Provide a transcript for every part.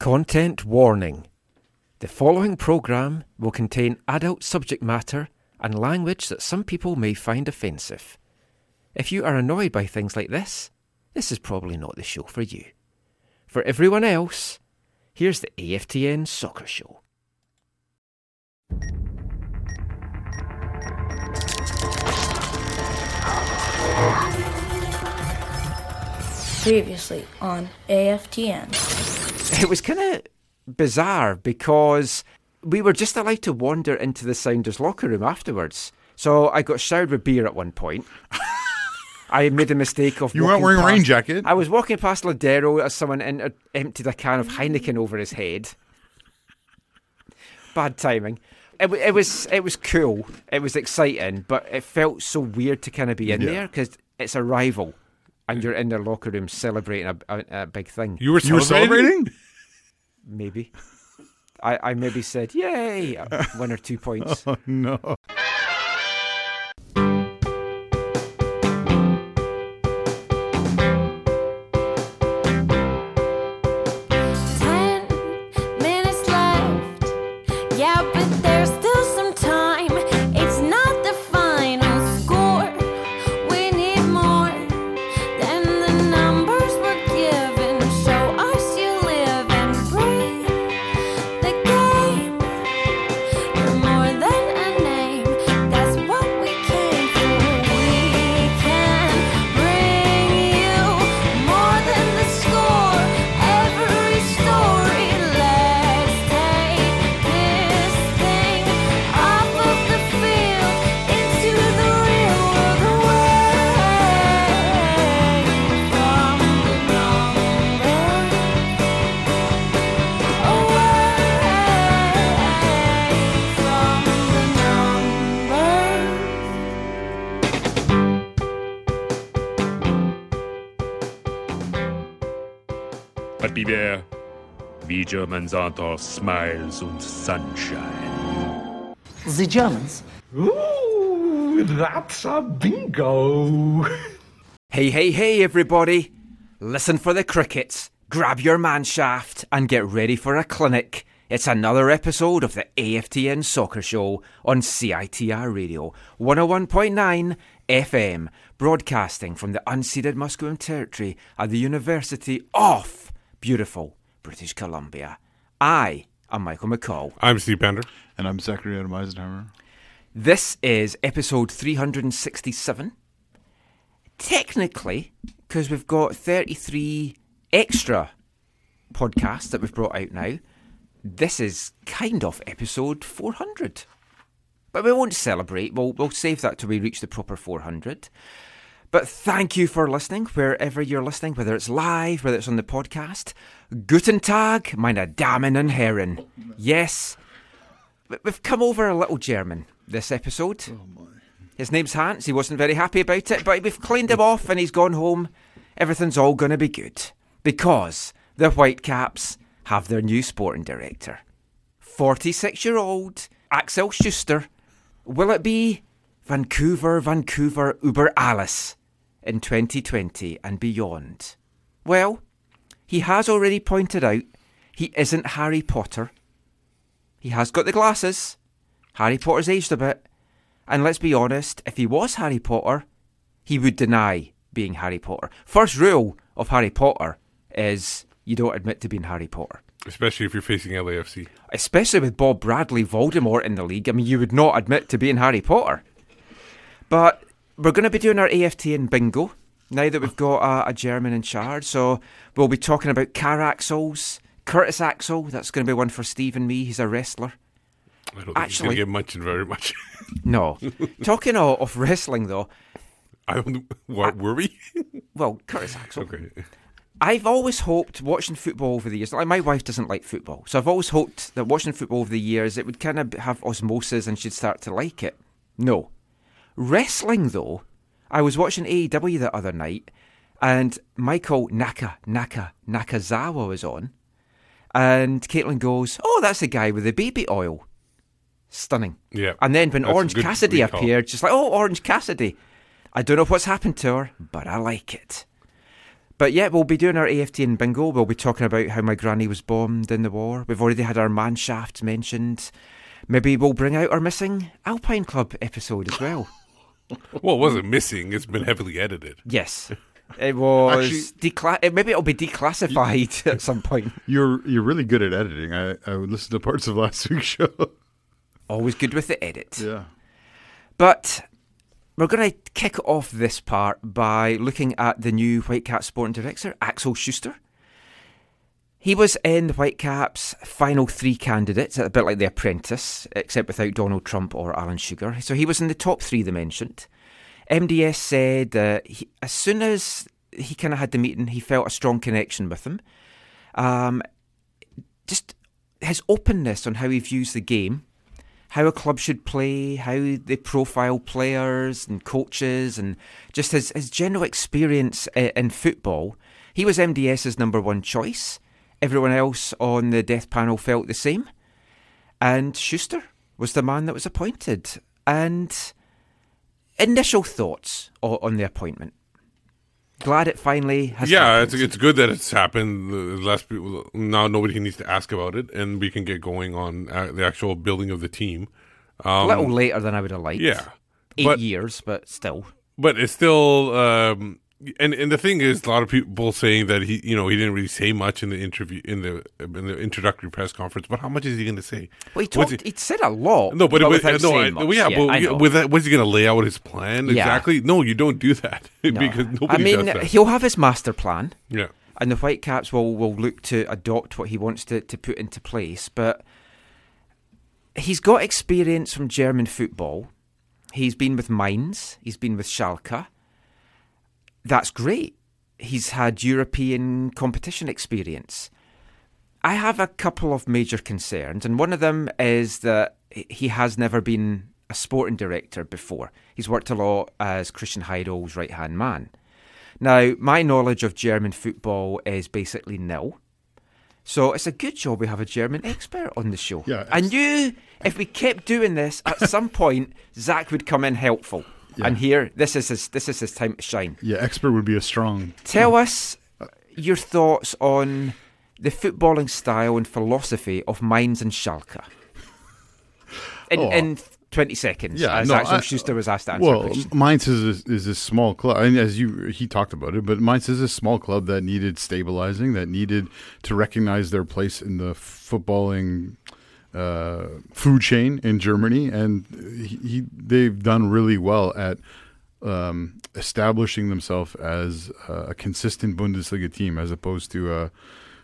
Content warning. The following program will contain adult subject matter and language that some people may find offensive. If you are annoyed by things like this, this is probably not the show for you. For everyone else, here's the AFTN Soccer Show. Previously on AFTN. It was kind of bizarre because we were just allowed to wander into the Sounders locker room afterwards. So I got showered with beer at one point. I made a mistake of You weren't wearing a rain jacket? I was walking past Lodeiro as someone enter- emptied a can of Heineken over his head. Bad timing. It, it was it was cool. It was exciting, but it felt so weird to kind of be in Yeah. there because it's a rival, and you're in their locker room celebrating a, a, a big thing. You were, you were celebrating? Maybe. I, I maybe said, yay, one or two points. Oh, no. Wie German sind aus Smiles und Sunshine. The Germans. Ooh, that's a bingo. hey, hey, hey, everybody. Listen for the crickets, grab your man shaft, and get ready for a clinic. It's another episode of the AFTN Soccer Show on CITR Radio 101.9 FM, broadcasting from the unceded Musqueam Territory at the University of beautiful British Columbia. I am Michael McColl. I'm Steve Bender. And I'm Zachary Adam Eisenhower. This is episode 367. Technically, because we've got 33 extra podcasts that we've brought out now, this is kind of episode 400. But we won't celebrate, we'll, we'll save that till we reach the proper 400. But thank you for listening, wherever you're listening, whether it's live, whether it's on the podcast. Guten Tag, meine Damen und Herren. Yes, we- we've come over a little German this episode. Oh, His name's Hans. He wasn't very happy about it, but we've cleaned him off and he's gone home. Everything's all going to be good because the Whitecaps have their new sporting director. 46 year old Axel Schuster. Will it be Vancouver, Vancouver, Uber Alice in 2020 and beyond? Well, he has already pointed out he isn't Harry Potter. He has got the glasses. Harry Potter's aged a bit. And let's be honest, if he was Harry Potter, he would deny being Harry Potter. First rule of Harry Potter is you don't admit to being Harry Potter. Especially if you're facing LAFC. Especially with Bob Bradley Voldemort in the league. I mean, you would not admit to being Harry Potter. But we're going to be doing our AFTN bingo now that we've got a, a German in charge. So we'll be talking about Car axles, Curtis Axel. That's going to be one for Steve and me. He's a wrestler. I don't Actually- going to get mentioned very much. No. Talking of, of wrestling, though, I don't. What were we? well, Curtis Axel. okay. I've always hoped watching football over the years. Like my wife doesn't like football, so I've always hoped that watching football over the years it would kind of have osmosis and she'd start to like it. No, wrestling though. I was watching AEW the other night, and Michael Naka Naka Nakazawa was on, and Caitlin goes, "Oh, that's the guy with the baby oil." Stunning. Yeah. And then when Orange Cassidy recall. appeared, just like, "Oh, Orange Cassidy." I don't know what's happened to her, but I like it. But yeah, we'll be doing our AFTN bingo. We'll be talking about how my granny was bombed in the war. We've already had our man shaft mentioned. Maybe we'll bring out our missing Alpine Club episode as well. Well, it wasn't missing. It's been heavily edited. Yes. It was decla- eh, maybe it'll be declassified at some point. You're you're really good at editing. I, I would listen to parts of last week's show. Always good with the edit. yeah. But we're going to kick off this part by looking at the new White Cat sporting director, Axel Schuster. He was in the Whitecaps' final three candidates, a bit like The Apprentice, except without Donald Trump or Alan Sugar. So he was in the top three they mentioned. MDS said he, as soon as he kind of had the meeting, he felt a strong connection with him. Um, just his openness on how he views the game, how a club should play, how they profile players and coaches, and just his, his general experience in football. He was MDS's number one choice. Everyone else on the death panel felt the same. And Schuster was the man that was appointed. And initial thoughts on the appointment. Glad it finally has yeah, it's happened. it's good that it's happened. Less people now, nobody needs to ask about it, and we can get going on uh, the actual building of the team. a little later than I would have liked. Yeah, Eight but years, but still. but it's still. Um, and and the thing is, a lot of people saying that he, you know, he didn't really say much in the interview in the in the introductory press conference. But how much is he going to say? Well, he talked, he said a lot. No, but, it, was- without uh, no, I, much. yeah, but yeah, know. with that, was he going to lay out his plan Yeah. exactly? No, you don't do that No. because nobody I mean, he'll have his master plan, yeah, and the Whitecaps will, will look to adopt what he wants to, to put into place. But he's got experience from German football. He's been with Mainz. He's been with Schalke. That's great. He's had European competition experience. I have a couple of major concerns, and one of them is that he has never been a sporting director before. He's worked a lot as Christian Heidel's right hand man. Now, my knowledge of German football is basically nil. So it's a good job we have a German expert on the show. Yeah, I knew if we kept doing this, at some point Zach would come in helpful. And here, this is his this is his time to shine. Yeah, expert would be a strong. Tell us your thoughts on the footballing style and philosophy of Mainz and Schalke. In, Oh. in 20 seconds, Yeah, as no, Axel I- Schuster was asked to answer Well. Mainz is a, is a small club, and as you he talked about it, but Mainz is a small club that needed stabilizing, that needed to recognize their place in the footballing uh, food chain in Germany, and he, he they've done really well at um, establishing themselves as a consistent Bundesliga team, as opposed to a,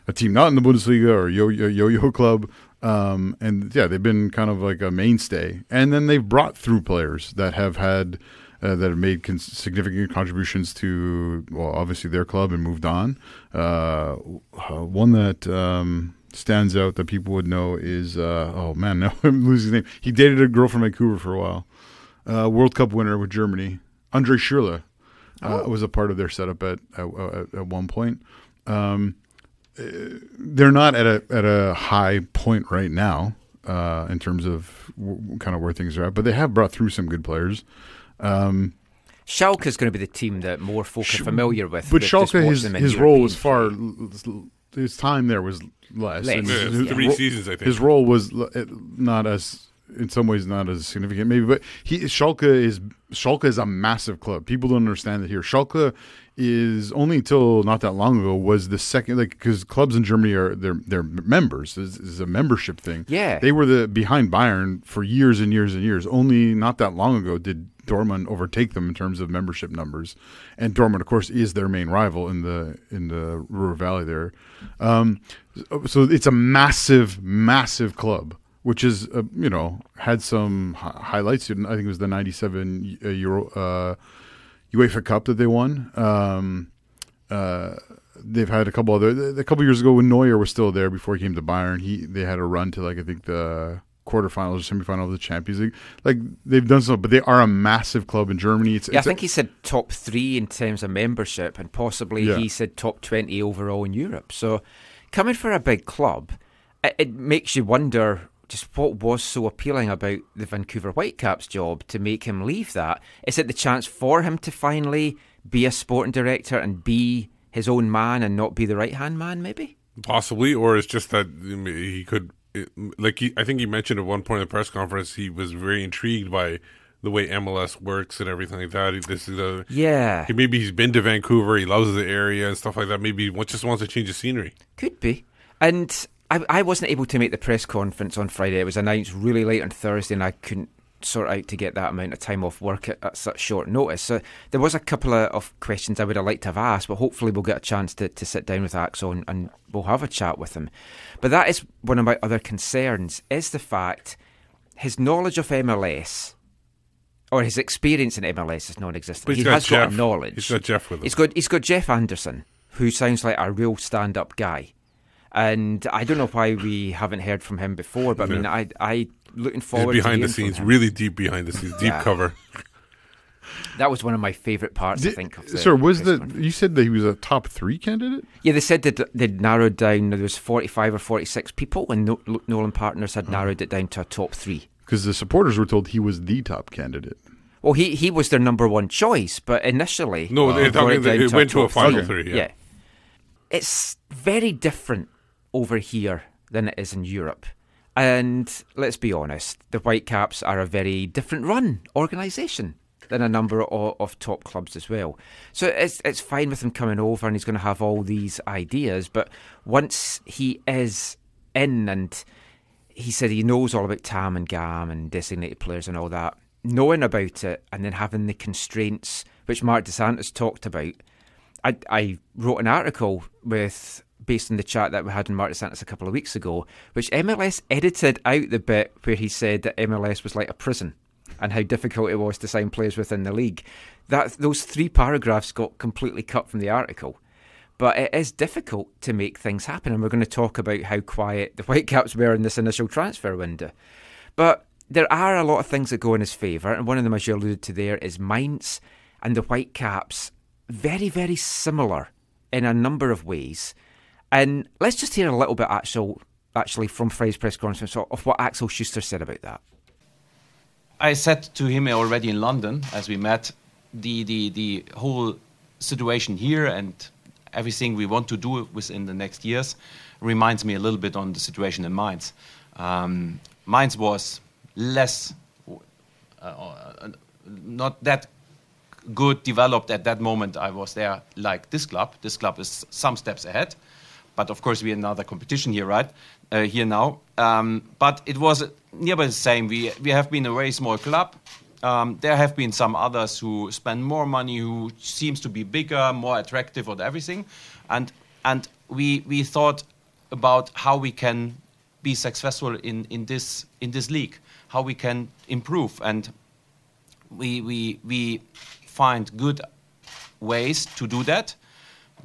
a team not in the Bundesliga or yo yo club. Um, and yeah, they've been kind of like a mainstay, and then they've brought through players that have had uh, that have made significant contributions to well, obviously their club and moved on. Uh, uh, one that um, stands out that people would know is uh, oh man, no, I'm losing his name. He dated a girl from Vancouver for a while. Uh, World Cup winner with Germany, Andre Schürrle, uh, was a part of their setup at at, at, one point. Um, uh, they're not at a at a high point right now uh, in terms of w- kind of where things are at, but they have brought through some good players. Um, Schalke is going to be the team that more folk are familiar with. but Schalke, his, his role was far. His time there was less. Less, And Yeah, his- his three ro- seasons, I think. His role was not as, in some ways, not as significant, maybe. But he Schalke is Schalke is a massive club. People don't understand it here. Schalke is only until not that long ago was the second, like because clubs in Germany are they're they're members. This is a membership thing. Yeah. they were the behind Bayern for years and years and years. Only not that long ago did Dortmund overtake them in terms of membership numbers, and Dortmund, of course, is their main rival in the in the Ruhr Valley there. Um, so it's a massive, massive club, which is uh, you know had some hi- highlights. I think it was the '97 uh, Euro uh, UEFA Cup that they won. Um, uh, they've had a couple other. A couple years ago when Neuer was still there before he came to Bayern, he they had a run to like I think the quarterfinals or semifinal of the Champions League. Like they've done so, but they are a massive club in Germany. It's, Yeah, I it's a- think he said top three in terms of membership, and possibly Yeah. he said top 20 overall in Europe. So, coming for a big club, it, it makes you wonder just what was so appealing about the Vancouver Whitecaps job to make him leave that. Is it the chance for him to finally be a sporting director and be his own man and not be the right hand man, maybe? Possibly, or it's just that he could, it- like he, I think he mentioned at one point in the press conference, he was very intrigued by the way MLS works and everything like that. He- This is a Yeah, he- maybe he's been to Vancouver, he loves the area and stuff like that. Maybe he just wants to change the scenery. could be. And I, I wasn't able to make the press conference on Friday. It was announced really late on Thursday, and I couldn't sort out to get that amount of time off work at, at such short notice. So there was a couple of, of questions I would have liked to have asked, but hopefully we'll get a chance to, to sit down with Axel and, and we'll have a chat with him. But that is one of my other concerns, is the fact his knowledge of MLS or his experience in MLS is non-existent. But he he's got got a knowledge. He's got Jeff with him. He's got he's got Jeff Anderson, who sounds like a real stand-up guy, and I don't know why we haven't heard from him before. But I mean, I I looking He's forward to behind the scenes, really deep behind the scenes, deep Yeah. cover. That was one of my favourite parts. I think. Of the sir, was press the conference. you said that he was a top three candidate? Yeah, they said that they'd narrowed down. There was forty-five or forty-six people, and no- Nolan Partners had hmm. narrowed it down to a top three. Because the supporters were told he was the top candidate. Well, he he was their number one choice, but initially, No, uh, they're brought talking- down it went to a final three. three, yeah. it's very different over here than it is in Europe. And let's be honest, the Whitecaps are a very different run organisation than a number of, of top clubs as well. So it's it's fine with him coming over and he's going to have all these ideas, but once he is in and he said he knows all about TAM and GAM and designated players and all that, knowing about it and then having the constraints which Mark Dos Santos talked about. I, I wrote an article with based on the chat that we had in Mark Dos Santos a couple of weeks ago, which MLS edited out the bit where he said that MLS was like a prison and how difficult it was to sign players within the league. That those three paragraphs got completely cut from the article. But it is difficult to make things happen, and we're going to talk about how quiet the Whitecaps were in this initial transfer window. But there are a lot of things that go in his favour, and one of them, as you alluded to there, is Mainz and the Whitecaps. Very, very similar in a number of ways. And let's just hear a little bit, actual, actually, from Friday's press conference of what Axel Schuster said about that. I said to him already in London as we met, the, the, the whole situation here and everything we want to do within the next years reminds me a little bit on the situation in Mainz. Um, Mainz was less, uh, uh, not that good developed at that moment I was there like this club. This club is some steps ahead. But of course, we're in another competition here, right? Uh, here now. Um, but it was nearby the same. We, we have been a very small club. Um, there have been some others who spend more money, who seems to be bigger, more attractive, or everything. And, and we, we thought about how we can be successful in, in, this, in this league, how we can improve. And we, we, we find good ways to do that.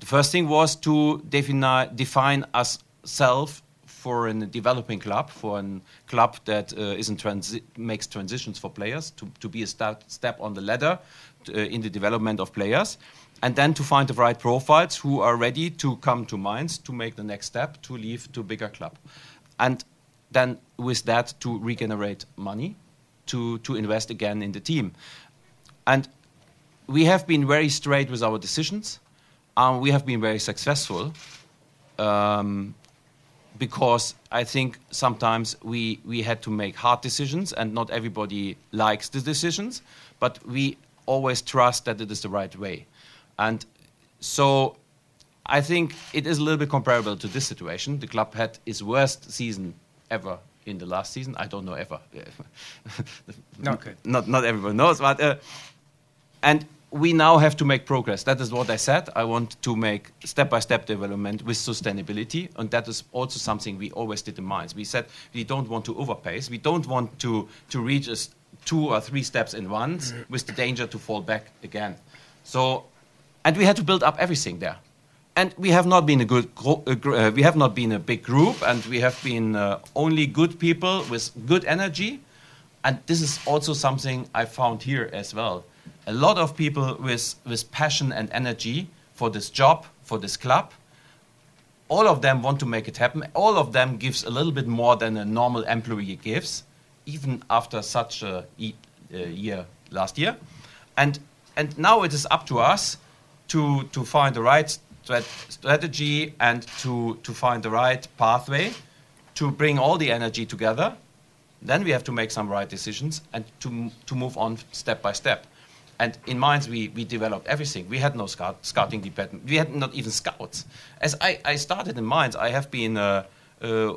The first thing was to defini- define ourselves for a developing club, for a club that uh, is in transi- makes transitions for players, to, to be a step, step on the ladder to, uh, in the development of players, and then to find the right profiles who are ready to come to Mainz to make the next step to leave to a bigger club. And then with that to regenerate money, to, to invest again in the team. And we have been very straight with our decisions. Um, we have been very successful um, because I think sometimes we, we had to make hard decisions and not everybody likes the decisions, but we always trust that it is the right way. And so I think it is a little bit comparable to this situation. The club had its worst season ever in the last season. I don't know ever. Okay. Not not everyone knows, but uh, and we now have to make progress. That is what I said. I want to make step by step development with sustainability, and that is also something we always did in Mainz. We said we don't want to overpace. We don't want to to reach two or three steps in once with the danger to fall back again. So, and we had to build up everything there. And we have not been a good, uh, we have not been a big group, and we have been uh, only good people with good energy. And this is also something I found here as well. A lot of people with, with passion and energy for this job, for this club. All of them want to make it happen. All of them gives a little bit more than a normal employee gives, even after such a e- uh, year last year. And and now it is up to us to to find the right strat- strategy and to, to find the right pathway to bring all the energy together. Then we have to make some right decisions and to, to move on step by step. And in Mainz, we, we developed everything. We had no scout, scouting department. We had not even scouts. As I, I started in Mainz, I have been uh, uh,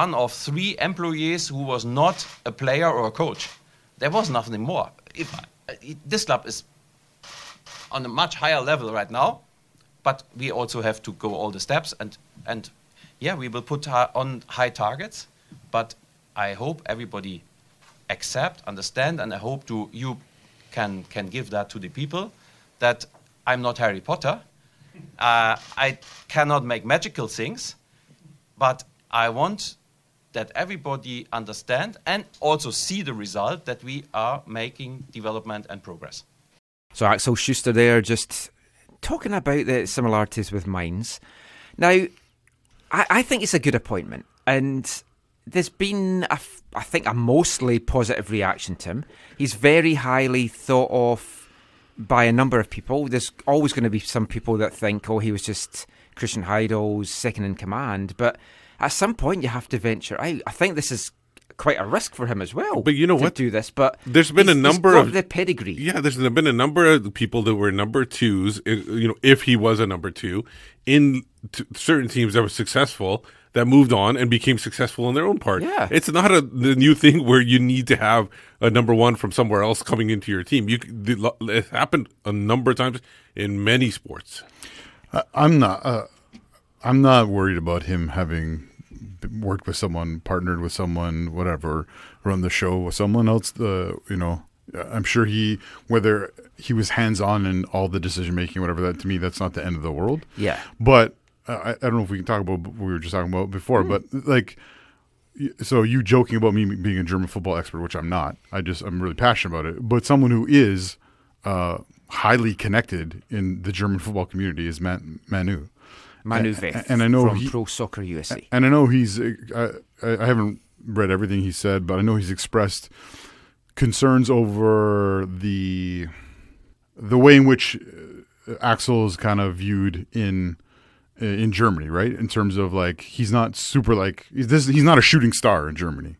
one of three employees who was not a player or a coach. There was nothing more. If, this club is on a much higher level right now, but we also have to go all the steps and and yeah, we will put on high targets, but I hope everybody accept, understand, and I hope to you can can give that to the people that I'm not Harry Potter. Uh, I cannot make magical things, but I want that everybody understand and also see the result that we are making development and progress. So Axel Schuster there just talking about the similarities with Mainz. Now, I, I think it's a good appointment, and there's been, a I think, a mostly positive reaction to him. He's very highly thought of by a number of people. There's always going to be some people that think, oh, he was just Christian Heidel's second in command, but at some point you have to venture out. I think this is quite a risk for him as well. But you know to what? Do this, but There's been a number of- the pedigree. Yeah, there's been a number of people that were number twos. You know, if he was a number two in t- certain teams that were successful, that moved on and became successful in their own part. Yeah. it's not a the new thing where you need to have a number one from somewhere else coming into your team. You c- the it happened a number of times in many sports. I'm not. Uh, I'm not worried about him having worked with someone, partnered with someone, whatever, run the show with someone else. Uh, you know, I'm sure he, whether he was hands on in all the decision making, whatever. That to me, that's not the end of the world. Yeah. But I, I don't know if we can talk about what we were just talking about before, but like. So you joking about me being a German football expert, which I'm not. I just I'm really passionate about it. But someone who is uh, highly connected in the German football community is Man- Manu. Manu Veth and I know from he- Pro Soccer USA. And I know he's. Uh, I, I haven't read everything he said, but I know he's expressed concerns over the the way in which uh, Axel is kind of viewed in in Germany, right? In terms of like he's not super like he's this he's not a shooting star in Germany,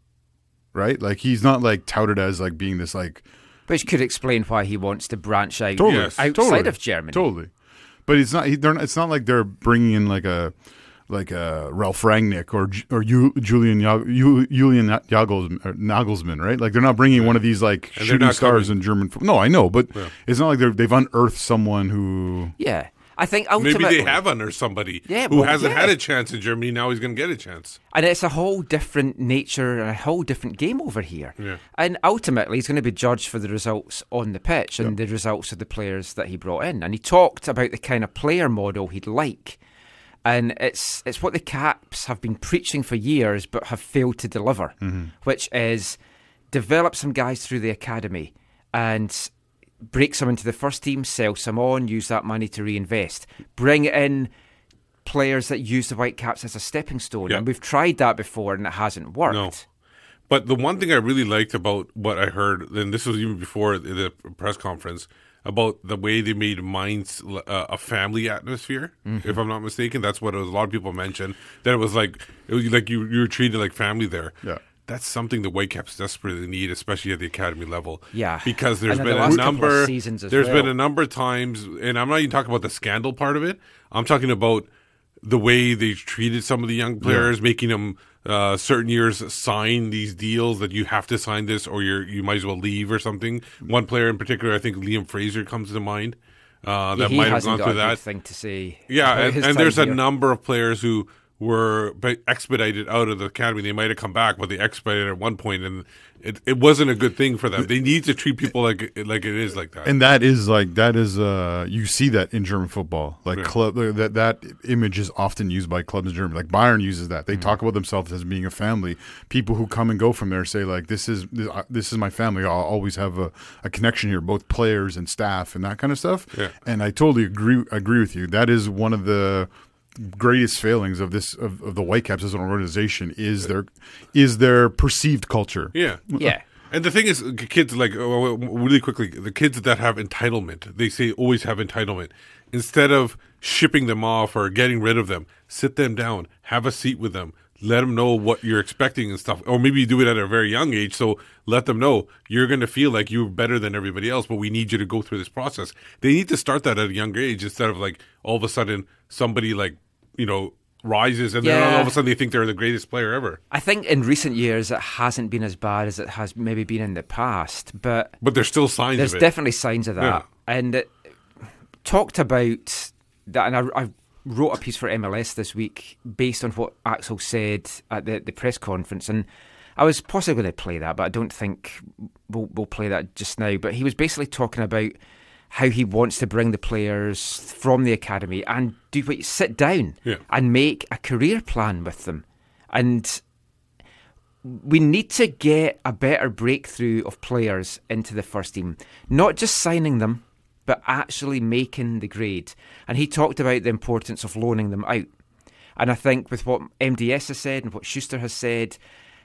right? Like he's not like touted as like being this like Which could explain why he wants to branch out totally outside totally, of Germany. Totally, but it's not. They're not, It's not like they're bringing in like a like a Ralf Rangnick or or Ju- Julian Jag- Julian uh, Nagelsmann, right? Like they're not bringing one of these like And shooting stars coming- in German. No, I know, but it's not like they're, they've unearthed someone who. Yeah, I think Maybe they have under somebody Yeah, who well, hasn't yeah. had a chance in Germany. Now he's going to get a chance. and it's a whole different nature and a whole different game over here. Yeah. And ultimately, he's going to be judged for the results on the pitch and the results of the players that he brought in. And he talked about the kind of player model he'd like. And it's it's what the Caps have been preaching for years, but have failed to deliver, mm-hmm. which is develop some guys through the academy and break some into the first team, sell some on, use that money to reinvest, bring in players that use the Whitecaps as a stepping stone. Yeah. And we've tried that before and it hasn't worked. No. But the one thing I really liked about what I heard, and this was even before the the press conference, about the way they made Mainz uh, a family atmosphere. Mm-hmm. If I'm not mistaken, that's what was, a lot of people mentioned. That it was like it was like you you were treated like family there. Yeah. That's something the Whitecaps desperately need, especially at the academy level. Yeah. because there's been the a last couple of number. seasons as There's been a number of times, and I'm not even talking about the scandal part of it. I'm talking about the way they treated some of the young players, making them uh, certain years sign these deals that you have to sign this or you're you might as well leave or something. One player in particular, I think Liam Fraser comes to mind. Uh, that he might have gone through that. thing to say. Yeah, and, and there's a number of players who were expedited out of the academy. They might have come back, but they expedited at one point, and it, it wasn't a good thing for them. They need to treat people like like it is like that. And that is like that is uh you see that in German football like Yeah. club that that image is often used by clubs in Germany like Bayern uses that Mm-hmm. they talk about themselves as being a family people who come and go from there say like this is this, uh, this is my family I'll always have a, a connection here both players and staff and that kind of stuff Yeah. and I totally agree agree with you that is one of the greatest failings of this of, of the Whitecaps as an organization is their is their perceived culture yeah, Yeah. And the thing is, kids like uh, really quickly, the kids that have entitlement, they say always have entitlement. Instead of shipping them off or getting rid of them, sit them down, have a seat with them, let them know what you're expecting and stuff. Or maybe you do it at a very young age, so let them know you're going to feel like you're better than everybody else, but we need you to go through this process. They need to start that at a younger age instead of like all of a sudden somebody like you know rises and then all of a sudden they think they're the greatest player ever. I think in recent years it hasn't been as bad as it has maybe been in the past, but But there's still signs there's of it. definitely signs of that. Yeah. And it talked about that, and I, I wrote a piece for MLS this week based on what Axel said at the, the press conference, and I was possibly going to play that, but I don't think we'll, we'll play that just now. But he was basically talking about how he wants to bring the players from the academy and do what sit down Yeah. and make a career plan with them, and we need to get a better breakthrough of players into the first team. Not just signing them, but actually making the grade. And he talked about the importance of loaning them out. And I think with what MDS has said and what Schuster has said,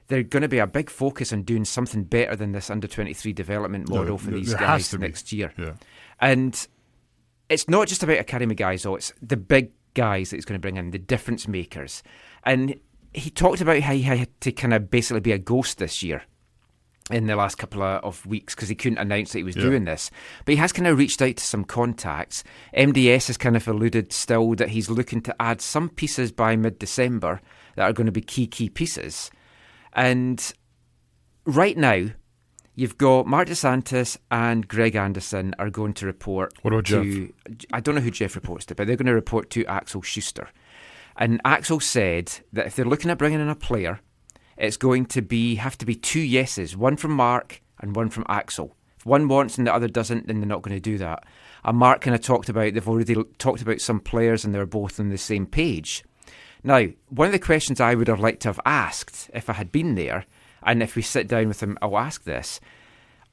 there's going to be a big focus on doing something better than this under 23 development No, model for there- these guys next year. Yeah. And it's not just about academy guys, though. It's the big guys that he's going to bring in, the difference makers. And he talked about how he had to kind of basically be a ghost this year in the last couple of, of weeks because he couldn't announce that he was Yeah. doing this. But he has kind of reached out to some contacts. MDS has kind of alluded still that he's looking to add some pieces by mid December that are going to be key, key pieces. And right now, you've got Mark Dos Santos and Greg Anderson are going to report. What about to, I don't know who Jeff reports to, but they're going to report to Axel Schuster. And Axel said that if they're looking at bringing in a player, it's going to be have to be two yeses, one from Mark and one from Axel. If one wants and the other doesn't, then they're not going to do that. And Mark kind of talked about they've already talked about some players and they're both on the same page. Now, one of the questions I would have liked to have asked if I had been there, and if we sit down with him, I'll ask this,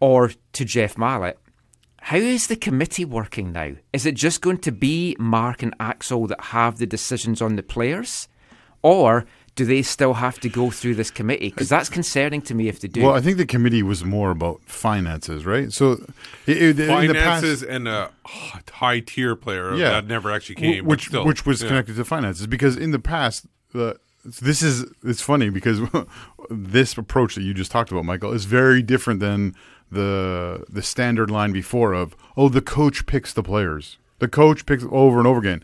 or to Jeff Mallett, how is the committee working now? Is it just going to be Mark and Axel that have the decisions on the players? Or do they still have to go through this committee? Because that's concerning to me if they do. Well, I think the committee was more about finances, right? So, it, it, in the past, Finances and a high tier player yeah, that never actually came, but which still, which was yeah. connected to finances because in the past, uh, this is it's funny because this approach that you just talked about, Michael, is very different than the the standard line before of oh the coach picks the players, the coach picks over and over again,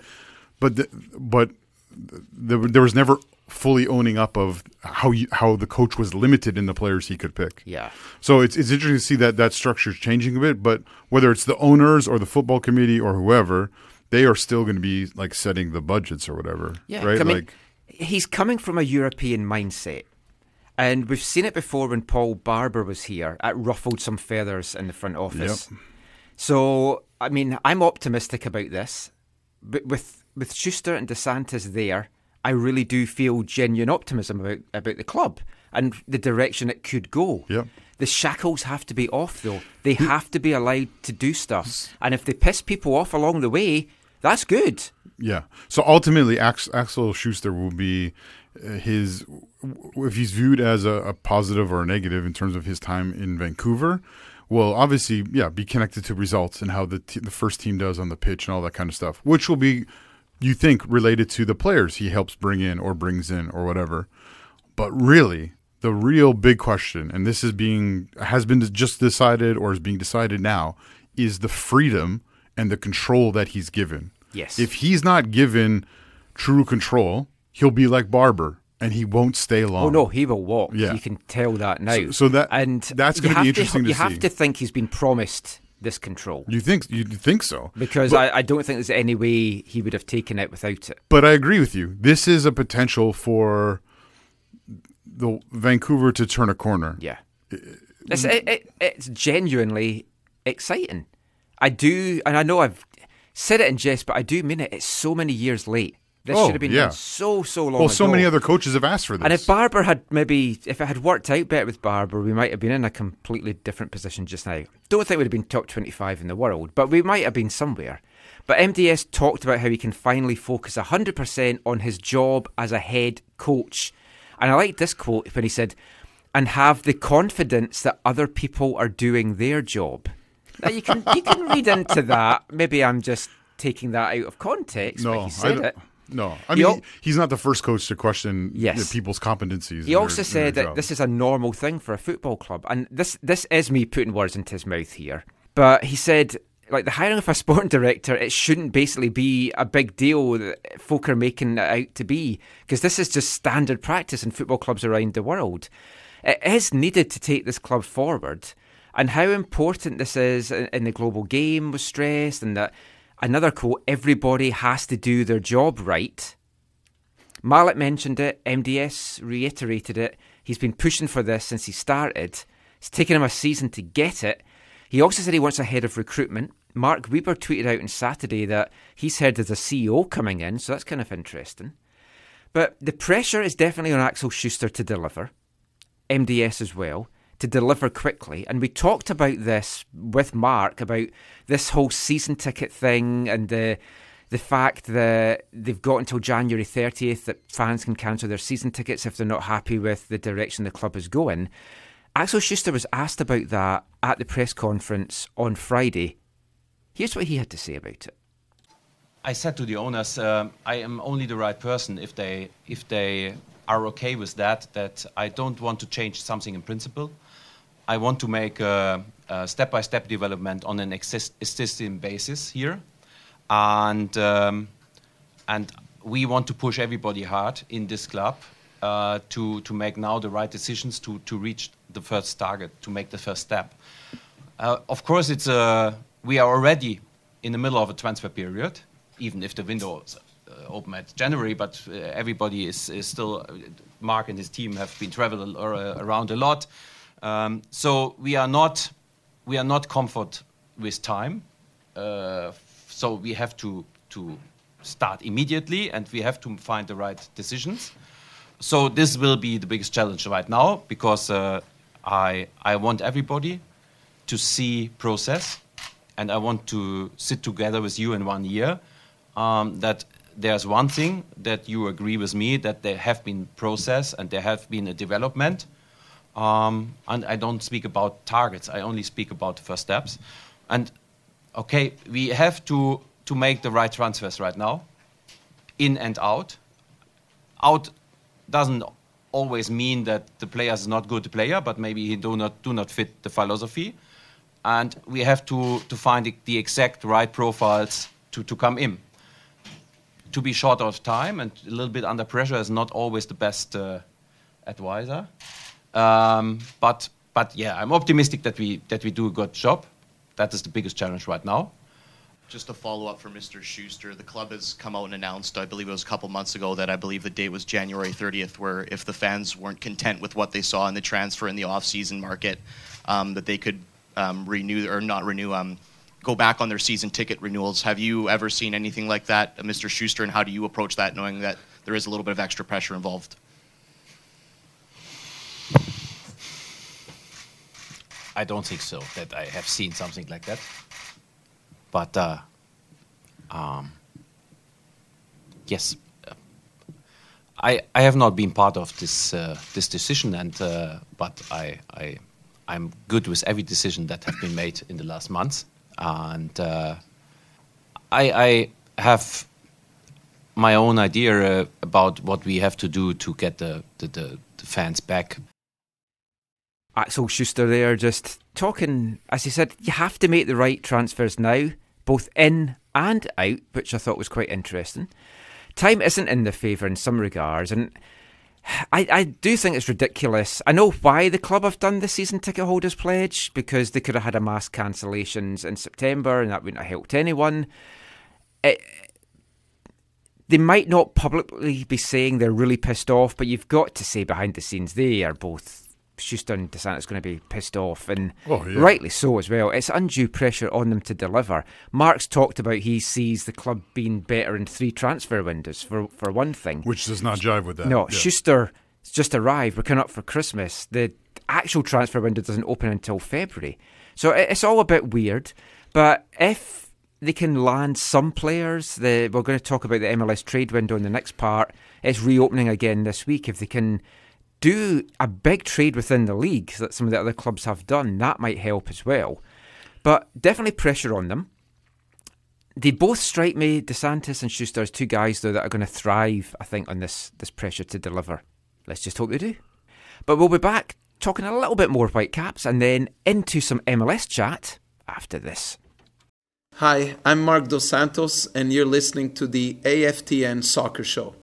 but the, but there, there was never fully owning up of how you, how the coach was limited in the players he could pick. yeah. So it's it's interesting to see that that structure is changing a bit, but whether it's the owners or the football committee or whoever, they are still going to be like setting the budgets or whatever. Yeah, right. I mean, like he's coming from a European mindset. And we've seen it before when Paul Barber was here. It ruffled some feathers in the front office. So, I mean, I'm optimistic about this. But with, with Schuster and Dos Santos there, I really do feel genuine optimism about, about the club and the direction it could go. Yep. The shackles have to be off, though. They have to be allowed to do stuff. And if they piss people off along the way, that's good. Yeah. So ultimately, Axel Schuster will be uh, his if he's viewed as a, a positive or a negative in terms of his time in Vancouver. Well, obviously, yeah, be connected to results and how the the first team does on the pitch and all that kind of stuff, which will be, you think, related to the players he helps bring in or brings in or whatever. But really, the real big question, and this is being has been just decided or is being decided now, is the freedom and the control that he's given. Yes. If he's not given true control, he'll be like Barber and he won't stay oh, long. Oh no, he will walk. Yeah. You can tell that now. So- so that- and that's gonna be interesting to You see. have to think he's been promised this control You think you think so? because I, I don't think there's any way he would have taken it without it. But I agree with you. This is a potential for the Vancouver to turn a corner. Yeah, it's it, it, it's genuinely exciting. I do, and I know I've said it in jest, but I do mean it. It's so many years late. This Oh, should have been yeah. done so so long. Ago. Well, so ago. many other coaches have asked for this. And if Barber had maybe, if it had worked out better with Barber, we might have been in a completely different position just now. Don't think we'd have been top 25 in the world, but we might have been somewhere. But MDS talked about how he can finally focus 100% on his job as a head coach. And I like this quote when he said, and have the confidence that other people are doing their job. Now you can you can read into that. Maybe I'm just taking that out of context. No, he I said don't- it. No, I mean al- he's not the first coach to question Yes. people's competencies. He also said that this is a normal thing for a football club, and this this is me putting words into his mouth here. But he said, like the hiring of a sporting director, it shouldn't basically be a big deal that folk are making it out to be, because this is just standard practice in football clubs around the world. It is needed to take this club forward, and how important this is in, the global game was stressed, and that another quote: everybody has to do their job right. Mallett mentioned it, MDS reiterated it. He's been pushing for this since he started. It's taken him a season to get it. He also said he wants a head of recruitment. Mark Weber tweeted out on Saturday that he's heard there's a CEO coming in, so that's kind of interesting. But the pressure is definitely on Axel Schuster to deliver, MDS as well, to deliver quickly. And we talked about this with Mark about this whole season ticket thing and the the fact that they've got until January 30th that fans can cancel their season tickets if they're not happy with the direction the club is going. Axel Schuster was asked about that at the press conference on Friday. Here's what he had to say about it. I said to the owners, um, I am only the right person if they if they are okay with that. That I don't want to change something in principle. I want to make a, a step-by-step development on an exist, existing basis here, and um, and we want to push everybody hard in this club uh, to to make now the right decisions to to reach the first target, to make the first step. Uh, of course, it's a, we are already in the middle of a transfer period, even if the window is uh, open at January, but uh, everybody is, is still, uh, Mark and his team have been traveling around a lot. Um, so we are not, we are not comfort with time. Uh, so we have to, to start immediately and we have to find the right decisions. So this will be the biggest challenge right now because uh, I, I want everybody to see process and I want to sit together with you in one year. Um, that there's one thing that you agree with me that there have been process and there have been a development. Um, and I don't speak about targets. I only speak about the first steps. And okay, we have to to make the right transfers right now, in and out. Out doesn't always mean that the player is not good player, but maybe he do not do not fit the philosophy and we have to, to find the, exact right profiles to, to come in. To be short of time and a little bit under pressure is not always the best uh, advisor. Um, but but yeah, I'm optimistic that we that we do a good job. That is the biggest challenge right now. Just a follow up for Mr. Schuster. The club has come out and announced, I believe it was a couple months ago, that I believe the date was January 30th, where if the fans weren't content with what they saw in the transfer in the off-season market, um, that they could um, renew or not renew, um, go back on their season ticket renewals. Have you ever seen anything like that, uh, Mr. Schuster, and how do you approach that, knowing that there is a little bit of extra pressure involved? I don't think so that I have seen something like that. But uh, um, yes, uh, I I have not been part of this uh, this decision, and uh, but I I I'm good with every decision that have been made in the last months, and uh, I I have my own idea uh, about what we have to do to get the the, the, the fans back Axel Schuster there just talking, as he said, you have to make the right transfers now, both in and out, which I thought was quite interesting. Time isn't in the favour in some regards, and I, I do think it's ridiculous. I know why the club have done the season ticket holders pledge, because they could have had a mass cancellations in September and that wouldn't have helped anyone. It, they might not publicly be saying they're really pissed off, but you've got to say behind the scenes they are both Schuster and Dos Santos going to be pissed off, and Oh, yeah. rightly so as well. It's undue pressure on them to deliver. Mark's talked about he sees the club being better in three transfer windows for for one thing. which does not jive with that. No, Yeah. Schuster just arrived. We're coming up for Christmas. The actual transfer window doesn't open until February, so it's all a bit weird. But if they can land some players, the, we're going to talk about the MLS trade window in the next part. It's reopening again this week. If they can do a big trade within the league that some of the other clubs have done. That might help as well. But definitely pressure on them. They both strike me, Dos Santos and Schuster, as two guys though that are going to thrive, I think, on this this pressure to deliver. Let's just hope they do. But we'll be back talking a little bit more Whitecaps and then into some MLS chat after this. Hi, I'm Mark Dos Santos, and you're listening to the AFTN Soccer Show.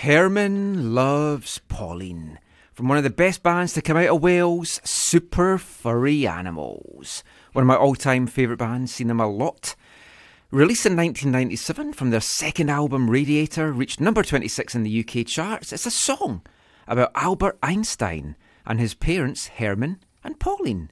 Herman Loves Pauline. From one of the best bands to come out of Wales, Super Furry Animals. One of my all time favourite bands, seen them a lot. Released in 1997 from their second album, Radiator, reached number 26 in the UK charts. It's a song about Albert Einstein and his parents, Herman and Pauline,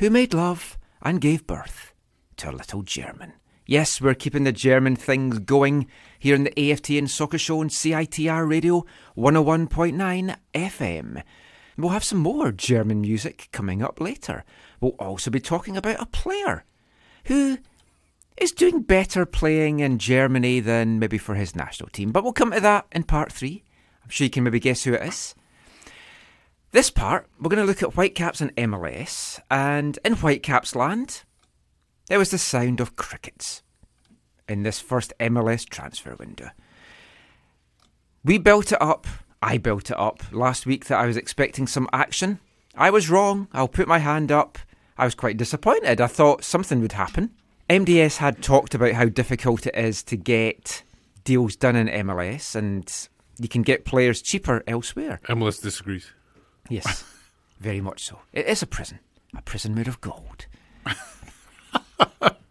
who made love and gave birth to a little German. Yes, we're keeping the German things going here in the AFTN Soccer Show on CITR Radio 101.9 FM. We'll have some more German music coming up later. We'll also be talking about a player who is doing better playing in Germany than maybe for his national team. But we'll come to that in part three. I'm sure you can maybe guess who it is. This part, we're going to look at Whitecaps and MLS, and in Whitecaps land, there was the sound of crickets in this first MLS transfer window. We built it up, I built it up last week that I was expecting some action. I was wrong, I'll put my hand up. I was quite disappointed. I thought something would happen. MDS had talked about how difficult it is to get deals done in MLS, and you can get players cheaper elsewhere. MLS disagrees. Yes, very much so. It is a prison, a prison made of gold.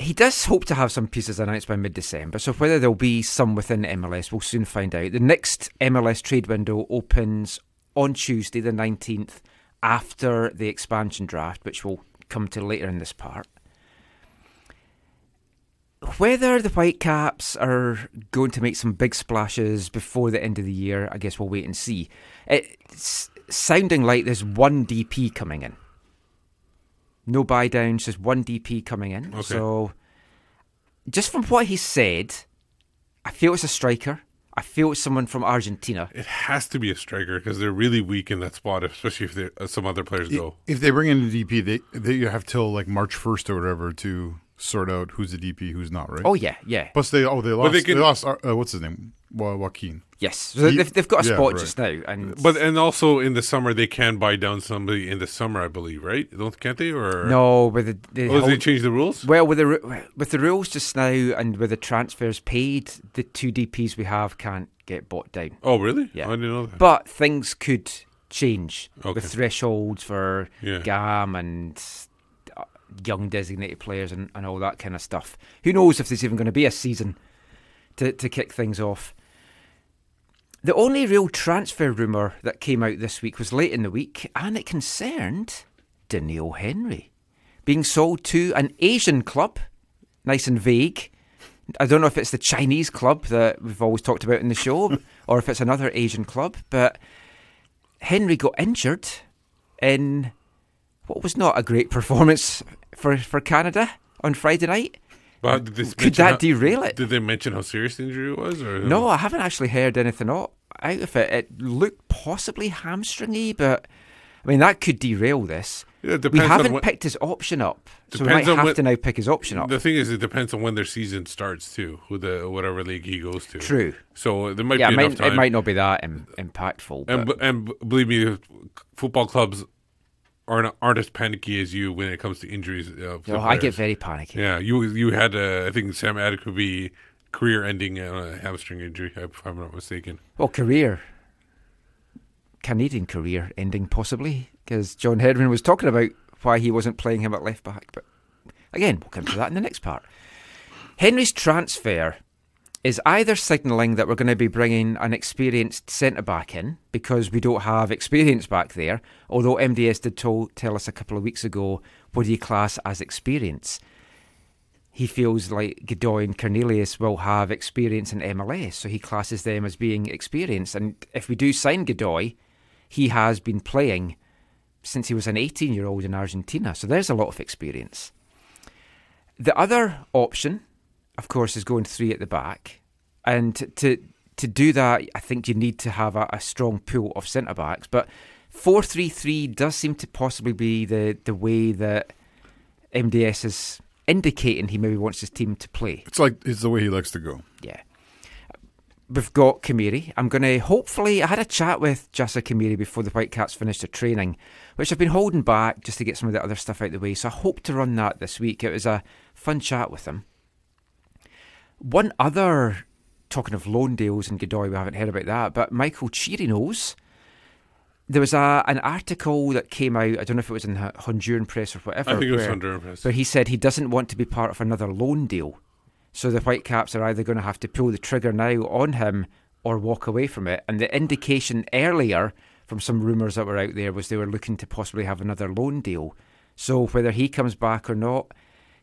he does hope to have some pieces announced by mid December, so whether there'll be some within MLS, we'll soon find out. The next MLS trade window opens on Tuesday, the 19th, after the expansion draft, which we'll come to later in this part. Whether the Whitecaps are going to make some big splashes before the end of the year, I guess we'll wait and see. It's sounding like there's one DP coming in. No buy downs, just one DP coming in. Okay. So, just from what he said, I feel it's a striker. I feel it's someone from Argentina. It has to be a striker because they're really weak in that spot, especially if they- uh, some other players go. If they bring in a DP, they they have till like March first or whatever to sort out who's the DP, who's not, right? Oh yeah, yeah. Plus they oh they lost they they, can- lost uh, what's his name Wa- Joaquin. Yes, so He- they've, they've got a yeah, spot right. just now, and But and also in the summer they can buy down somebody in the summer, I believe, right? Don't can't they? Or no, with the, the Oh, whole- they changed the rules. Well, with the with the rules just now, and with the transfers paid, the two DPS we have can't get bought down. Oh, really? Yeah. I didn't know that. But things could change. Okay. The thresholds for Yeah. GAM and uh, young designated players and, and all that kind of stuff. Who knows if there's even going to be a season to, to kick things off. The only real transfer rumour that came out this week was late in the week, and it concerned Daniel Henry being sold to an Asian club. Nice and vague. I don't know if it's the Chinese club that we've always talked about in the show, or if it's another Asian club, but Henry got injured in what was not a great performance for, for Canada on Friday night. But did they Could that how- derail it? Did they mention how serious the injury was? Or No, I haven't actually heard anything out of it. It looked possibly hamstringy, but I mean that could derail this. Yeah, we haven't what- picked his option up, so we might have when- to now pick his option up. The thing is, it depends on when their season starts too, with the whatever league he goes to. True. So there might yeah, be it enough might, time. it might not be that Im- impactful. And but- and believe me, football clubs aren't aren't as panicky as you when it comes to injuries. Uh, of the Oh, I get very panicky. Yeah, you you had uh, I think Sam Adekugbe career-ending uh, hamstring injury, if I'm not mistaken. Well, career, Canadian career ending possibly because John Herdman was talking about why he wasn't playing him at left back. But again, we'll come to that in the next part. Henry's transfer is either signalling that we're going to be bringing an experienced centre back in because we don't have experience back there, although MDS did tell us a couple of weeks ago what do you class as experience. He feels like Godoy and Cornelius will have experience in MLS, so he classes them as being experienced. And if we do sign Godoy, he has been playing since he was an 18 year old in Argentina, so there's a lot of experience. The other option, of course, is going three at the back, and to to do that, I think you need to have a, a strong pool of centre backs. But four three three does seem to possibly be the the way that MDS is indicating he maybe wants his team to play. It's like it's the way he likes to go. Yeah. We've got Khmiri. I'm going to hopefully. I had a chat with Jasser Khmiri before the Whitecaps finished their training, which I've been holding back just to get some of the other stuff out of the way. So I hope to run that this week. It was a fun chat with him. One other, talking of loan deals and Godoy, we haven't heard about that, but Michael Chirinos. There was a an article that came out. I don't know if it was in the Honduran press or whatever. I think it was where- Honduran press. Where he said he doesn't want to be part of another loan deal. So the Whitecaps are either going to have to pull the trigger now on him or walk away from it. And the indication earlier from some rumours that were out there was they were looking to possibly have another loan deal. So whether he comes back or not,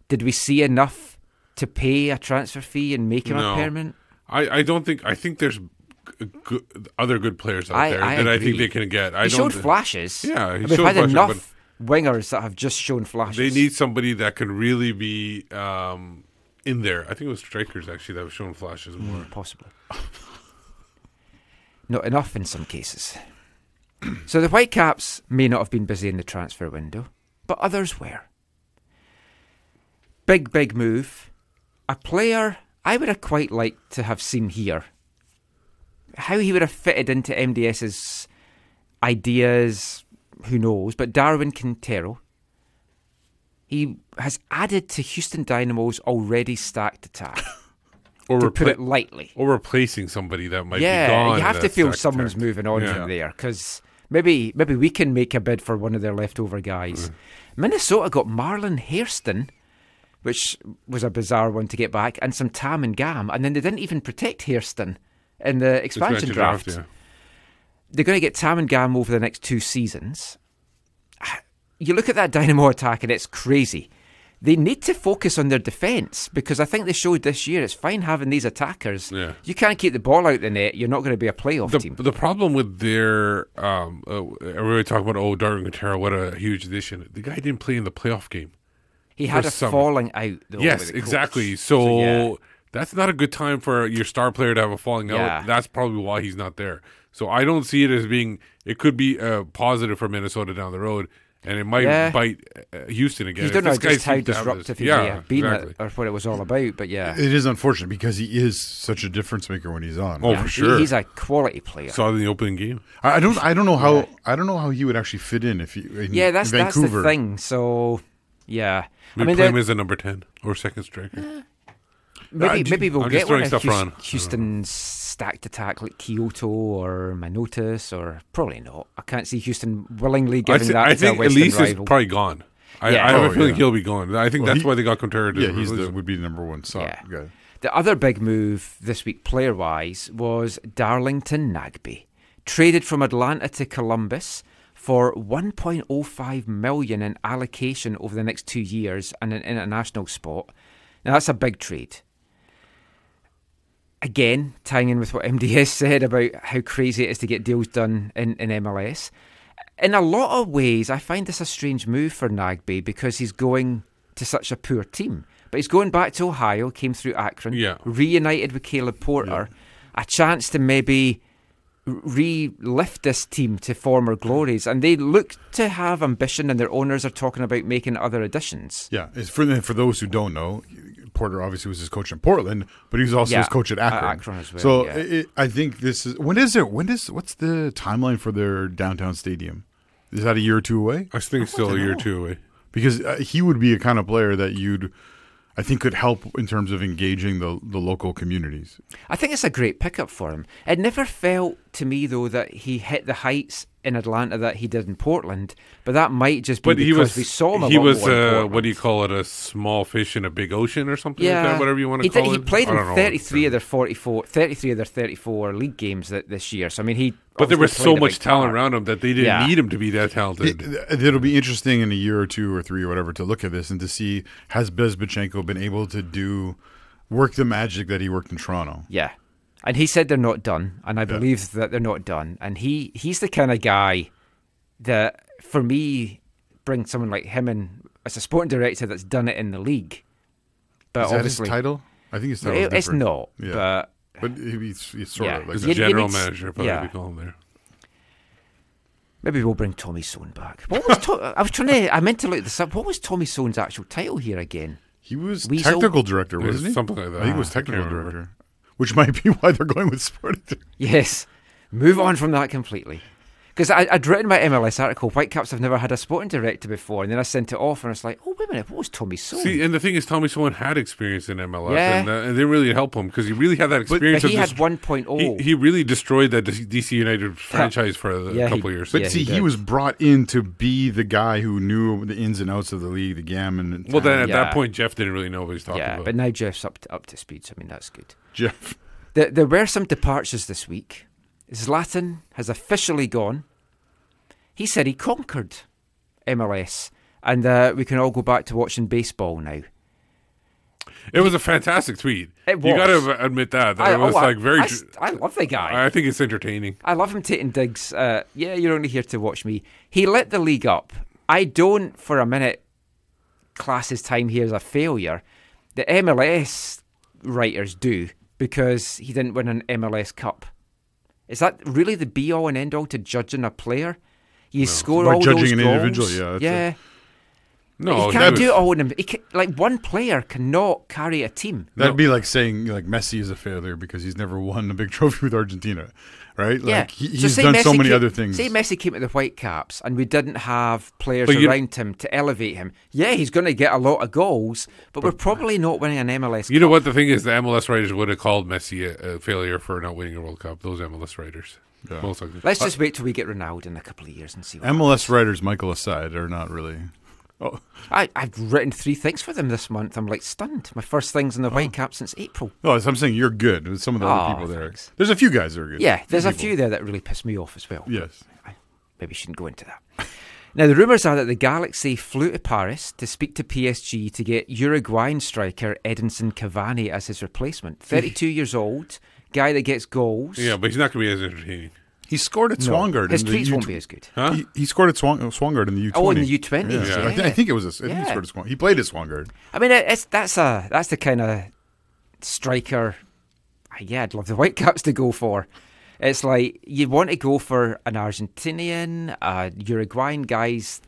did we see enough to pay a transfer fee and make him No. a permanent? I, I don't think I think there's g- other good players out I- there I that I think they can get. I he don't, showed flashes. Yeah, he And we've showed had flashes, enough wingers that have just shown flashes. They need somebody that can really be um, in there. I think it was strikers actually that have shown flashes more. Possibly. Not enough in some cases. so the Whitecaps may not have been busy in the transfer window, but others were. Big, big move. A player I would have quite liked to have seen here. How he would have fitted into MDS's ideas, who knows? But Darwin Quintero, he has added to Houston Dynamo's already stacked attack. Or to put it lightly. or replacing somebody that might yeah, be gone. you have to feel someone's attack. moving on Yeah. from there because maybe maybe we can make a bid for one of their leftover guys. Mm. Minnesota got Marlon Hairston, which was a bizarre one to get back, and some Tam and Gam, and then they didn't even protect Hairston in the expansion draft. draft, yeah. They're going to get Tam and Gam over the next two seasons. You look at that Dynamo attack, and it's crazy. They need to focus on their defence because I think they showed this year it's fine having these attackers. Yeah. You can't keep the ball out the net. You're not going to be a playoff the, team. the problem with their um, uh, everybody talk about oh Darwin Quintero, what a huge addition. The guy didn't play in the playoff game. He had a summer. falling out. Though, yes, with the coach. exactly. So, So, yeah. that's not a good time for your star player to have a falling Yeah. out. That's probably why he's not there. So I don't see it as being. It could be uh, positive for Minnesota down the road, and it might Yeah. bite uh, Houston again. You don't know this guy just how seems to have this- disruptive he yeah, may been exactly. or what it was all about, but yeah. It is unfortunate because he is such a difference maker when he's on. Oh, Yeah, for sure. He's a quality player. Saw it in the opening game. I I don't. I don't know how. I don't know how he would actually fit in if he. In, yeah, that's in that's Vancouver. the thing. So, yeah. We I mean, play the- him as a number ten or second striker. Maybe, I'm maybe we'll I'm get just one throwing of stuff Houst- around. Houston's stacked attack like Quioto or Manotas or probably not. I can't see Houston willingly I, giving thi- that I to think a Western Elise rival. is probably gone. I, Yeah. I have Oh, a feeling yeah. he'll be gone. I think Well, that's he- why they got Quintero. to Yeah, he's the would be the number one song Yeah. guy. The other big move this week, player wise, was Darlington Nagbe. Traded from Atlanta to Columbus for 1.05 million in allocation over the next two years and an international spot. Now that's a big trade. Again, tying in with what MDS said about how crazy it is to get deals done in, in MLS. In a lot of ways, I find this a strange move for Nagbe because he's going to such a poor team. But he's going back to Ohio, came through Akron, Yeah. reunited with Caleb Porter, a chance to maybe re-lift this team to former glories. And they look to have ambition, and their owners are talking about making other additions. Yeah, it's for for those who don't know, Porter obviously was his coach in Portland, but he was also Yeah, his coach at at Akron. Akron as well, So yeah. it, I think this is when is it? When is what's the timeline for their downtown stadium? Is that a year or two away? I think it's still a year or two away. Because uh, he would be a kind of player that you'd, I think, could help in terms of engaging the the local communities. I think it's a great pickup for him. It never felt to me though that he hit the heights in Atlanta that he did in Portland, but that might just be But because he was we saw him. A he lot was more uh, Portland. what do you call it? A small fish in a big ocean or something yeah, like that. Whatever you want to he call did, it. He played in 33 of their 44, 33 of their 34 league games th- this year. So I mean, he. But there was so much talent part. around him that they didn't Yeah. need him to be that talented. It, it'll be interesting in a year or two or three or whatever to look at this and to see has Bezbatchenko been able to do work the magic that he worked in Toronto. Yeah. And he said they're not done, and I believe that they're not done. And he he's the kind of guy that, for me, brings someone like him in as a sporting director that's done it in the league. But Is that his obviously, title? I think his title. is It- it's not, Yeah. but but he's, he's sort yeah. of like He's that. a You- you general need s- manager, probably yeah. we call him there. maybe we'll bring Tommy Soehn back. What was to- I was trying to? I meant to look this up. What was Tommy Soehn's actual title here again? He was Weasel? technical director, was wasn't he? something like that. I think it was Ah, I can't technical director, which might be why they're going with sporting. director. Yes. Move on from that completely. Because I'd written my MLS article, Whitecaps have never had a sporting director before, and then I sent it off, and it's like, oh, wait a minute, what was Tommy Soehn? See, and the thing is, Tommy Soehn had experience in MLS, Yeah. and, uh, and it didn't really help him because he really had that experience. but he of had dest- 1.0. He, he really destroyed that DC United franchise for a Yeah, couple of years. But Yeah, see, he he, was brought in to be the guy who knew the ins and outs of the league, the gammon. and well, then at Yeah. that point, Jeff didn't really know what he was talking yeah, about. but now Jeff's up to, up to speed, so I mean, that's good. Jeff. There, there were some departures this week. Zlatan has officially gone. He said he conquered MLS, and uh, we can all go back to watching baseball now. it was a fantastic tweet. It You got to admit that. that I, it was oh, like very. I, I love the guy. I think it's entertaining. I love him taking digs. Uh, yeah, you're only here to watch me. He lit the league up. I don't, for a minute, class his time here as a failure. The MLS writers do because he didn't win an MLS Cup. Is that really the be all and end all to judging a player? You score all those goals. By all judging those an goals. individual, yeah, yeah. No, he can't do it all in him. Can, like one player cannot carry a team. That'd be like saying like Messi is a failure because he's never won a big trophy with Argentina, right? Yeah, Like he, So he's say done so Messi many came- other things. Say Messi came to the Whitecaps and we didn't have players But around him to elevate him. Yeah, he's going to get a lot of goals, but we're probably not winning an MLS. You know what? The thing is, the MLS writers would have called Messi a, a failure for not winning a World Cup. Those MLS writers. Most likely. Let's uh, just wait till we get Ronaldo in a couple of years and see. What MLS writers, Michael aside, are not really. Oh, I, I've written three things for them this month. I'm like stunned. My first things in the oh. white cap since April. oh, I'm saying you're good. with Some of the Oh, other people there. thanks. There's a few guys that are good. Yeah, there's a few there that really piss me off as well. Yes. I maybe shouldn't go into that. Now, the rumours are that the Galaxy flew to Paris to speak to PSG to get Uruguayan striker Edinson Cavani as his replacement. 32 years old, guy that gets goals. Yeah, but he's not going to be as entertaining. He scored at No, Swangard. his in tweets U- won't be as good. Huh? He, he scored at Swang, Swangard in the U20. Oh, in the U20s, Yeah. I, thi- I think it was. A, I think Yeah. he scored at Swangard. He played at Swangard. I mean, it's that's a that's the kind of striker. Yeah, I'd love the Whitecaps to go for. It's like you want to go for an Argentinian, uh, Uruguayan guys.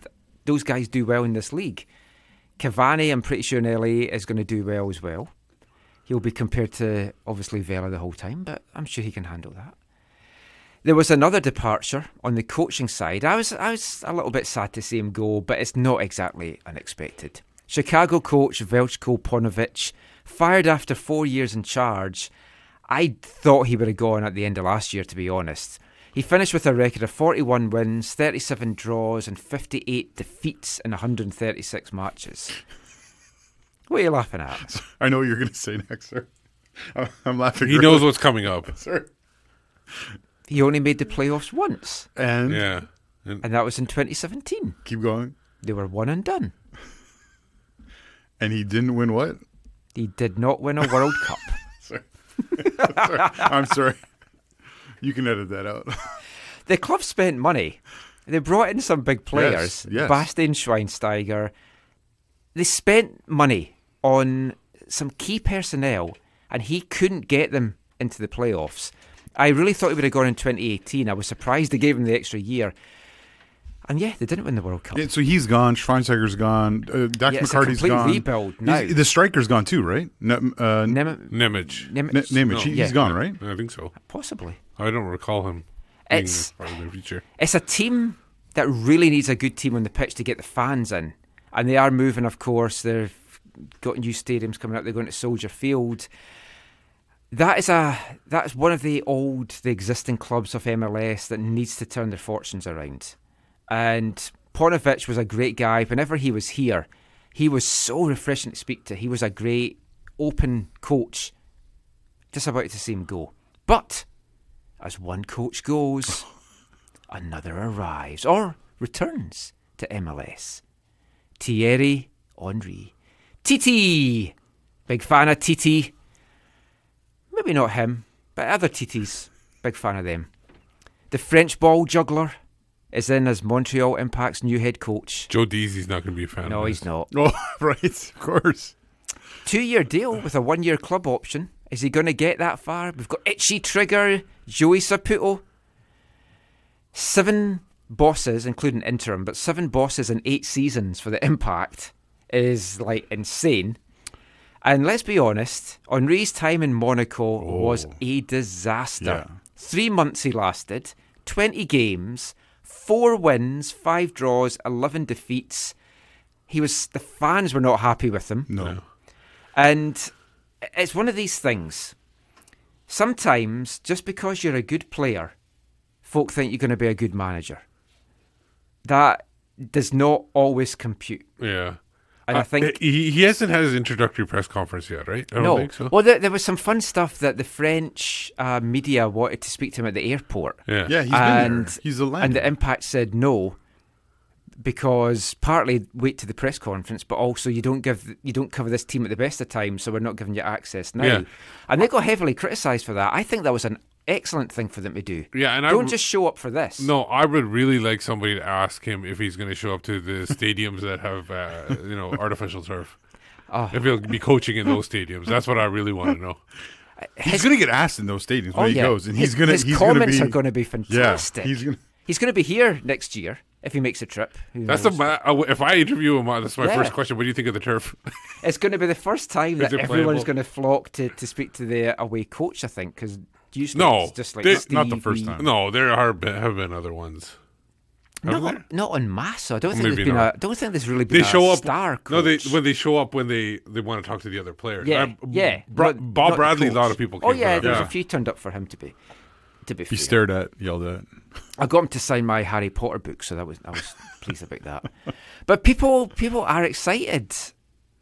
Those guys do well in this league. Cavani, I'm pretty sure in LA is going to do well as well. He'll be compared to obviously Vela the whole time, but I'm sure he can handle that. There was another departure on the coaching side. I was I was a little bit sad to see him go, but it's not exactly unexpected. Chicago coach Veljko Paunovic fired after four years in charge. I thought he would have gone at the end of last year, to be honest. He finished with a record of 41 wins, 37 draws, and 58 defeats in 136 matches. What are you laughing at? I know what you're going to say next, sir. I'm- I'm laughing. He knows what's coming up. Sir. He only made the playoffs once, And Yeah. And and that was in 2017. keep going. They were one and done. And he didn't win what? He did not win a World Cup. Sorry. Sorry. I'm sorry. You can edit that out. The club spent money. They brought in some big players. Yes, yes. Bastian Schweinsteiger. They spent money on some key personnel, and he couldn't get them into the playoffs. I really thought he would have gone in 2018. I was surprised they gave him the extra year. And yeah, they didn't win the World Cup. Yeah, so he's gone. Schweinsteiger's gone. Uh, Dax Yeah, it's a McCarty's complete gone. rebuild He's- now. The striker's gone too, right? Ne- uh, Nem- Nemec. Nem- Ne- Nemec, he, yeah. has gone, right? I think so. Possibly. I don't recall him being It's- part of the future. It's a team that really needs a good team on the pitch to get the fans in. And they are moving, of course. They've got new stadiums coming up. They're going to Soldier Field. That is a that is one of the old, the existing clubs of MLS that needs to turn their fortunes around. And Paunovic was a great guy. Whenever he was here, he was so refreshing to speak to. He was a great, open coach. Just about to see him go. But as one coach goes, another arrives or returns to MLS. Thierry Henry. TT! Big fan of TT. Maybe not him, but other TTs. Big fan of them. The French ball juggler is in as Montreal Impact's new head coach. Joe Deasy's not going to be a fan. No, he's not. Oh, right, of course. Two year deal with a one year club option. Is he going to get that far? We've got Itchy Trigger, Joey Saputo. Seven bosses, including interim, but seven bosses in eight seasons for the Impact is like insane. And let's be honest, Henry's time in Monaco oh. was a disaster. Yeah. Three months he lasted, 20 games, four wins, five draws, 11 defeats. He was the fans were not happy with him. No. And it's one of these things. Sometimes, just because you're a good player, folk think you're going to be a good manager. That does not always compute. Yeah. And I Uh, think he, he hasn't had his introductory press conference yet, right? I don't no. think so. Well, there, there was some fun stuff that the French uh, media wanted to speak to him at the airport. Yeah. Yeah, he's been and there. He's a and the Impact said no because partly wait to the press conference, but also you don't give you don't cover this team at the best of times, so we're not giving you access now. Yeah. And they got heavily criticised for that. I think that was an excellent thing for them to do. Yeah, and I don't just show up for this. No, I would really like somebody to ask him if he's going to show up to the stadiums that have, uh, you know, artificial turf. Oh. If he'll be coaching in those stadiums, that's what I really want to know. He's going to get asked in those stadiums when Oh, he yeah. goes, and his, he's going to. his he's gonna comments be, are going to be fantastic. Yeah, he's going. to He's going to be here next year if he makes a trip. That's the knows? ma- uh, if I interview him, uh, that's my Yeah. first question. What do you think of the turf? It's going to be the first time Is that everyone's playable? going to flock to, to speak to the away coach. I think because usually no, it's just like they- Steve, not the first time. No, there are been, have been other ones. Haven't Not, there? not en masse. I don't Or think there's maybe been not. a. Don't think there's really been They a show up. star. No, they when they show up when they they want to talk to the other players. yeah, Uh, yeah. Bra- not- Bob not Bradley, a lot of people. Came Oh yeah, for there's that. a few turned up for him to be. To be He fair. stared at, yelled at. I got him to sign my Harry Potter book, so that was I was pleased about that. But people people are excited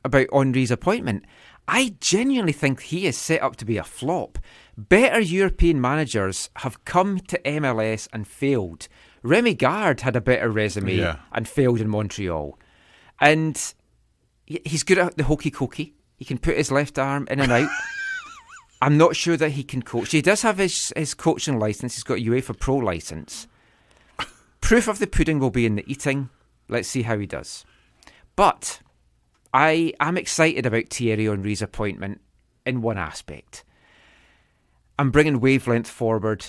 about Henry's appointment. I genuinely think he is set up to be a flop. Better European managers have come to MLS and failed. Rémi Garde had a better resume Yeah. and failed in Montreal. And he's good at the hokey cokey. He can put his left arm in and out. I'm not sure that he can coach. He does have his, his coaching license. He's got a UEFA Pro license. Proof of the pudding will be in the eating. Let's see how he does. But I am excited about Thierry Henry's appointment in one aspect. I'm bringing wavelength forward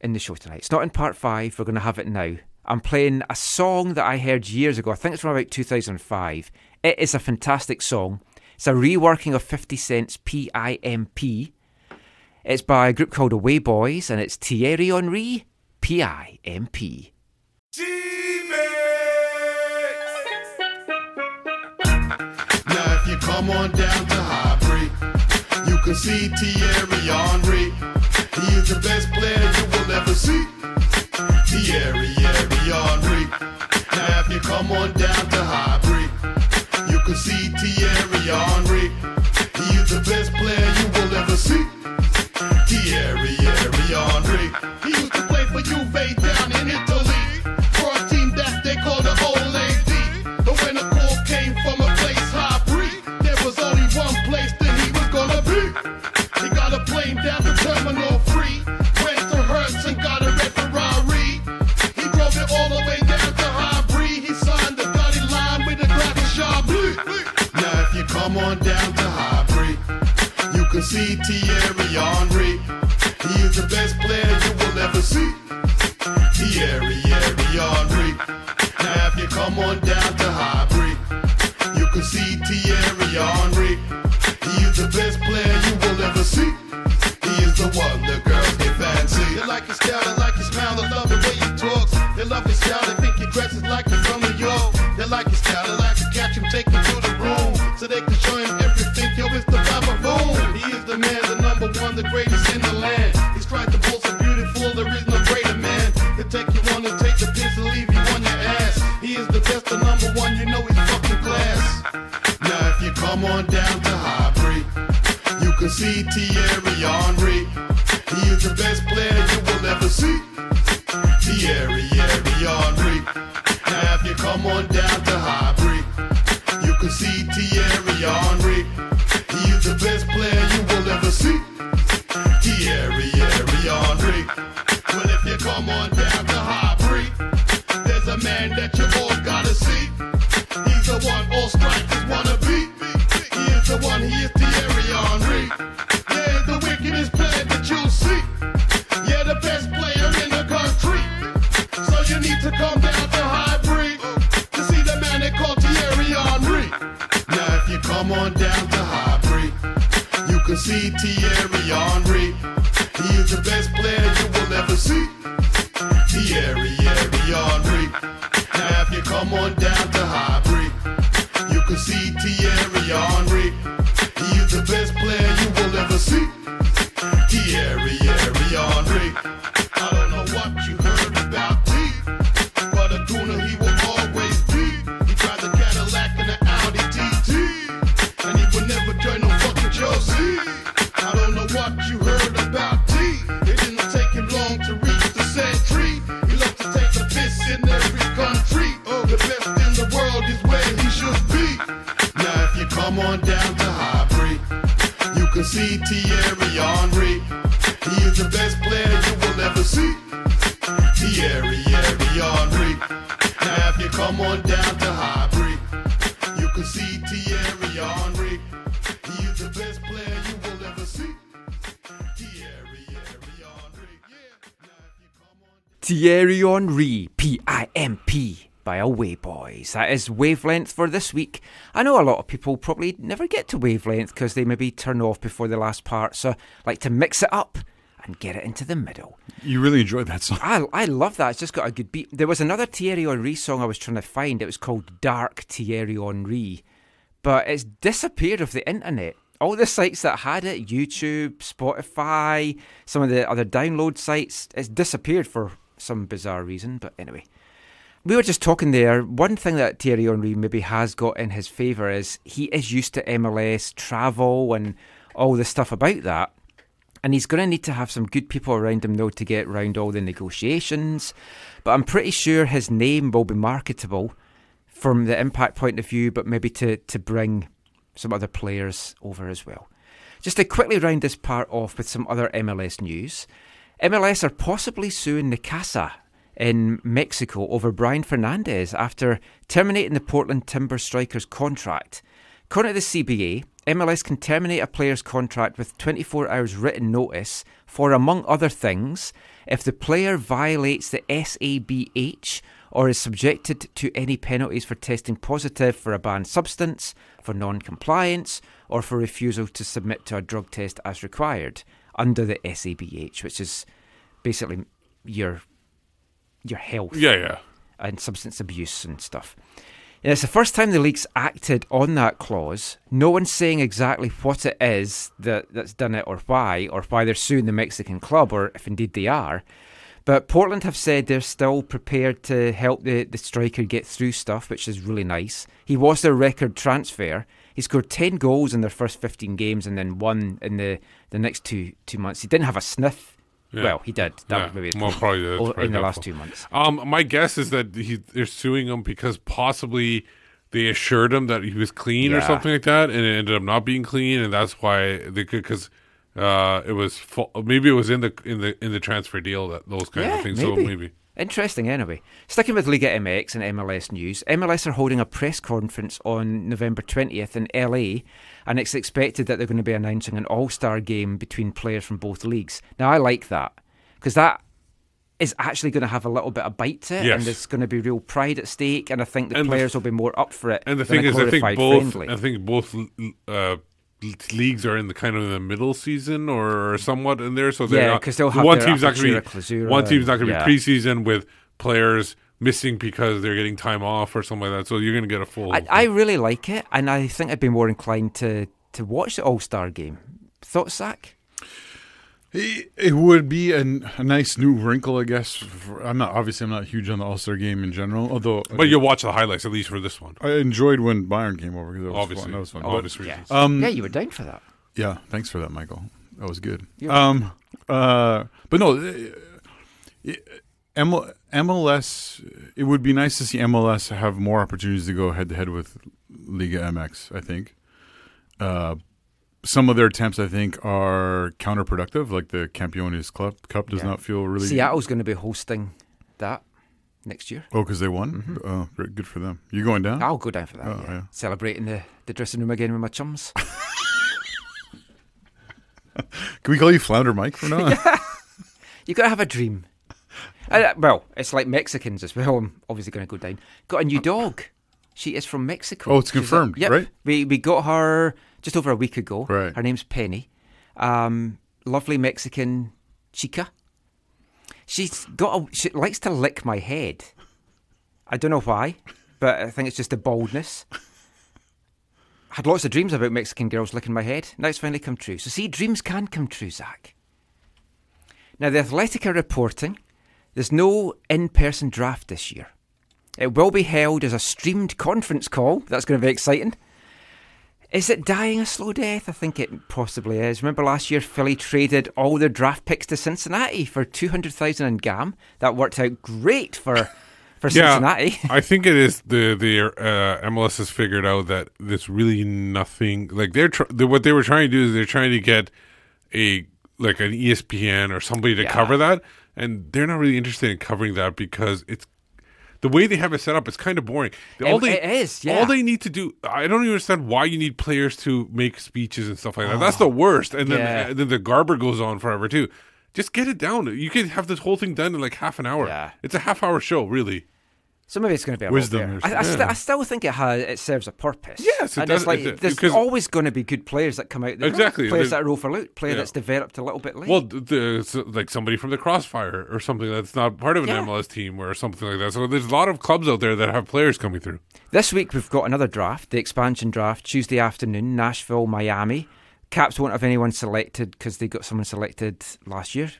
in the show tonight. It's not in part five. We're going to have it now. I'm playing a song that I heard years ago. I think it's from about 2005. It is a fantastic song. It's a reworking of 50 Cent's PIMP. It's by a group called Away Boys, and it's Thierry Henry, PIMP. Now if you come on down to Highbury, you can see Thierry Henry. He is the best player you will ever see. Thierry, Thierry Henry. Now if you come on down to Highbury, you can see Thierry Henry. He is the best player you will ever see. Thierry, Thierry Henry. He used to play for Juve down on down to Highbury, you can see Thierry Henry. He is the best player you will ever see. Thierry, see Thierry Henry. He is the best player you will ever see. Thierry, Thierry Henry. Now if you come on down Now, if you come on down to Highbury, you can see Thierry Henry. He is the best player you will ever see. Thierry, Henry. Thierry Henry, P I M P, by Away Boys. That is Wavelength for this week. I know a lot of people probably never get to Wavelength because they maybe turn off before the last part, so I like to mix it up and get it into the middle. You really enjoyed that song. I, I love that. It's just got a good beat. There was another Thierry Henry song I was trying to find. It was called Dark Thierry Henry, but it's disappeared off the internet. All the sites that had it, YouTube, Spotify, some of the other download sites, it's disappeared for some bizarre reason. But anyway, we were just talking there. One thing that Thierry Henry maybe has got in his favour is he is used to MLS travel and all the stuff about that. And he's going to need to have some good people around him, though, to get around all the negotiations. But I'm pretty sure his name will be marketable from the impact point of view, but maybe to, to bring some other players over as well. Just to quickly round this part off with some other MLS news. MLS are possibly suing Necaxa in Mexico over Brian Fernandez after terminating the Portland Timber striker's contract. According to the CBA, MLS can terminate a player's contract with 24 hours written notice for, among other things, if the player violates the SABH or is subjected to any penalties for testing positive for a banned substance, for non compliance, or for refusal to submit to a drug test as required under the SABH, which is basically your your health. Yeah, yeah. And substance abuse and stuff. And it's the first time the league's acted on that clause. No one's saying exactly what it is that, that's done it or why, or why they're suing the Mexican club, or if indeed they are. But Portland have said they're still prepared to help the, the striker get through stuff, which is really nice. He was their record transfer. He scored 10 goals in their first 15 games and then one in the, the next two two months. He didn't have a sniff. Yeah. Well, he did. That Yeah. was maybe Well, probably that's o- probably in the last two months. Um, my guess is that he, they're suing him because possibly they assured him that he was clean or something like that, and it ended up not being clean, and that's why they could because uh, it was fu- maybe it was in the in the in the transfer deal that those kind yeah, of things. Maybe. So maybe Interesting, anyway. Sticking with Liga MX and MLS news, MLS are holding a press conference on November 20th in LA, and it's expected that they're going to be announcing an all star game between players from both leagues. Now, I like that because that is actually going to have a little bit of bite to it, Yes. and there's going to be real pride at stake, and I think the And the- players will be more up for it. And the thing is, I think both. friendly. I think both uh, leagues are in the kind of the middle season or somewhat in there. So they're Yeah, 'cause they'll have one team's not going to be clausura, one team's not going to yeah. be preseason with players missing because they're getting time off or something like that. So you're going to get a full. I, I really like it, and I think I'd be more inclined to, to watch the All Star game. Thoughts, Zach? It, it would be a nice new wrinkle, I guess. For, I'm not obviously I'm not huge on the All Star game in general, although But you'll watch the highlights at least for this one. I enjoyed when Bayern came over because that was Obviously. fun. That was fun. Oh, But, obvious reasons. um, yeah, you were down for that. Yeah, thanks for that, Michael. That was good. Um, uh, but no, uh, ML, MLS. It would be nice to see MLS have more opportunities to go head to head with Liga MX. I think. Uh, some of their attempts, I think, are counterproductive. Like the Campeones Club Cup does Yeah. not feel really. Seattle's going to be hosting that next year. Oh, because they won. Oh, great, good for them. You going down? I'll go down for that. Oh, yeah. yeah. Celebrating the, the dressing room again with my chums. Can we call you Flounder Mike for now? you got to have a dream. Uh, well, it's like Mexicans as well. I'm obviously going to go down. Got a new dog. She is from Mexico. Oh, it's She's a- confirmed, yep. right? We we got her just over a week ago. Right. Her name's Penny. Um, lovely Mexican chica. She's got. A, she likes to lick my head. I don't know why, but I think it's just the baldness. I had lots of dreams about Mexican girls licking my head. Now it's finally come true. So see, dreams can come true, Zach. Now the Athletic are reporting there's no in-person draft this year. It will be held as a streamed conference call. That's going to be exciting. Is it dying a slow death? I think it possibly is. Remember last year, Philly traded all their draft picks to Cincinnati for two hundred thousand in GAM. That worked out great for for Cincinnati. I think it is the the uh, MLS has figured out that there's really nothing like they're tr- the, what they were trying to do is they're trying to get a like an ESPN or somebody to Yeah. cover that, and they're not really interested in covering that because it's the way they have it set up. It's kind of boring. All It- they, it is, yeah. All they need to do. I don't even understand why you need players to make speeches and stuff like that. That's the oh. worst. And then Yeah. and then the Garber goes on forever too. Just get it down. You could have this whole thing done in like half an hour. Yeah. It's a half hour show, really. So maybe it's going to be a Wisdom or. I, I, st- I still think it has it serves a purpose. Yes, it and does- It's like, it there's always going to be good players that come out. There. Exactly. players There's- that are overlooked, player Yeah. that's developed a little bit late. Well, the, the like somebody from the Crossfire or something that's not part of an Yeah. MLS team or something like that. So there's a lot of clubs out there that have players coming through. This week we've got another draft, the expansion draft, Tuesday afternoon, Nashville, Miami. Caps won't have anyone selected because they got someone selected last year.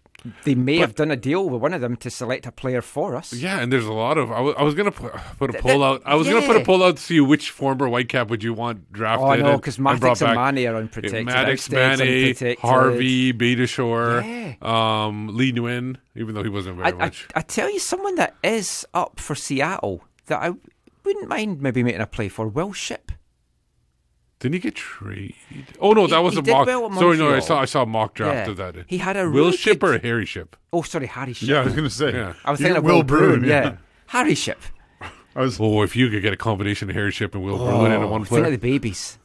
They may have done a deal with one of them to select a player for us. Yeah, and there's a lot of. I was, I was gonna put, put a Th- poll th- out. I was gonna put a yeah. poll out to see which former Whitecap would you want drafted. Oh, I know, and- 'cause and Mattocks brought and. Manny are unprotected. Mattocks, Manny, unprotected. Harvey, Beta Shore, um, Lee Nguyen, even though he wasn't very I, I, much. I tell you, someone that is up for Seattle that I wouldn't mind maybe making a play for, Will Shipp. Didn't he get traded? Oh no, that He- was he a mock. well Sorry, no, I saw I saw a mock draft Yeah. of that. He had a Will really Shipp good- or Harry Shipp? Oh, sorry, Harry Shipp. Yeah, I was going to say. Yeah. I was You thinking of Will, Will Bruin. Bruin, yeah. yeah. Harry Shipp. I was Oh, if you could get a combination of Harry Shipp and Will Bruin in a one Oh, think player. of the babies.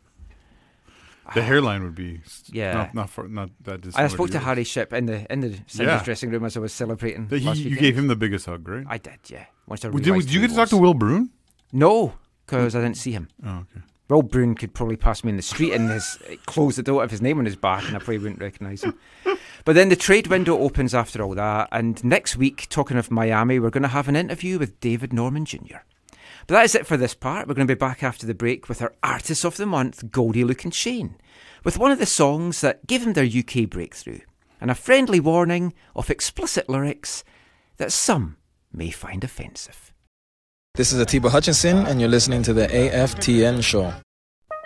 the hairline would be Yeah. not not, for, not that. I spoke to yours. Harry Shipp in the in the Sounders Yeah. dressing room as I was celebrating. That he, you gave him the biggest hug, right? I did, yeah. Once I Did, did you get to talk to. Will Bruin? No, because I didn't see him. Oh, okay. Will Bruin could probably pass me in the street and his uh, close the door of his name on his back, and I probably wouldn't recognise him. But then the trade window opens after all that, and next week, talking of Miami, we're going to have an interview with David Norman Jr. But that is it for this part. We're going to be back after the break with our Artist of the Month, Goldie Lookin Chain, with one of the songs that gave them their UK breakthrough, and a friendly warning of explicit lyrics that some may find offensive. This is Atiba Hutchinson, and you're listening to the AFTN show.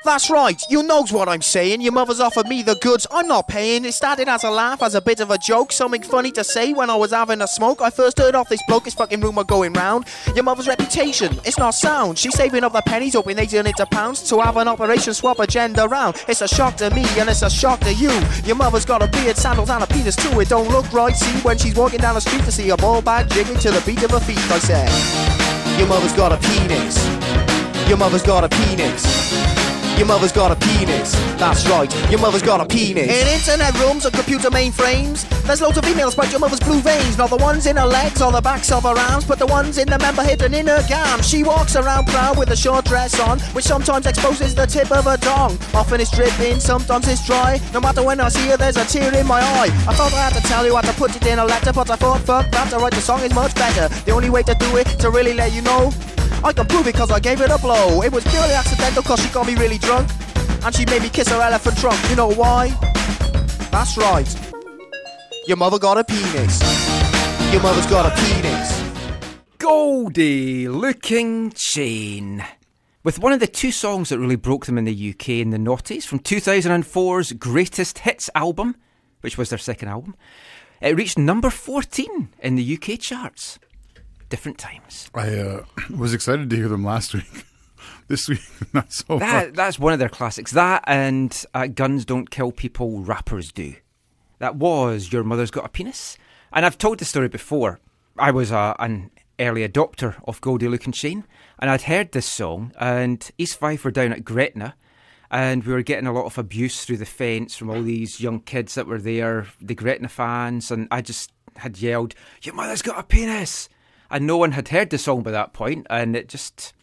That's right, you knows what I'm saying. Your mother's offered me the goods, I'm not paying. It started as a laugh, as a bit of a joke, something funny to say when I was having a smoke. I first heard off this bloke, fucking rumour going round. Your mother's reputation, it's not sound. She's saving up the pennies, hoping they turn into pounds to have an operation swap agenda round. It's a shock to me, and it's a shock to you. Your mother's got a beard, sandals, and a penis too. It don't look right, see, when she's walking down the street to see a ball bag jiggling to the beat of her feet. I said, Your mother's got a penis. Your mother's got a penis. Your mother's got a penis. That's right, your mother's got a penis. In internet rooms and computer mainframes, there's loads of emails about your mother's blue veins. Not the ones in her legs or the backs of her arms, but the ones in the member hidden in her gam. She walks around proud with a short dress on, which sometimes exposes the tip of her dong. Often it's dripping, sometimes it's dry. No matter when I see her, there's a tear in my eye. I thought I had to tell you how to put it in a letter, but I thought, fuck that, to write the song is much better. The only way to do it, to really let you know. I can prove it cause I gave it a blow. It was purely accidental cause she got me really drunk. And she made me kiss her elephant trunk. You know why? That's right. Your mother got a penis. Your mother's got a penis. Goldie Lookin Chain. With one of the two songs that really broke them in the UK in the noughties from 2004's Greatest Hits album, which was their second album. It reached number 14 in the UK charts. Different times. I uh, was excited to hear them last week. this week, not so That, that's one of their classics. That and uh, Guns Don't Kill People, Rappers Do. That was Your Mother's Got a Penis. And I've told the story before. I was uh, an early adopter of Goldie Lookin Chain, and I'd heard this song, and East Five were down at Gretna, and we were getting a lot of abuse through the fence from all these young kids that were there, the Gretna fans, and I just had yelled, Your mother's got a penis! And no one had heard the song by that point, and it just,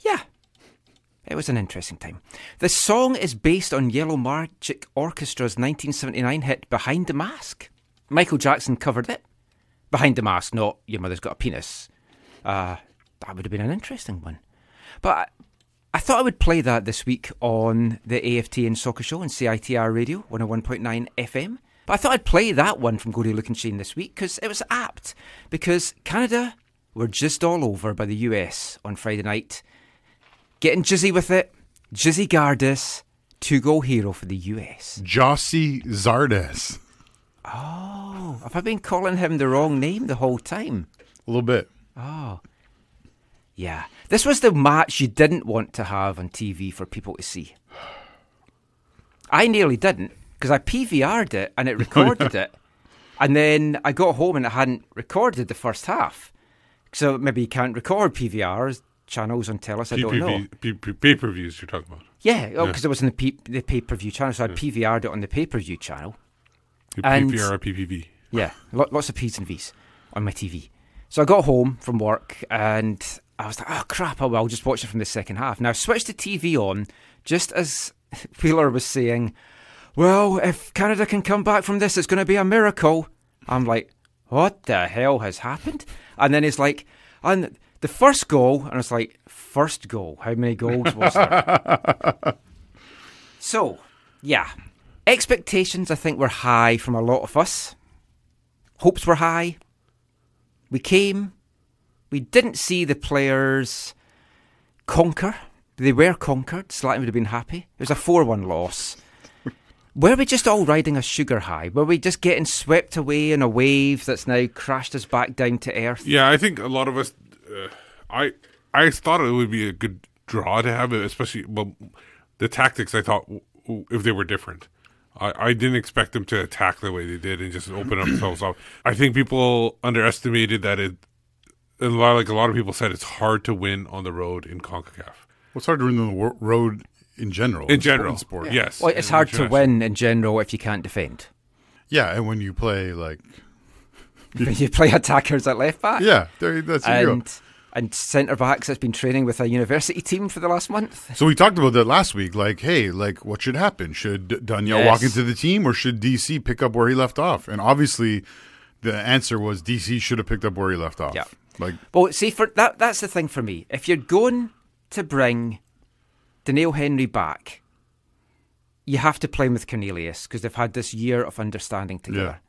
yeah, it was an interesting time. The song is based on Yellow Magic Orchestra's 1979 hit Behind the Mask. Michael Jackson covered it. Behind the Mask, not Your Mother's Got a Penis. Uh, that would have been an interesting one. But I, I thought I would play that this week on the AFTN Soccer Show on CITR Radio 101.9 FM. But I thought I'd play that one from Lookin Chain this week because it was apt. Because Canada were just all over by the US on Friday night getting jizzy with it. Jizzy Gardis, two goal hero for the US. Gyasi Zardes. Oh, have I been calling him the wrong name the whole time? A little bit. Oh. Yeah. This was the match you didn't want to have on TV for people to see. I nearly didn't because I PVR'd it and it oh, recorded it. And then I got home and it hadn't recorded the first half. So maybe you can't record PVRs channels on Telus. I don't know. Pay per views you're talking about. Yeah, oh, because it was in the, P- the pay per view channel, so I PVR'd it on the pay per view channel. And- PPR or PPV. Yeah, lo- lots of P's and V's on my TV. So I got home from work and I was like, oh crap, oh well, I'll just watch it from the second half. Now I switched the TV on just as Wheeler was saying, well, if Canada can come back from this, it's going to be a miracle. I'm like, what the hell has happened? And then he's like, and the first goal, and it's like, first goal, how many goals was there? so, yeah, expectations I think were high from a lot of us. Hopes were high. We came. We didn't see the players conquer. They were conquered. Slatton would have been happy. It was a 4 1 loss. Were we just all riding a sugar high? Were we just getting swept away in a wave that's now crashed us back down to earth? Yeah, I think a lot of us. Uh, I I thought it would be a good draw to have it, especially well, the tactics. I thought w- w- if they were different, I, I didn't expect them to attack the way they did and just open themselves up. I think people underestimated that it. A lot, like a lot of people said, it's hard to win on the road in Concacaf. Well, it's hard to win on the road in general. In sport- general, sport. yes. Well, it's And hard to win in general if you can't defend. Yeah, and when you play like you play attackers at left back. Yeah, that's your and and centre backs that's been training with a university team for the last month. So we talked about that last week. Like, hey, like, what should happen? Should Doneil walk into the team, or should DC pick up where he left off? And obviously, the answer was DC should have picked up where he left off. Yeah. Like, Well, see, for that that's the thing for me. If you're going to bring Doneil Henry back, you have to play him with Cornelius because they've had this year of understanding together.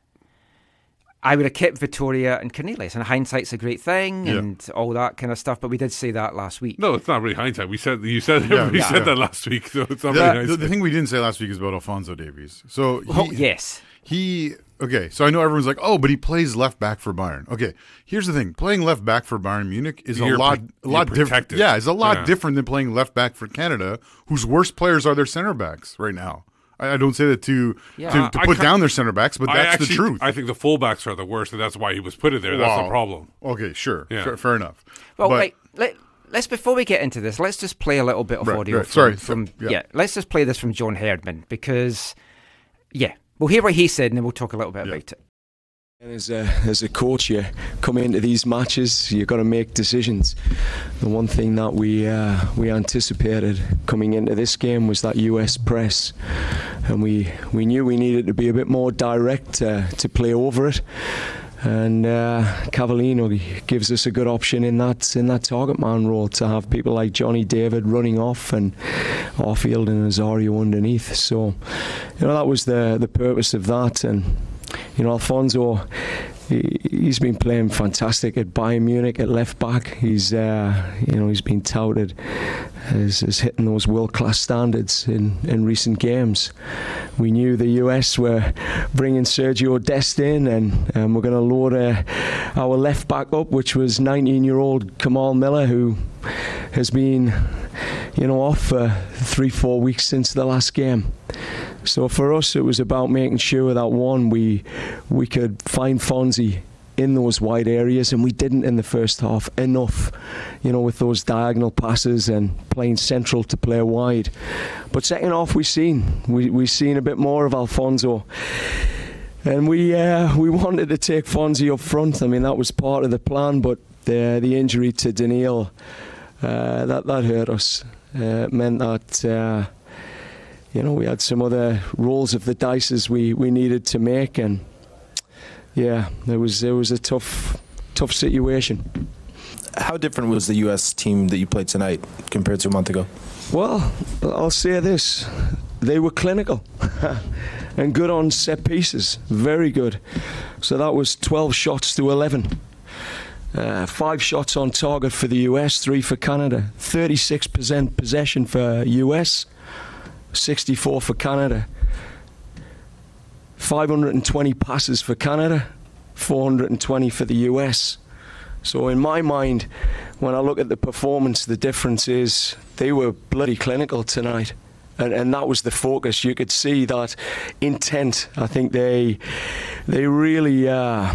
I would have kept Vitória and Cornelius, and hindsight's a great thing Yeah. and all that kind of stuff. But we did say that last week. No, it's not really hindsight. We said you said Yeah, we yeah. said that last week, so it's not the, really the, the thing we didn't say last week is about Alfonso Davies. So oh, he, Oh, yes. He okay. So I know everyone's like, oh, but he plays left back for Bayern. Okay, here's the thing: playing left back for Bayern Munich is You're a lot, pro- a lot different. Yeah, it's a lot Yeah. different than playing left back for Canada, whose worst players are their center backs right now. I, I don't say that to Yeah. to, to I put down their center backs, but that's actually- the truth. I think the fullbacks are the worst, and that's why he was put in there. That's the problem. Okay, sure, Yeah. fair, fair enough. Well, But- right. Let, let's before we get into this, let's just play a little bit of Right, audio. right. From, Sorry, from so- yeah. yeah. Let's just play this from John Herdman because, yeah, we'll hear what he said and then we'll talk a little bit about it. And as a, as a coach, you come into these matches, you've got to make decisions. The one thing that we uh, we anticipated coming into this game was that US press, and we we knew we needed to be a bit more direct uh, to play over it. And uh, Cavallini gives us a good option in that in that target man role to have people like Johnny David running off and Arfield and Osorio underneath. So, you know, that was the the purpose of that and you know, Alfonso, he's been playing fantastic at Bayern Munich at left back. He's, uh, you know, he's been touted as, as hitting those world class standards in, in recent games. We knew the US were bringing Sergio Dest in, and um, we're going to load uh, our left back up, which was 19 year old Kamal Miller, who has been, you know, off for three, four weeks since the last game. So for us, it was about making sure that one we we could find Fonzie in those wide areas, and we didn't in the first half enough, you know, with those diagonal passes and playing central to play wide. But second half, we seen we we seen a bit more of Alfonso. And we uh, we wanted to take Fonzie up front. I mean that was part of the plan, but the the injury to Doneil uh, that that hurt us. Uh, it meant that uh, you know we had some other rolls of the dices we, we needed to make, and yeah, it was it was a tough tough situation. How different was the U.S. team that you played tonight compared to a month ago? Well, I'll say this: they were clinical and good on set pieces, very good. So that was 12 shots to 11. Uh, five shots on target for the US, three for Canada. 36% possession for US, 64 for Canada. 520 passes for Canada, 420 for the US. So in my mind, when I look at the performance, the difference is they were bloody clinical tonight. And, and that was the focus. You could see that intent. I think they they really uh,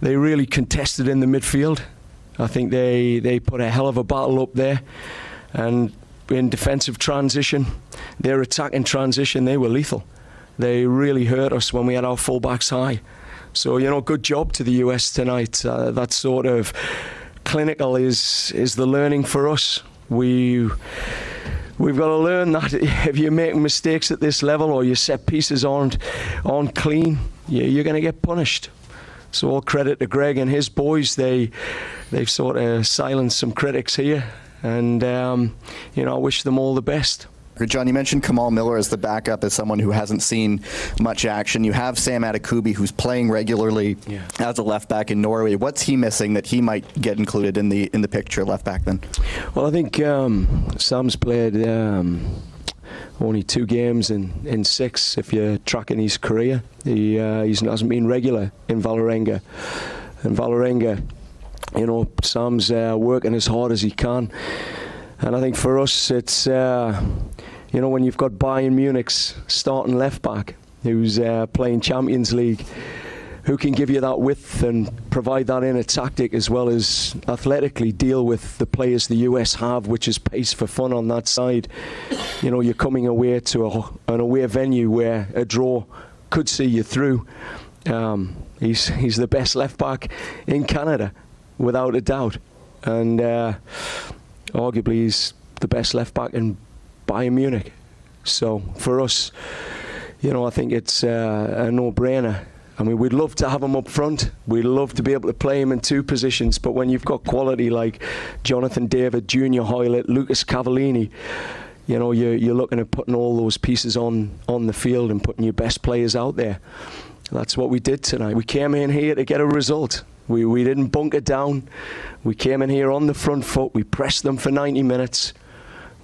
they really contested in the midfield. I think they they put a hell of a battle up there, and in defensive transition, their attack in transition, they were lethal. They really hurt us when we had our fullbacks high. So you know, good job to the US tonight. Uh, that sort of clinical is is the learning for us. We we've got to learn that if you make mistakes at this level or your set pieces aren't aren't clean, you- you're going to get punished. So all credit to Gregg and his boys. They they've sort of silenced some critics here, and um, you know I wish them all the best. John, you mentioned Kamal Miller as the backup, as someone who hasn't seen much action. You have Sam Adekugbe, who's playing regularly as a left back in Norway. What's he missing that he might get included in the in the picture left back then? Well, I think um, Sam's played um, only two games in, in six. If you're tracking his career, he uh, he's, hasn't been regular in Valerenga. And Valerenga, you know, Sam's uh, working as hard as he can. And I think for us, it's uh, you know when you've got Bayern Munich's starting left back who's uh, playing Champions League, who can give you that width and provide that inner tactic as well as athletically deal with the players the US have, which is pace for fun on that side. You know, you're coming away to a, an away venue where a draw could see you through. Um, he's he's the best left back in Canada, without a doubt, and uh, arguably he's the best left back in Bayern Munich. So for us, you know, I think it's uh, a no-brainer. I mean, we'd love to have him up front. We'd love to be able to play him in two positions. But when you've got quality like Jonathan David, Junior Hoylett, Lucas Cavallini, you know, you're, you're looking at putting all those pieces on on the field and putting your best players out there. That's what we did tonight. We came in here to get a result. We we didn't bunker down. We came in here on the front foot. We pressed them for 90 minutes.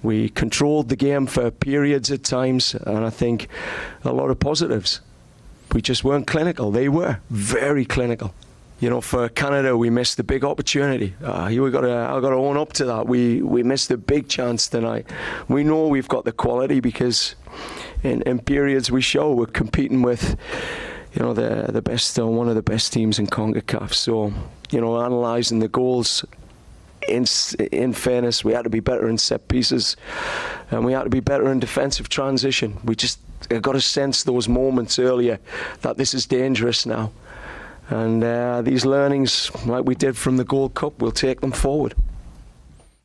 We controlled the game for periods at times, and I think a lot of positives. We just weren't clinical. They were very clinical. You know, for Canada, we missed the big opportunity. Uh, we got to, I got to own up to that. We we missed the big chance tonight. We know we've got the quality because in, in periods we show we're competing with, you know, the the best, uh, one of the best teams in Concacaf. So, you know, analysing the goals. In in fairness, we had to be better in set pieces, and we had to be better in defensive transition. We just got to sense those moments earlier that this is dangerous now. And uh, these learnings, like we did from the Gold Cup, we'll take them forward.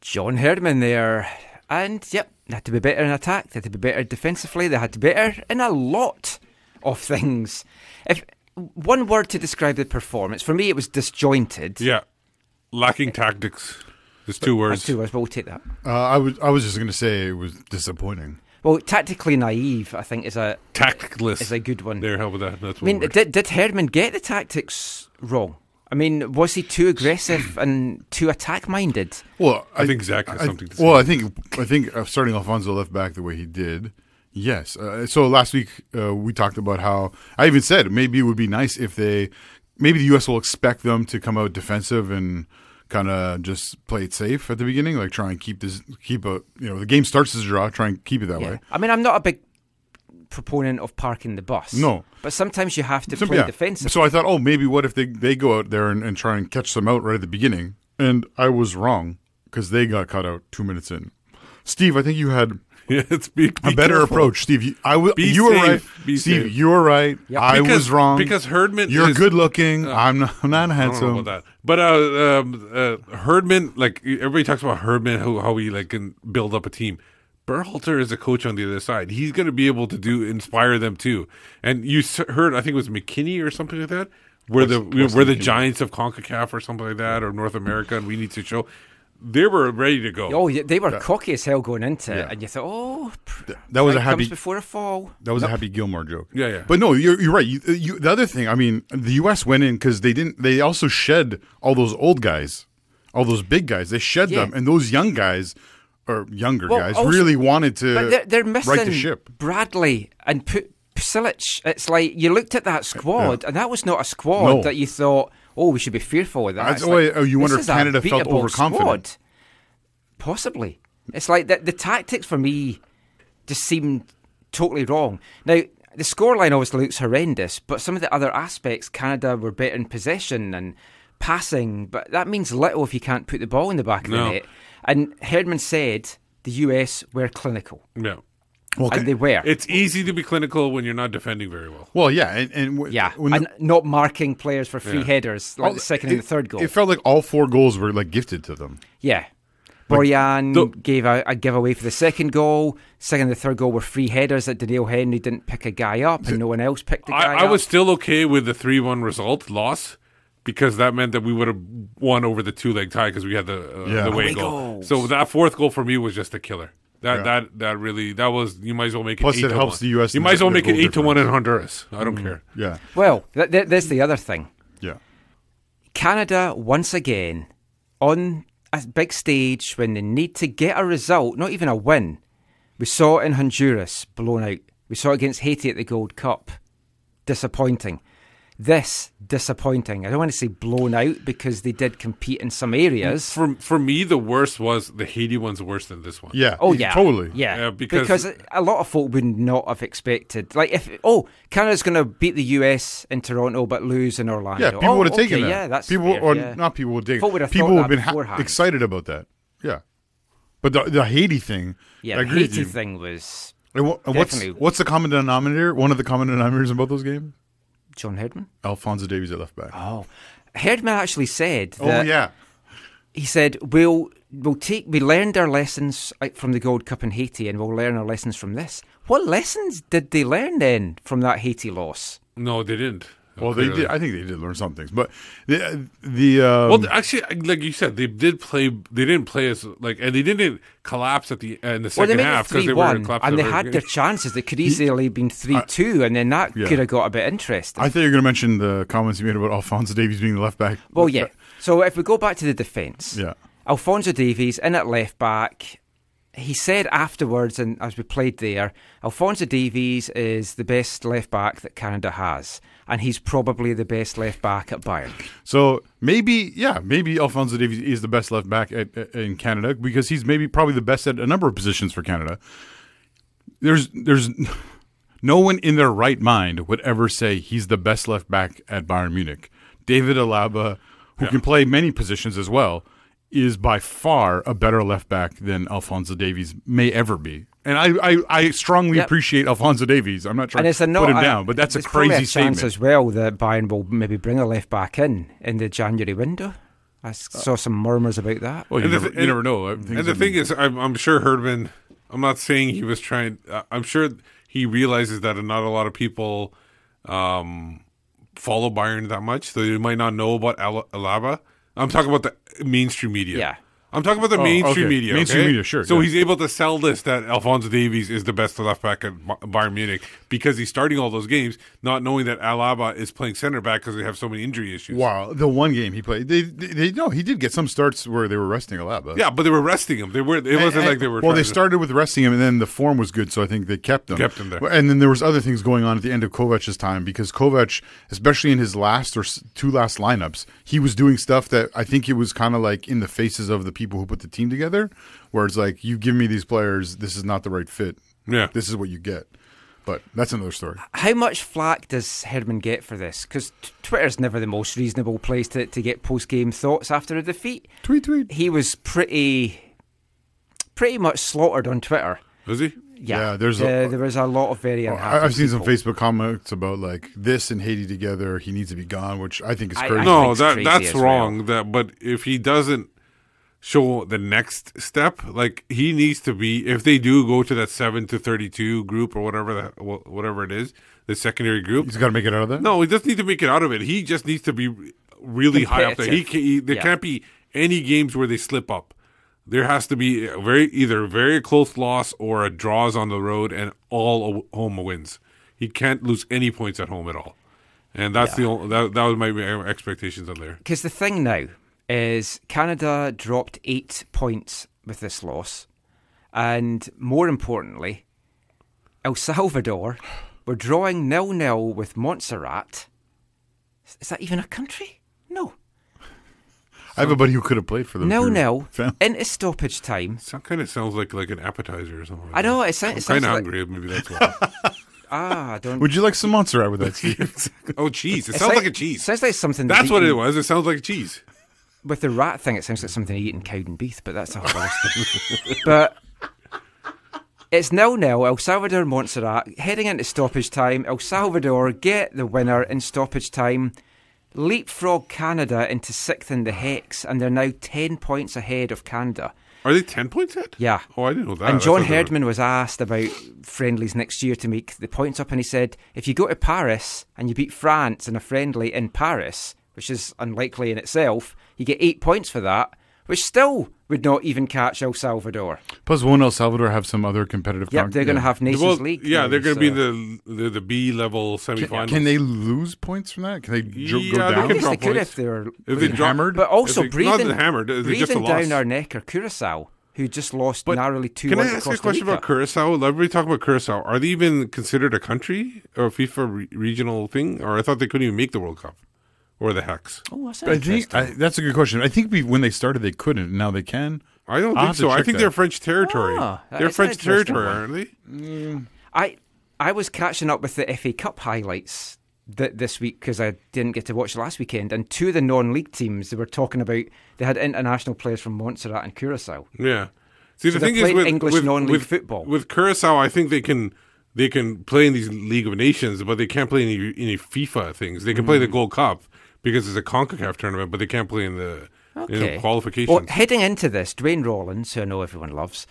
John Herdman there. And yep, they had to be better in attack, they had to be better defensively, they had to be better in a lot of things. If one word to describe the performance, for me it was disjointed. Yeah. Lacking tactics. There's two words. Two words, but we'll take that. Uh, I was I was just going to say it was disappointing. Well, tactically naive, I think, is a tactless is a good one. There, how about that? That's I mean, word. did, did Herdman get the tactics wrong? I mean, was he too aggressive and too attack minded? Well, I think Zach has something to say. Well, I think I think uh, starting Alfonso left back the way he did, yes. Uh, so last week uh, we talked about how I even said maybe it would be nice if they, maybe the U.S. will expect them to come out defensive and kind of just play it safe at the beginning, like try and keep this keep a you know the game starts as a draw, try and keep it that way. I mean, I'm not a big proponent of parking the bus. No. But sometimes you have to Some- play yeah. defensive. So I thought, oh, maybe what if they they go out there and, and try and catch them out right at the beginning? And I was wrong because they got cut out two minutes in. Steve, I think you had Yeah, it's be, a better careful. approach, Steve. You, I w- Be you were right. Be Steve. safe. You were right. I Because- was wrong because Herdman You're is- good looking. Uh, I'm not, I'm not I don't know handsome. about that. But uh, um, uh, Herdman, like everybody talks about Herdman, how, how he like can build up a team. Berhalter is a coach on the other side. He's going to be able to do inspire them too. And you heard, I think it was McKennie or something like that, where the Wes- where the Giants of Concacaf or something like that, or North America, and we need to show they were ready to go. Oh, yeah, they were cocky as hell going into Yeah. it, and you thought, oh, pr- That was a pride happy comes before a fall. That was a Happy Gilmore joke. Yeah, yeah. But no, you're you're right. You, you, the other thing, I mean, the U.S. went in because they didn't. They also shed all those old guys, all those big guys. They shed Yeah. them, and those young guys or younger Well, guys also- really wanted to But they're, they're missing right the ship. Bradley and P- Pulisic. It's like you looked at that squad, and that was not a squad No. that you thought, oh, we should be fearful of that. Like, oh, you wonder if Canada felt overconfident. squad. Possibly. It's like the, the tactics for me just seemed totally wrong. Now, the scoreline obviously looks horrendous, but some of the other aspects, Canada were better in possession and passing, but that means little if you can't put the ball in the back of No. the net. And Herdman said the US were clinical. Yeah. Well, and they were. It's easy to be clinical when you're not defending very well. Well, yeah, and, and w- yeah, when and not marking players for free Yeah. headers like all- the second it, and the third goal. It felt like all four goals were like gifted to them. yeah. Borjan gave a, a giveaway for the second goal. Second and the third goal were free headers that Doneil Henry didn't pick a guy up, and no one else picked the guy I, I was still okay with the three-one result loss because that meant that we would have won over the two-leg tie because we had the uh, Yeah. the away Away goal. goals. So that fourth goal for me was just a killer. That Yeah. that that really that was you might as well make it. Plus, eight it to helps one. the US You in might as well make it goal eight to one in Honduras. I don't mm-hmm. care. Yeah, Well, th- th- that's the other thing. yeah. Canada once again on a big stage when they need to get a result, not even a win. We saw it in Honduras blown out. We saw it against Haiti at the Gold Cup. Disappointing. This disappointing. I don't want to say blown out because they did compete in some areas. For for me, the worst was the Haiti one's worse than this one. Yeah. Oh yeah, totally. Yeah, Yeah, because- a lot of folk would not have expected. Like if oh, Canada's going to beat the US in Toronto but lose in Orlando. Yeah, people oh, would have taken okay, that. Yeah, that's people fair, or yeah. not people would take. Folk would have people would have been ha- excited about that. Yeah, but the the Haiti thing. Yeah, I the agree Haiti thing was And wha- and what's what's the common denominator? One of the common denominators in both those games. John Herdman. Alfonso Davies at left back. Oh, Herdman actually said. Oh, yeah. He said we'll we'll take we learned our lessons like, from the Gold Cup in Haiti and we'll learn our lessons from this. What lessons did they learn then from that Haiti loss? No, they didn't. Well, they did. I think they did learn some things, but the the um, well, actually, like you said, they did play. They didn't play as like, and they didn't collapse at the uh, in the Well, they second half because they were one, collapsed. and they had very their chances. They could easily have been three two, and then that Yeah. could have got a bit interesting. I thought you were going to mention the comments you made about Alfonso Davies being the left back. Well, yeah. So if we go back to the defence, Yeah. Alfonso Davies in at left back. He said afterwards, and as we played there, Alfonso Davies is the best left back that Canada has, and he's probably the best left back at Bayern. So maybe, yeah, maybe Alfonso Davies is the best left back at, at- in Canada because he's maybe probably the best at a number of positions for Canada. There's there's no one in their right mind would ever say he's the best left back at Bayern Munich. David Alaba, who can play many positions as well, is by far a better left back than Alfonso Davies may ever be. And I, I, I strongly Yep. appreciate Alfonso Davies. I'm not trying and it's to a put him I- down, but that's a crazy a chance statement. as well that Bayern will maybe bring a left back in in the January window. I saw some murmurs about that. Well, you, the never, thi- you never know. Things And the thing is, I'm, I'm sure Herdman. I'm not saying he was trying. uh, I'm sure he realizes that not a lot of people um, follow Bayern that much, so they might not know about Al- Alaba. I'm talking about the mainstream media. Yeah. I'm talking about the Oh, mainstream okay. media. Mainstream okay? media, sure, So yeah. he's able to sell this that Alfonso Davies is the best left back at Bayern Munich because he's starting all those games, not knowing that Alaba is playing center back because they have so many injury issues. Wow, the one game he played, they, they, they no, he did get some starts where they were resting Alaba. Yeah, but they were resting him. They were. It wasn't And- like they were. Well, they to- started with resting him, and then the form was good, so I think they kept him. Kept him there. And then there was other things going on at the end of Kovac's time because Kovac, especially in his last or two last lineups, he was doing stuff that I think it was kind of like in the faces of the people who put the team together, where it's like, you give me these players, this is not the right fit. Yeah, this is what you get. But that's another story. How much flack does Herdman get for this? Because t- Twitter's never the most reasonable place to, to get post game thoughts after a defeat. Tweet, tweet. He was pretty, pretty much slaughtered on Twitter. Was he? Yeah, Yeah, there's uh, a- there was a lot of very unhappy. I- I've seen some. Facebook comments about like this and Haiti together. He needs to be gone, which I think is crazy. I no, think that crazy that's as well. wrong. That, but if he doesn't show the next step, like he needs to be. If they do go to that seven to thirty-two group or whatever that whatever it is, the secondary group, He's got to make it out of that. No, he doesn't need to make it out of it. He just needs to be really high up there. He, can, he there Yeah. can't be any games where they slip up. There has to be a very either a very close loss or a draws on the road and all home wins. He can't lose any points at home at all, and that's the only, that that was my expectations on there. Because the thing now is Canada dropped eight points with this loss, and more importantly, El Salvador were drawing nil nil with Montserrat. Is that even a country? No. I have a buddy who could have played for them. Nil through nil fam- into stoppage time. Some kind of sounds like like an appetizer or something. I know, it sounds- I'm it sounds kind of like- hungry. Maybe that's why. Ah, I don't. Would you like some Montserrat with that, Steve? oh, cheese! It It's sounds like- like, a cheese. Sounds like something. That's that's what it was. It sounds like a cheese. With the rat thing, it sounds like something you eat in Cowdenbeath, but that's a whole other story. But it's nil nil. El Salvador Montserrat heading into stoppage time. El Salvador get the winner in stoppage time. Leapfrog Canada into sixth in the hex, and they're now ten points ahead of Canada. Are they ten points ahead? Yeah. Oh, I didn't know that. And John Herdman was asked about friendlies next year to make the points up, and he said, if you go to Paris and you beat France in a friendly in Paris, which is unlikely in itself, you get eight points for that, which still would not even catch El Salvador. Plus, won't El Salvador have some other competitive? Yeah, con- they're gonna have Nations Well, League Yeah, now, they're going to be so- in the, the the B level Can, semifinals. can they lose points from that? Can they dr- Yeah, go they down? can Yes, drop they could points. if they were If they drop- hammered? But also they- breathing, hammered, breathing just a down our neck are Curacao, who just lost But narrowly two. Can I ask you a question Rica. about Curacao? Everybody talking about Curacao. Are they even considered a country or a FIFA re- regional thing? Or I thought they couldn't even make the World Cup or the Hex. Oh, that's I think I, that's a good question. I think we, when they started, they couldn't. Now they can. I don't I'll think have to so. I check think that. they're French territory. Ah, they're is an French interesting territory, one. aren't they? I I was catching up with the FA Cup highlights th- this week because I didn't get to watch last weekend, and two of the non-league teams they were talking about they had international players from Montserrat and Curacao. Yeah. See, So the they're thing is playing with English with, non-league with, football. with Curacao, I think they can they can play in these League of Nations, but they can't play any any FIFA things. They can play the Mm. Gold Cup because it's a Concacaf tournament, but they can't play in the know, qualifications. Well, heading into this, Duane Rollins, who I know everyone loves,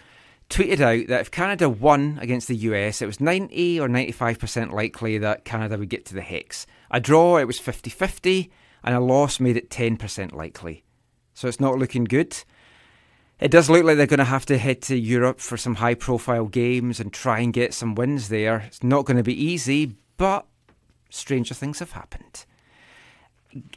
tweeted out that if Canada won against the US, it was 90 or 95% likely that Canada would get to the Hex. A draw, it was 50 50, and a loss made it 10% likely. So it's not looking good. It does look like they're going to have to head to Europe for some high profile games and try and get some wins there. It's not going to be easy, but stranger things have happened.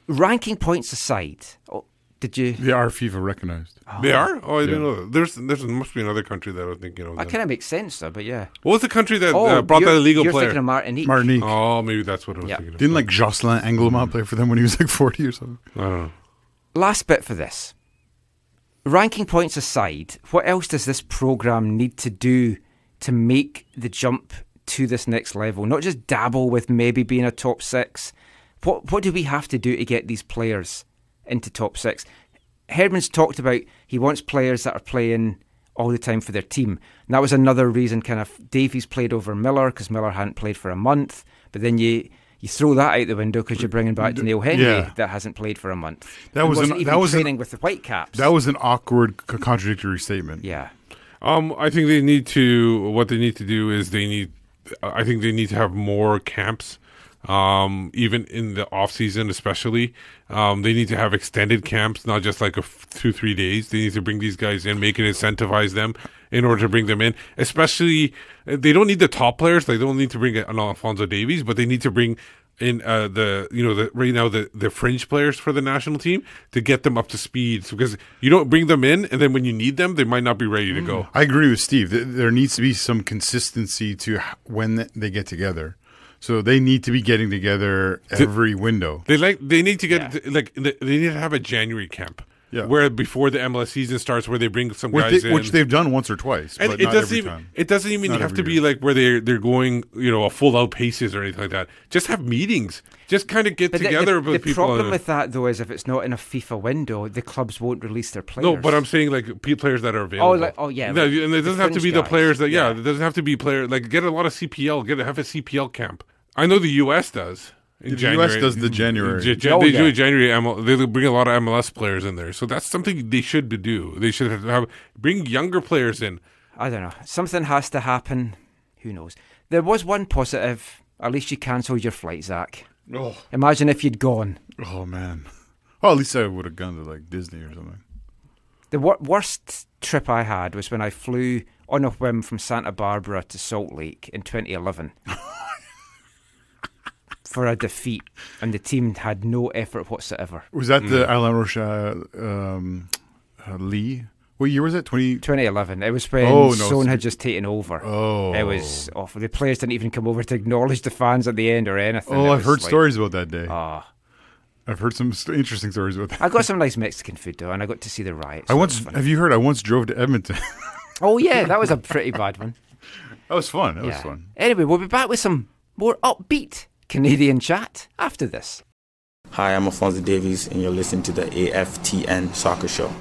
Ranking points aside, oh, did you? They are FIFA recognized. they are? Oh, I didn't know that. There's, there's must be another country that I think you know. That kind of makes sense, though. But yeah, What was the country that Oh, uh, brought that illegal you're player? thinking of Martinique. Martinique. Oh, maybe that's what I was Yeah. thinking of. Didn't like Jocelyn Angloma play for them when he was like forty or something? I don't know. last bit for this. Ranking points aside, what else does this program need to do to make the jump to this next level? Not just dabble with maybe being a top six. What what do we have to do to get these players into top six? Herdman's talked about he wants players that are playing all the time for their team. And that was another reason kind of Davies played over Miller because Miller hadn't played for a month. But then you you throw that out the window because you're bringing back Neil Henry Yeah. that hasn't played for a month. That was wasn't an- even that was an- training with the Whitecaps. That was an awkward, c- contradictory statement. yeah. Um, I think they need to. What they need to do is they need. I think they need to have more camps Um, even in the off season, especially, um, they need to have extended camps, not just like a f- two three days. They need to bring these guys in, make it incentivize them in order to bring them in. Especially, uh, they don't need the top players. They don't need to bring an Alfonso Davies, but they need to bring in uh, the you know the right now the the fringe players for the national team to get them up to speed because you don't bring them in and then when you need them they might not be ready to go. I agree with Steve. There needs to be some consistency to when they get together. So they need to be getting together every window. They like they need to get like they they need to have a January camp. Yeah. Where before the MLS season starts, where they bring some Which, guys they, in, which they've done once or twice, and but it not doesn't every even time. it doesn't even Not have to every be like where they're they're going you know a full out paces or anything like that. Just have meetings. Just kind of get But together the, with the people. problem with that though is if it's not in a FIFA window, the clubs won't release their players. no, but I'm saying like pe- players that are oh, available. like- oh, yeah, No, like and it doesn't have to fringe be the players that yeah, it doesn't have to be player like get a lot of CPL. Get a, have a CPL camp. I know the US does. In The US does the January. Ja- ja- Oh, they do a January. ML, they bring a lot of MLS players in there, so that's something they should do. They should have, have bring younger players in. I don't know. Something has to happen. Who knows? There was one positive. At least you cancelled your flight, Zach. Oh. Imagine if you'd gone. Oh man. Well, at least I would have gone to like Disney or something. The wor- worst trip I had was when I flew on a whim from Santa Barbara to Salt Lake in 2011 for a defeat, and the team had no effort whatsoever. Was that the Hmm. Alain Rochat um, uh, Lee? What year was it? Twenty. 2011. It was when Oh, no, Soehn had just taken over. Oh. It was awful. The players didn't even come over to acknowledge the fans at the end or anything. Oh, It I've heard like- stories about that day. Ah. I've heard some st- interesting stories about that. I got some nice Mexican food though, and I got to see the riots. I once have you heard? I once drove to Edmonton. Oh yeah, that was a pretty bad one. that was fun. That was fun. Anyway, we'll be back with some more upbeat Canadian chat after this. Hi, I'm Alfonso Davies, and you're listening to the AFTN Soccer Show.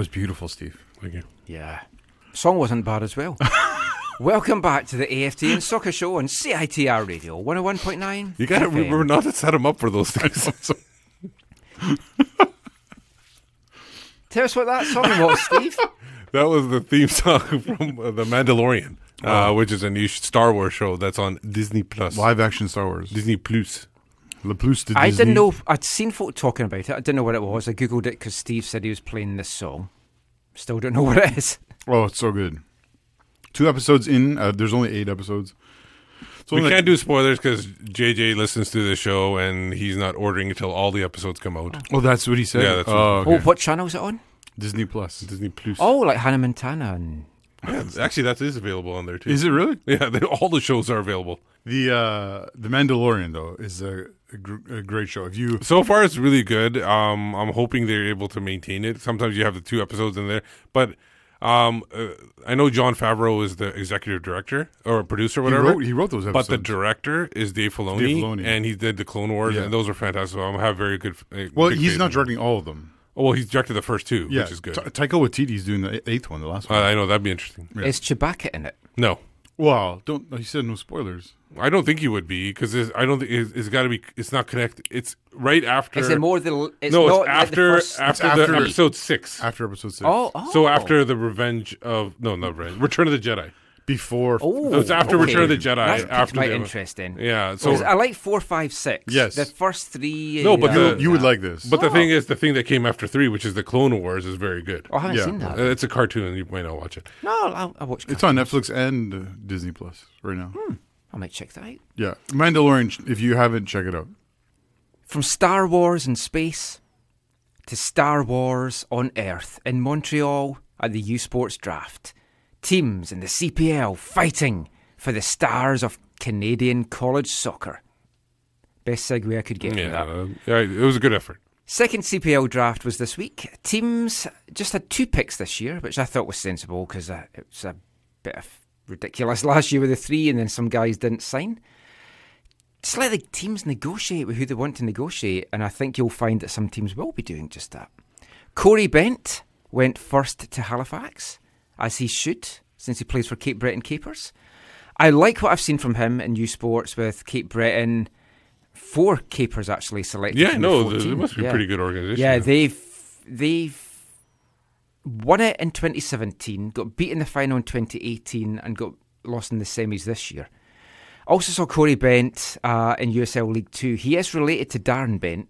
Was beautiful, Steve. Thank you. Yeah. Song wasn't bad as well. Welcome back to the AFTN Soccer Show on CITR Radio 101.9. You got to FM. remember not to set them up for those things. Tell us what that song was, Steve. that was the theme song from uh, The Mandalorian, uh, which is a new Star Wars show that's on Disney Plus. Live action Star Wars. Disney Plus. Le Plus de I didn't know. I'd seen folk talking about it. I didn't know what it was. I googled it because Steve said he was playing this song. Still don't know what it is. Oh, it's so good. Two episodes in. Uh, there's only eight episodes. It's we like- can't do spoilers because JJ listens to the show and he's not ordering until all the episodes come out. Oh, that's what he said. Yeah, that's Oh, what, Oh, what channel is it on? Disney Plus. Disney Plus. Oh, like Hannah Montana and. Yeah, actually, that is available on there too. Is it really? Yeah, they, all the shows are available. The uh, the Mandalorian though is a, a, great show. If you So far, it's really good. Um, I'm hoping they're able to maintain it. Sometimes you have the two episodes in there, but um, uh, I know Jon Favreau is the executive director or producer, He whatever. wrote- he wrote those But the director is Dave Filoni, Dave Filoni. and he did the Clone Wars, Yeah. and those are fantastic. So I have very good. Uh, well, he's not in them. directing all of them. Oh, well, he's directed the first two, Yeah, which is good. Ta- Taika Waititi's doing the eighth one, the last Uh, one. I know that'd be interesting. Yeah. Is Chewbacca in it? No, Wow, don't. He said no spoilers. I don't think he would be because I don't think it's, it's got to be. It's not connected. It's right after. Is it more than? It's no, not it's like the after first- after, It's the after- episode six. After episode six. Oh, oh. So after the Revenge of no, not Revenge, Return of the Jedi. Before. Oh, it's after okay. Return of the Jedi. That's after my the, interest in. Yeah. so I like four, five, six. Yes. the first three. no, but the, you would like this. But the Oh. thing is, the thing that came after three, which is the Clone Wars, is very good. Oh, I haven't Yeah. seen that. It's a cartoon. You might not watch it. no, I'll, I'll watch. It's on Netflix and uh, Disney Plus right now. I might check that out. Yeah, Mandalorian. If you haven't, check it out. From Star Wars in space to Star Wars on Earth in Montreal at the U Sports Draft, teams in the CPL fighting for the stars of Canadian college soccer. Best segue I could get. for Yeah, that. uh, yeah, it was a good effort. Second CPL draft was this week. Teams just had two picks this year, which I thought was sensible because uh, it was a bit of ridiculous last year with the three, and then some guys didn't sign. Just let the teams negotiate with who they want to negotiate, and I think you'll find that some teams will be doing just that. Corey Bent went first to Halifax, as he should, since he plays for Cape Breton Capers. I like what I've seen from him in U Sports with Cape Breton. Four capers actually selected. Yeah, the no, 14. it must be a Yeah. pretty good organisation. Yeah, they've they've won it in 2017, got beat in the final in 2018, and got lost in the semis this year. Also saw Corey Bent uh, in USL League Two. He is related to Darren Bent,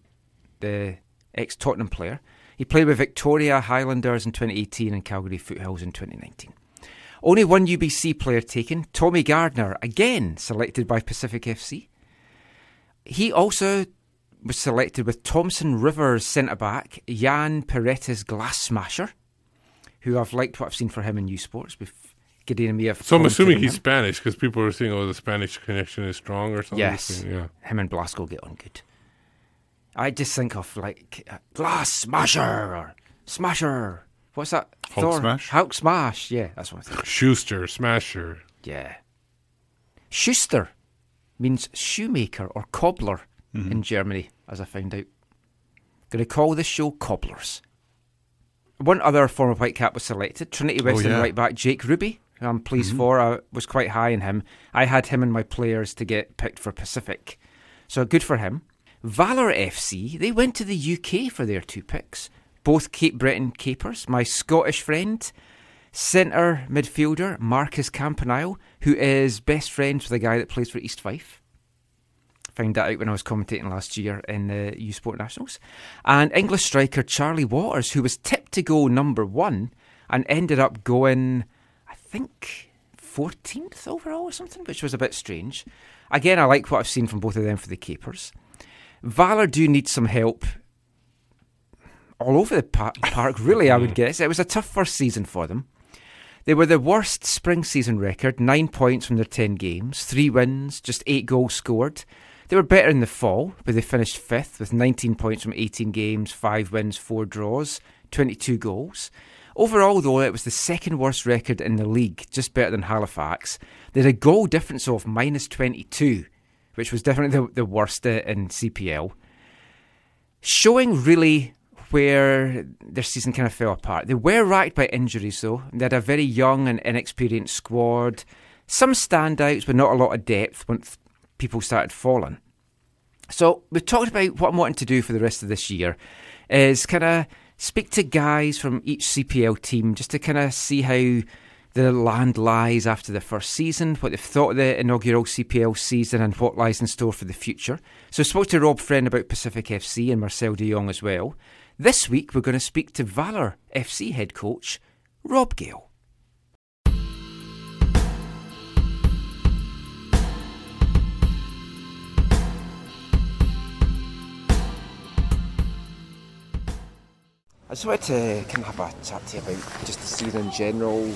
the ex Tottenham player. He played with Victoria Highlanders in 2018 and Calgary Foothills in 2019. Only one UBC player taken, Tommy Gardner, again selected by Pacific FC. He also was selected with Thompson Rivers centre back Jan Pirretas Glasmacher, who I've liked what I've seen for him in U Sports Gideon and me. have So I'm assuming he's him. Spanish because people are saying, "Oh, the Spanish connection is strong" or something. Yes, Yeah. him and Blasco get on good. I just think of like uh, Glass Smasher or Smasher. What's that? Hulk Smash? Hulk Smash. Yeah, that's what I'm thinking. Schuster, Smasher. Yeah. Schuster means shoemaker or cobbler Mm-hmm. in Germany, as I found out. Going to call this show Cobblers. One other former Whitecap was selected Trinity Western Oh, yeah. right back Jake Ruby, who I'm pleased Mhm. for. I was quite high in him. I had him and my players to get picked for Pacific. So good for him. Valor FC, they went to the UK for their two picks. Both Cape Breton Capers. My Scottish friend, centre midfielder Marcus Campanile, who is best friends with the guy that plays for East Fife. Found that out when I was commentating last year in the U Sport Nationals. And English striker Charlie Waters, who was tipped to go number one and ended up going, I think, 14th overall or something, which was a bit strange. Again, I like what I've seen from both of them for the Capers. Valor do need some help all over the pa- park, really, I would guess. It was a tough first season for them. They were the worst spring season record, nine points from their 10 games, three wins, just eight goals scored. They were better in the fall, but they finished fifth with 19 points from 18 games, five wins, four draws, 22 goals. Overall, though, it was the second worst record in the league, just better than Halifax. They had a goal difference of minus 22, which was definitely the, the worst uh, in CPL. Showing really where their season kind of fell apart. They were racked by injuries, though. They had a very young and inexperienced squad. Some standouts, but not a lot of depth people started falling. So we talked about what I'm wanting to do for the rest of this year is kind of speak to guys from each CPL team just to kind of see how the land lies after the first season, what they've thought of the inaugural CPL season, and what lies in store for the future. So I spoke to Rob Friend about Pacific FC and Marcel de Jong as well. This week we're going to speak to Valor FC head coach Rob Gale. I just wanted to kind of have a chat to you about just the season in general,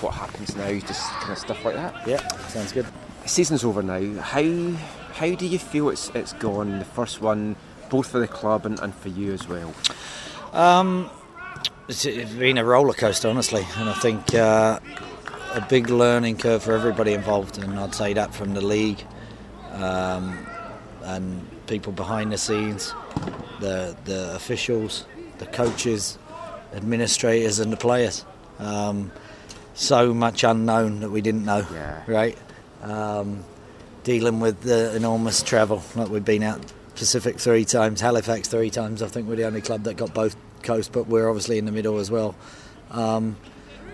what happens now, just kind of stuff like that. Yeah, sounds good. The season's over now. How how do you feel it's it's gone? The first one, both for the club and, and for you as well. Um, it's, it's been a roller coaster, honestly, and I think uh, a big learning curve for everybody involved. And I'd say that from the league um, and people behind the scenes, the the officials, the coaches, administrators, and the players. Um, so much unknown that we didn't know, right? Um, dealing with the enormous travel, like we've been out Pacific three times, Halifax three times. I think we're the only club that got both coasts, but we're obviously in the middle as well. Um,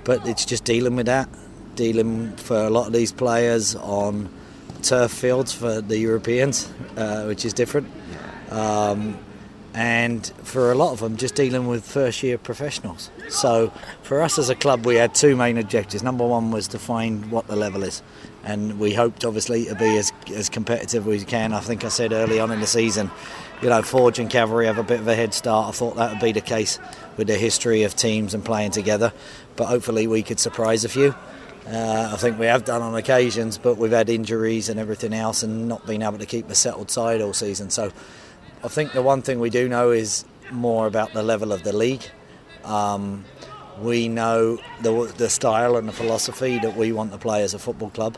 but it's just dealing with that, dealing for a lot of these players on turf fields for the Europeans, uh, which is different. Um, and for a lot of them, just dealing with first year professionals. So for us as a club, we had two main objectives. Number one was to find what the level is, and we hoped obviously to be as, as competitive as we can. I think I said early on in the season, you know, Forge and Cavalry have a bit of a head start. I thought that would be the case with the history of teams and playing together, but hopefully we could surprise a few. Uh, I think we have done on occasions, but we've had injuries and everything else, and not been able to keep a settled side all season. So, I think the one thing we do know is more about the level of the league. Um, we know the, the style and the philosophy that we want to play as a football club,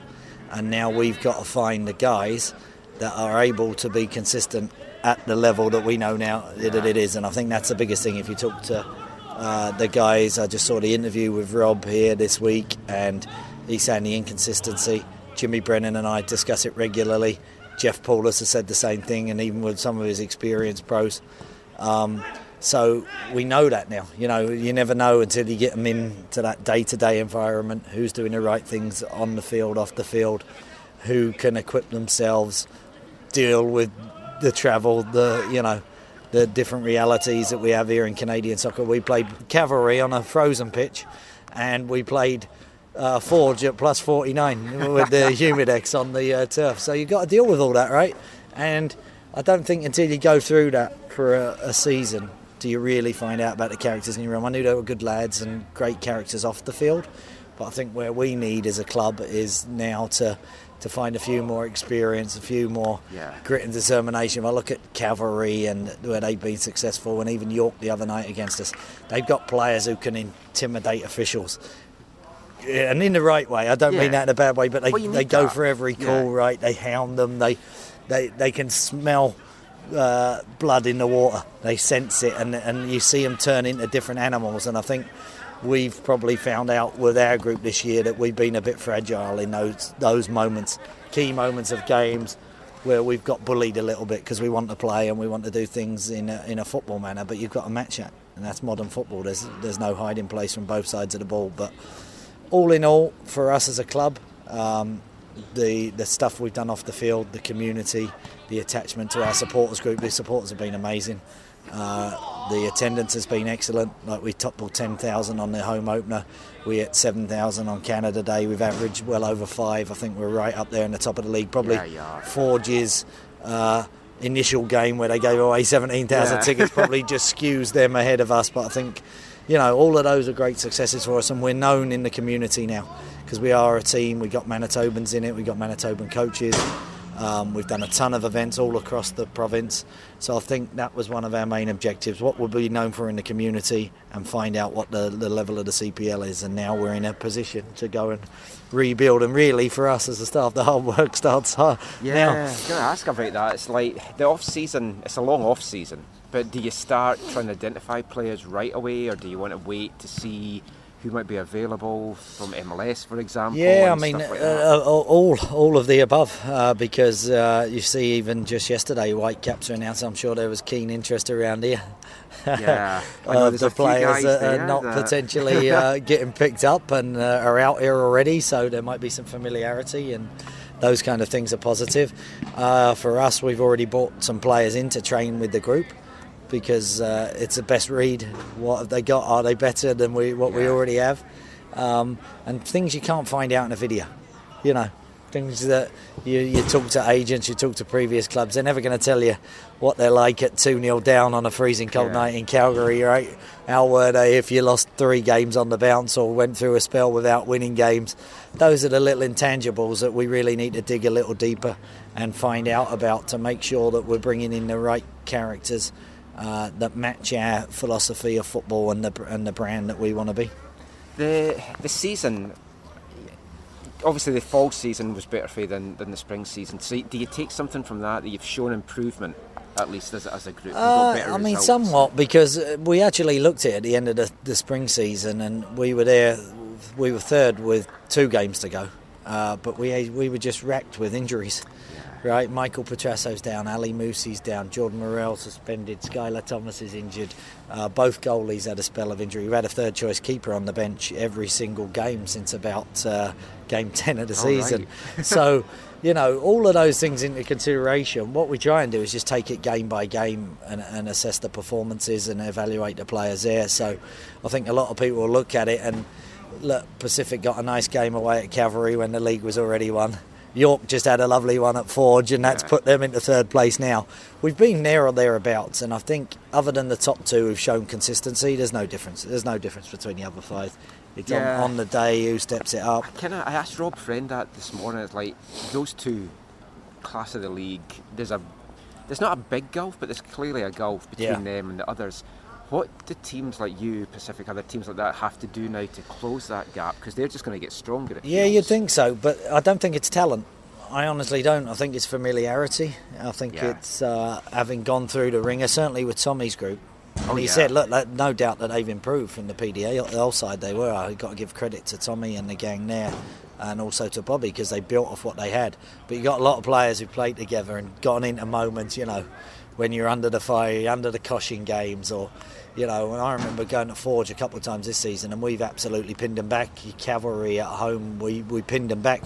and now we've got to find the guys that are able to be consistent at the level that we know now that it is. And I think that's the biggest thing. If you talk to uh, the guys, I just saw the interview with Rob here this week, and he's saying the inconsistency. Jimmy Brennan and I discuss it regularly. Jeff Paulus has said the same thing, and even with some of his experienced pros. Um, so we know that now. You know, you never know until you get them into that day-to-day environment. Who's doing the right things on the field, off the field? Who can equip themselves, deal with the travel, the you know, the different realities that we have here in Canadian soccer. We played cavalry on a frozen pitch, and we played uh, Forge at plus 49 with the Humidex on the uh, turf. So you've got to deal with all that, right? And I don't think until you go through that for a, a season do you really find out about the characters in your room. I knew they were good lads and great characters off the field, but I think where we need as a club is now to to find a few more experience, a few more Yeah. grit and determination. If I look at Cavalry and where they've been successful, and even York the other night against us, they've got players who can intimidate officials. Yeah, and in the right way. I don't Yeah. mean that in a bad way, but they, Well, they go that. for every Yeah. call, right? They hound them. They they they can smell uh, blood in the water. They sense it, and and you see them turn into different animals. And I think we've probably found out with our group this year that we've been a bit fragile in those those moments, key moments of games where we've got bullied a little bit because we want to play and we want to do things in a, in a football manner. But you've got to match that, and that's modern football. There's there's no hiding place from both sides of the ball, but all in all, for us as a club, um, the the stuff we've done off the field, the community, the attachment to our supporters group, the supporters have been amazing. Uh, the attendance has been excellent. Like we topped 10,000 on the home opener. We hit 7,000 on Canada Day. We've averaged well over five. I think we're right up there in the top of the league. Probably Yeah, you are. Forge's uh, initial game where they gave away 17,000 Yeah. tickets probably just skews them ahead of us. But I think, you know, all of those are great successes for us, and we're known in the community now because we are a team. We've got Manitobans in it, we've got Manitoban coaches. Um, we've done a ton of events all across the province. So I think that was one of our main objectives. What we'll be known for in the community and find out what the, the level of the CPL is. And now we're in a position to go and rebuild. And really, for us as a staff, the hard work starts uh, Yeah, now. I was going to ask about that. It's like the off season. It's a long off season, but do you start trying to identify players right away, or do you want to wait to see who might be available from MLS, for example? Yeah, I mean, like uh, uh, all all of the above, uh, because uh, you see, even just yesterday, Whitecaps are announced. I'm sure there was keen interest around here. Yeah, know the players that are not that- potentially uh, getting picked up and uh, are out here already, so there might be some familiarity and those kind of things are positive. Uh, for us, we've already brought some players in to train with the group because uh, it's the best read. What have they got? Are they better than we what we already have? Um, and things you can't find out in a video, you know. Things that you, you talk to agents, you talk to previous clubs, they're never going to tell you what they're like at 2 0 down on a freezing cold Yeah. night in Calgary, right? How were they if you lost three games on the bounce or went through a spell without winning games? Those are the little intangibles that we really need to dig a little deeper and find out about to make sure that we're bringing in the right characters uh, that match our philosophy of football and the, and the brand that we want to be. The the season, obviously, the fall season was better for you than, than the spring season. So, do you take something from that that you've shown improvement, at least as, a- as a group? Uh, I mean, somewhat because uh, we actually looked at it at the end of the, the spring season, and we were there. We were third with two games to go, uh, but we we were just wrecked with injuries. Right, Michael Petrasso's down, Ali Musse's down, Jordan Murrell suspended, Skylar Thomas is injured. Uh, both goalies had a spell of injury. We've had a third choice keeper on the bench every single game since about uh, game 10 of the season. right. so, you know, all of those things into consideration. What we try and do is just take it game by game and, and assess the performances and evaluate the players there. So I think a lot of people will look at it and look, Pacific got a nice game away at Cavalry when the league was already won. York just had a lovely one at Forge, and that's put them into third place now. We've been there or thereabouts, and I think other than the top two we've shown consistency, there's no difference. There's no difference between the other five. It's on- Yeah. on, the day who steps it up. Kind of. I asked Rob Friend that this morning. It's like those two, class of the league. There's a, there's not a big gulf, but there's clearly a gulf between Yeah. them and the others. What do teams like you, Pacific, other teams like that, have to do now to close that gap? Because they're just going to get stronger. Yeah, feels. you'd think so, but I don't think it's talent. I honestly don't. I think it's familiarity. I think Yeah. it's uh, having gone through the ringer, certainly with Tommy's group. And Oh, he yeah. said, look, no doubt that they've improved from the PDA L side they were. I've got to give credit to Tommy and the gang there and also to Bobby because they built off what they had. But you got a lot of players who played together and gotten into moments, you know, when you're under the fire, under the Coshin games or, you know, and I remember going to Forge a couple of times this season and we've absolutely pinned them back. Cavalry at home, we, we pinned them back.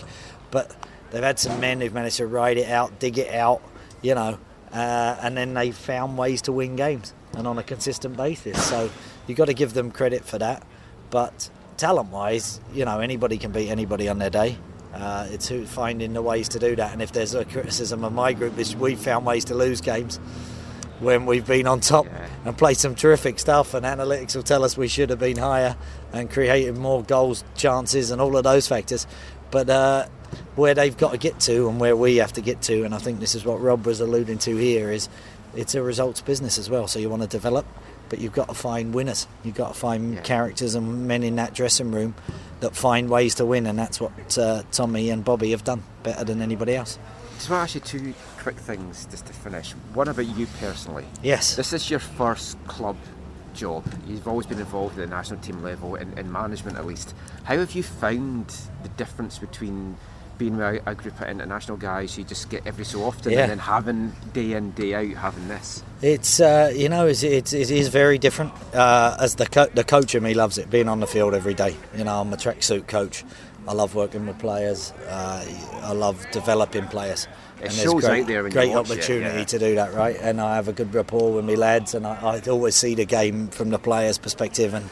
But they've had some men who've managed to ride it out, dig it out, you know, uh, and then they found ways to win games and on a consistent basis. So you've got to give them credit for that. But talent wise, you know, anybody can beat anybody on their day. Uh, it's who finding the ways to do that. And if there's a criticism of my group, is we've found ways to lose games when we've been on top and played some terrific stuff. And analytics will tell us we should have been higher and created more goals, chances, and all of those factors. But uh, where they've got to get to and where we have to get to, and I think this is what Rob was alluding to here, is it's a results business as well. So you want to develop, but you've got to find winners. You've got to find characters and men in that dressing room that find ways to win, and that's what uh, Tommy and Bobby have done better than anybody else. Want to ask you two quick things just to finish. One about you personally. Yes. This is your first club job. You've always been involved at the national team level, in, in management at least. How have you found the difference between being with a, a group of international guys you just get every so often Yeah. and then having day in, day out, having this? It's uh, you know it's, it's, it is very different. Uh, as the co- the coach in me loves it, being on the field every day. You know, I'm a tracksuit coach. I love working with players. Uh, I love developing players. It there's shows great, out there great watch it, opportunity yeah. to do that, right? And I have a good rapport with my lads, and I, I always see the game from the players' perspective, and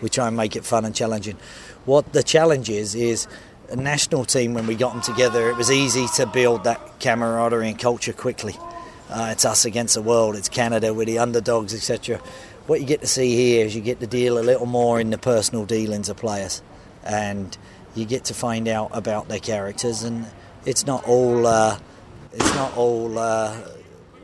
we try and make it fun and challenging. What the challenge is is a national team when we got them together. It was easy to build that camaraderie and culture quickly. Uh, it's us against the world. It's Canada with the underdogs, etc. What you get to see here is you get to deal a little more in the personal dealings of players, and you get to find out about their characters. And it's not all uh, it's not all uh,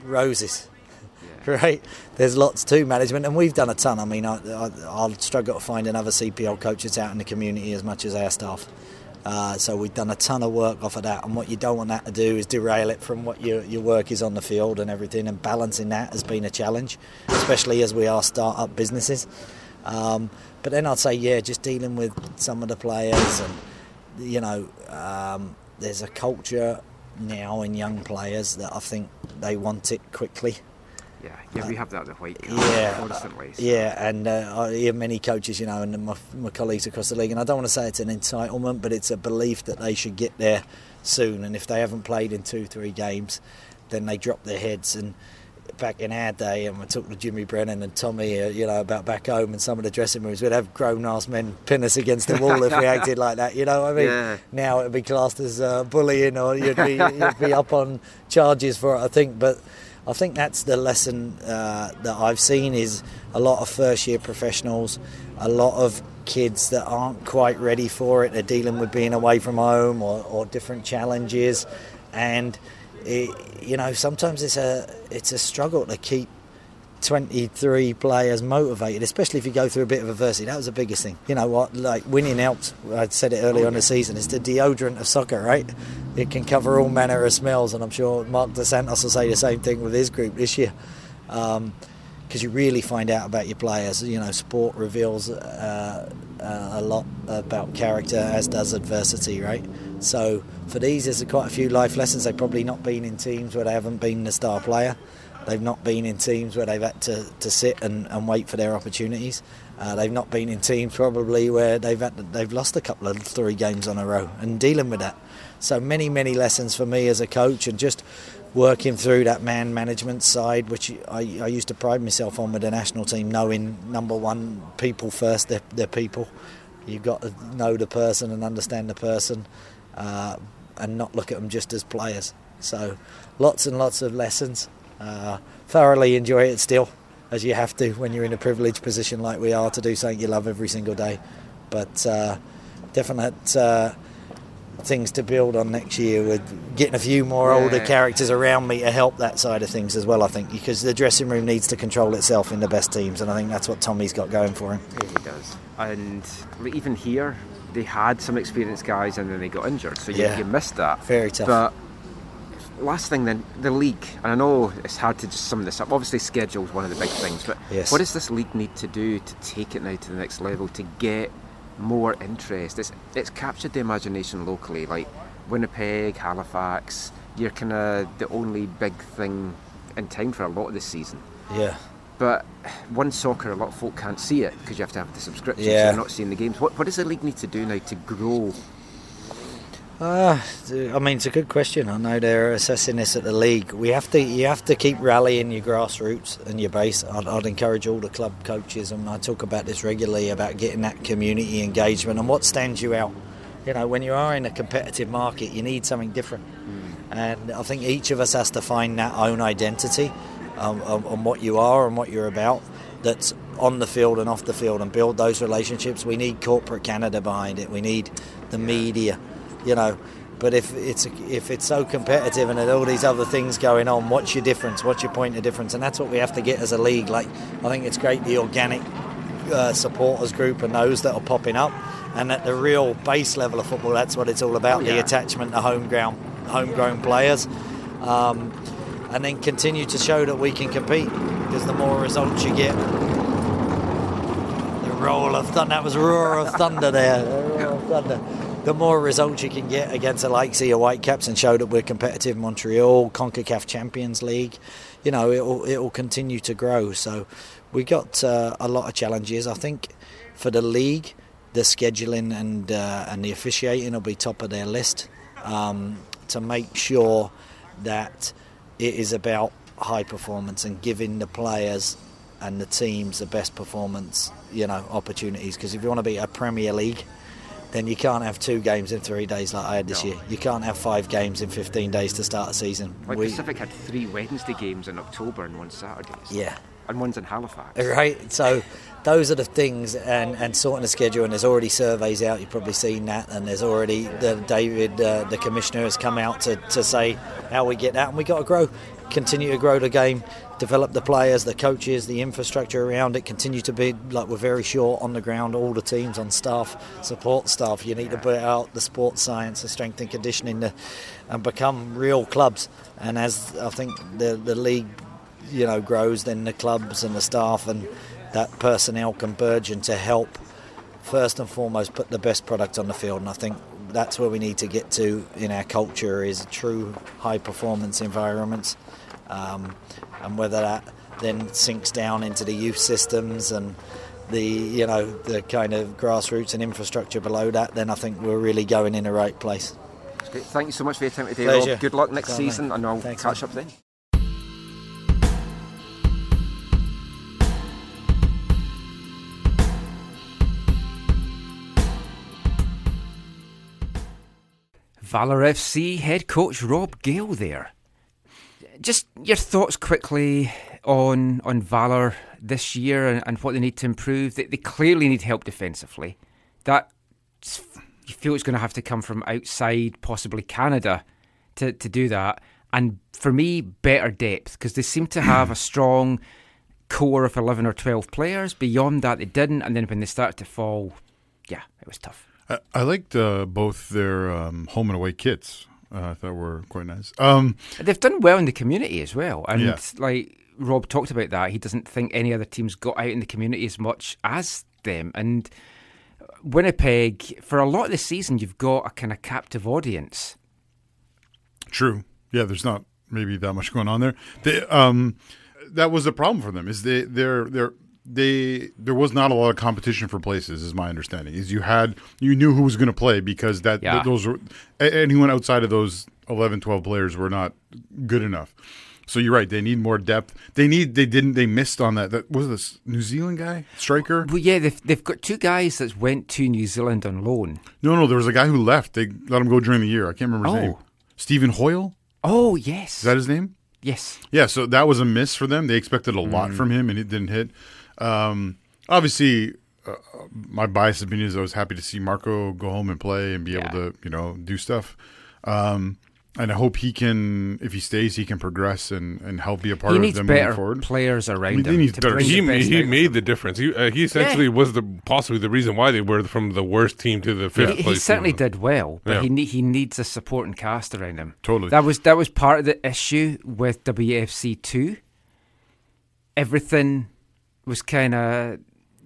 roses, right? There's lots to management, and we've done a ton. I mean, I, I, I'll struggle to find another CPL coaches out in the community as much as our staff. Uh, so we've done a ton of work off of that, and what you don't want that to do is derail it from what your, your work is on the field and everything. And balancing that has been a challenge, especially as we are start-up businesses. Um, but then I'd say, yeah, just dealing with some of the players, and you know, um, there's a culture now in young players that I think they want it quickly. Yeah, yeah, we have that at the White Yeah, constantly. so- yeah, and uh, I hear many coaches, you know, and my, my colleagues across the league, and I don't want to say it's an entitlement, but it's a belief that they should get there soon, and if they haven't played in two, three games, then they drop their heads. And back in our day, and we talked to Jimmy Brennan and Tommy, uh, you know, about back home and some of the dressing rooms, we'd have grown ass men pin us against the wall if we acted like that. You know what I mean? Yeah. Now it'd be classed as uh, bullying, or you'd be you'd be up on charges for it. I think, but I think that's the lesson uh, that I've seen is a lot of first year professionals, a lot of kids that aren't quite ready for it. They're dealing with being away from home or, or different challenges, and it, you know sometimes it's a it's a struggle to keep 23 players motivated, especially if you go through a bit of adversity. That was the biggest thing. You know what? Like winning helps. I said it earlier oh, on the season. It's the deodorant of soccer, right? It can cover all manner of smells, and I'm sure Mark Dos Santos will say the same thing with his group this year. Um, Because you really find out about your players. You know, sport reveals uh, uh, a lot about character, as does adversity, right? So for these, there's quite a few life lessons. They've probably not been in teams where they haven't been the star player. They've not been in teams where they've had to, to sit and, and wait for their opportunities. Uh, they've not been in teams probably where they've had they've lost a couple of three games on a row and dealing with that. So many many lessons for me as a coach and just working through that man management side, which I, I used to pride myself on with the national team, knowing number one people first, they're, they're people. You've got to know the person and understand the person, uh, and not look at them just as players. So lots and lots of lessons. Uh, thoroughly enjoy it still, as you have to when you're in a privileged position like we are to do something you love every single day. But uh, definite uh, things to build on next year with getting a few more older characters around me to help that side of things as well. I think because the dressing room needs to control itself in the best teams, and I think that's what Tommy's got going for him. Yeah, he does. And even here, they had some experienced guys and then they got injured, so you, Yeah. you missed that. Very tough. But last thing then, the league. And I know it's hard to just sum this up. Obviously, schedule is one of the big things, but Yes. what does this league need to do to take it now to the next level to get more interest? It's it's captured the imagination locally, like Winnipeg, Halifax. You're kind of the only big thing in town for a lot of this season. Yeah. But one soccer, a lot of folk can't see it because you have to have the subscription, Yeah. so you're not seeing the games. What, what does the league need to do now to grow? Uh, I mean, it's a good question. I know they're assessing this at the league. We have to, you have to keep rallying your grassroots and your base. I'd, I'd encourage all the club coaches, and I talk about this regularly about getting that community engagement and what stands you out. You know, when you are in a competitive market, you need something different, and I think each of us has to find that own identity um, on, on what you are and what you're about. That's on the field and off the field, and build those relationships. We need corporate Canada behind it. We need the media you know. But if it's if it's so competitive and all these other things going on, what's your difference? What's your point of difference? And that's what we have to get as a league. Like I think it's great the organic uh, supporters group and those that are popping up, and at the real base level of football, that's what it's all about: Oh, the attachment to home ground, homegrown players, um, and then continue to show that we can compete. Because the more results you get, the roll of thunder. That was a roar of thunder there. Roar of thunder. The more results you can get against the likes of your Whitecaps and show that we're competitive, Montreal, Concacaf Champions League, you know, it'll it'll continue to grow. So we got uh, a lot of challenges. I think for the league, the scheduling and uh, and the officiating will be top of their list um, to make sure that it is about high performance and giving the players and the teams the best performance, you know, opportunities. Because if you want to be a Premier League, then you can't have two games in three days like I had this No. year. You can't have five games in 15 days to start a season. Like We- Pacific had three Wednesday games in October and one Saturdays. Yeah. And one's in Halifax. Right, so those are the things, and, and sorting the schedule. And there's already surveys out. You've probably seen that, and there's already the David, uh, the commissioner, has come out to, to say how we get that, and we got to grow, continue to grow the game, develop the players, the coaches, the infrastructure around it. Continue to be like we're very short on the ground. All the teams on staff, support staff. You need to put out the sports science, the strength and conditioning, the, and become real clubs. And as I think the the league you know grows, then the clubs and the staff and that personnel can burgeon to help first and foremost put the best product on the field. And I think that's where we need to get to in our culture is true high performance environments, um, and whether that then sinks down into the youth systems and the you know the kind of grassroots and infrastructure below that, then I think we're really going in the right place. That's. Thank you so much for your time today, Pleasure. Rob. Good luck next Certainly. season, and I'll Thanks, catch mate. up then. Valor FC head coach Rob Gale there. Just your thoughts quickly on on Valor this year and, and what they need to improve. They, they clearly need help defensively. That you feel it's going to have to come from outside, possibly Canada, to, to do that. And for me, better depth because they seem to have a strong core of 11 or 12 players. Beyond that, they didn't. And then when they started to fall, yeah, it was tough. I, I liked uh, both their um, home and away kits. Uh, I thought were quite nice. Um, They've done well in the community as well. And Yeah. like Rob talked about that, he doesn't think any other teams got out in the community as much as them. And Winnipeg, for a lot of the season, you've got a kind of captive audience. True. Yeah, there's not maybe that much going on there. They, um, that was a problem for them. Is they they're they're they there was not a lot of competition for places. Is my understanding. Is you had you knew who was going to play because that Yeah. those were anyone outside of those 11, 12 players were not good enough. So you're right. They need more depth. They need. They didn't. They missed on that. That was this New Zealand guy striker. Well, yeah, they've, they've got two guys that went to New Zealand on loan. No, no. There was a guy who left. They let him go during the year. I can't remember his Oh. name. Stephen Hoyle. Oh, yes. Is that his name? Yes. Yeah, so that was a miss for them. They expected a lot Mm. from him, and it didn't hit. Um, obviously, uh, my biased opinion is I was happy to see Marco go home and play and be able to, you know, do stuff. Um, and I hope he can, if he stays, he can progress and, and help be a part He of needs them better moving forward. players around I mean, him need to better- he the he out. made the difference. He uh, he essentially was the possibly the reason why they were from the worst team to the fifth He, he certainly team. did well, but Yeah. he ne- he needs a supporting cast around him. Totally. That was that was part of the issue with WFC two. Everything was kind of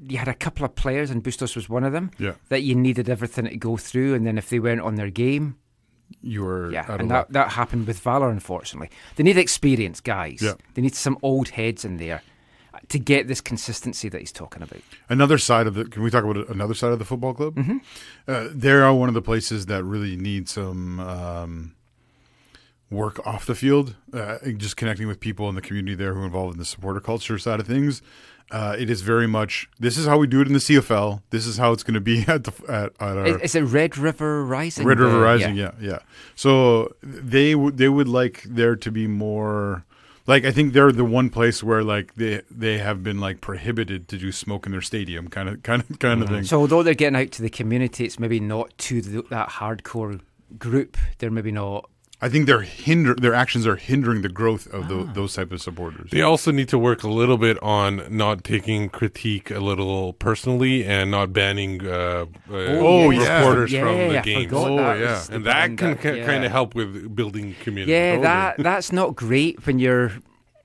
you had a couple of players, and Bustos was one of them. Yeah. That you needed everything to go through, and then if they went on their game, You were yeah, and that that happened with Valor. Unfortunately, they need experienced guys. Yeah. They need some old heads in there to get this consistency that he's talking about. Another side of the. Can we talk about another side of the football club? Mhm. Uh, they are one of the places that really need some um, work off the field. Uh, just connecting with people in the community there who are involved in the supporter culture side of things. Uh, it is very much. This is how we do it in the CFL. This is how it's going to be at the at, at our Is, is it Red River Rising? Red River The- Rising, yeah. yeah, So they would they would like there to be more. Like I think they're the one place where like they they have been like prohibited to do smoke in their stadium, kind of kind of kind of thing. So although they're getting out to the community, it's maybe not to the, that hardcore group. They're maybe not. I think their hinder their actions are hindering the growth of Ah. tho- those type of supporters. They also need to work a little bit on not taking critique a little personally and not banning uh, uh, Oh, yeah. reporters Yeah, from the I games. Oh, that yeah, was the and that ban can that- yeah. kind of help with building community. Yeah, Totally. that that's not great when you're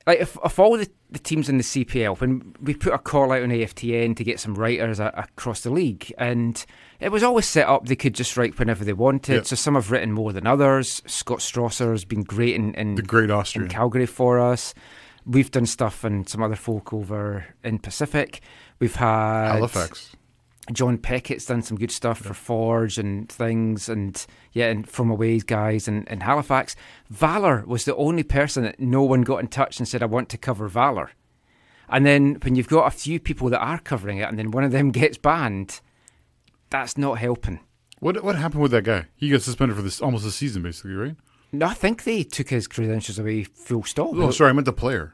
like if, if all the, the teams in the CPL when we put a call out on AFTN to get some writers a, across the league and it was always set up they could just write whenever they wanted. Yeah. So some have written more than others. Scott Strasser has been great in, in The great Austrian. in Calgary for us. We've done stuff and some other folk over in Pacific. We've had Halifax. John Peckett's done some good stuff for Forge and things, and yeah, and from away guys in, in Halifax. Valor was the only person that no one got in touch and said, I want to cover Valor. And then when you've got a few people that are covering it, and then one of them gets banned, that's not helping. What what happened with that guy? He got suspended for this almost a season, basically, right? No, I think they took his credentials away full stop. Oh, sorry, I meant the player.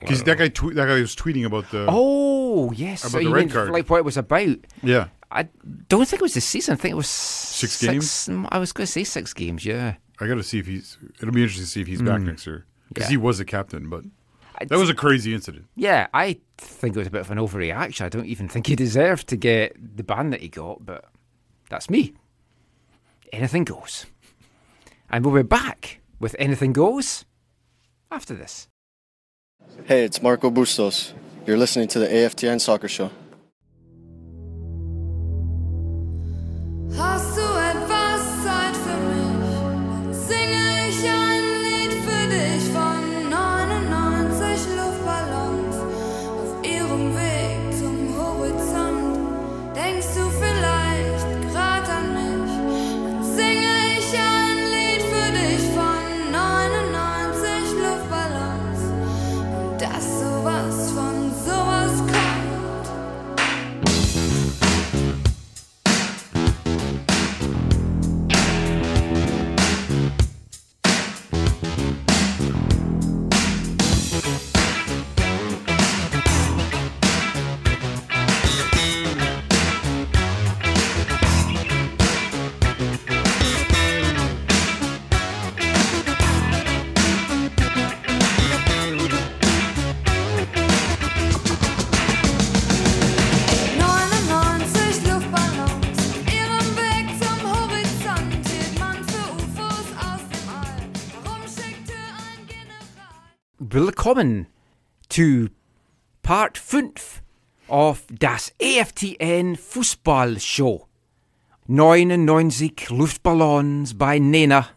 Because that guy twe- that guy was tweeting about the Oh, yes. about so the red mean card. like what it was about. yeah. I don't think it was the season. I think it was Six six I was going to say six games, yeah. I got to see if he's. It'll be interesting to see if he's back Mm. next year because Yeah. he was a captain, but that was a crazy incident. Yeah, I think it was a bit of an overreaction. I don't even think he deserved to get the ban that he got, but that's me. Anything goes. And we'll be back with Anything Goes after this. Hey, it's Marco Bustos. You're listening to the AFTN Soccer Show. Willkommen to part 5 of das AFTN Fußball Show. 99 Luftballons by Nena.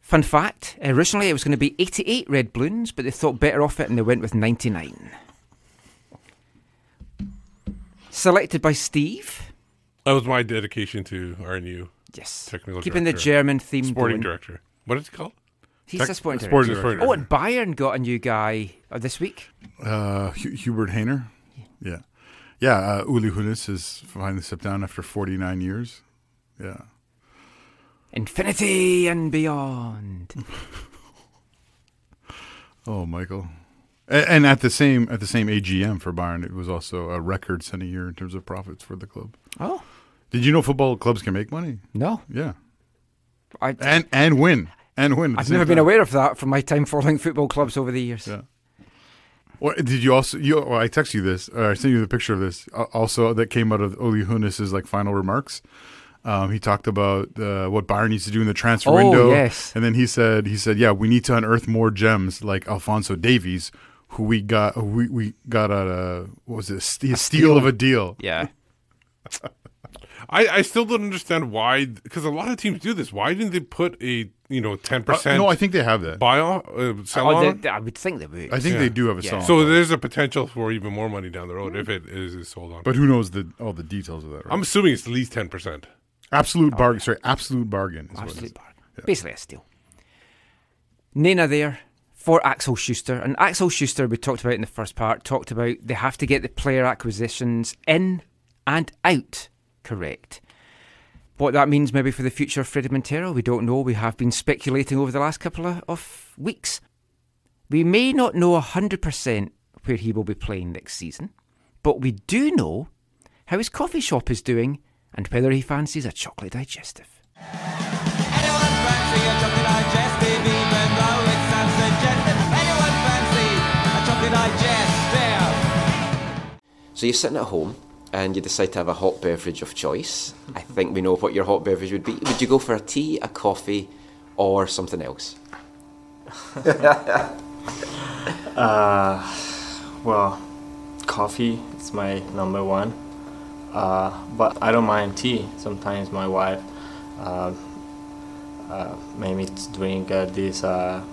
Fun fact, originally it was going to be 88 red balloons, but they thought better of it and they went with 99. Selected by Steve. That was my dedication to our new yes technical Keeping the. German theme sporting going. director. What is it called? He's Tech- the sporting sporting director. director. Oh, and Bayern got a new guy uh, this week. Uh, Hu- Herbert Hainer. Yeah. Yeah. Uh, Uli Hoeneß is finally stepped down after 49 years. Yeah. Infinity and beyond. Oh, Michael. A- And at the same at the same AGM for Bayern, it was also a record-setting year in terms of profits for the club. Oh. Did you know football clubs can make money? No. Yeah. I, and and win and win. I've same never been aware of that from my time following football clubs over the years. Yeah. Or did you also? You, well, I text you this. Or I sent you the picture of this. uh, Also, that came out of Uli Hoeneß's like final remarks. Um, he talked about uh, what Bayern needs to do in the transfer Oh, window. yes. And then he said, he said, yeah, we need to unearth more gems like Alphonso Davies, who we got, who we we got a what was it, a ste- a steal of a deal. Yeah. I, I still don't understand why, because a lot of teams do this. Why didn't they put a you know ten percent? Uh, no, I think they have that. buy off, uh, sell Oh, on. they- I would think they would. I think they do have a song. So there's a potential for even more money down the road if it is, is sold on. But who knows the all the details of that? Right? I'm assuming it's at least ten percent. absolute bargain. Sorry, absolute bargain. Is what it Absolute is. bargain. Basically a steal. Nena there for Axel Schuster. And Axel Schuster, we talked about in the first part, talked about they have to get the player acquisitions in and out correct. What that means maybe for the future of Fredy Montero, we don't know. We have been speculating over the last couple of, of weeks. We may not know 100% where he will be playing next season, but we do know how his coffee shop is doing and whether he fancies a chocolate digestive. So you're sitting at home and you decide to have a hot beverage of choice. I think we know what your hot beverage would be. Would you go for a tea, a coffee, or something else? uh, well, coffee is my number one. Uh, but I don't mind tea. Sometimes my wife uh, uh, made me drink uh, this uh,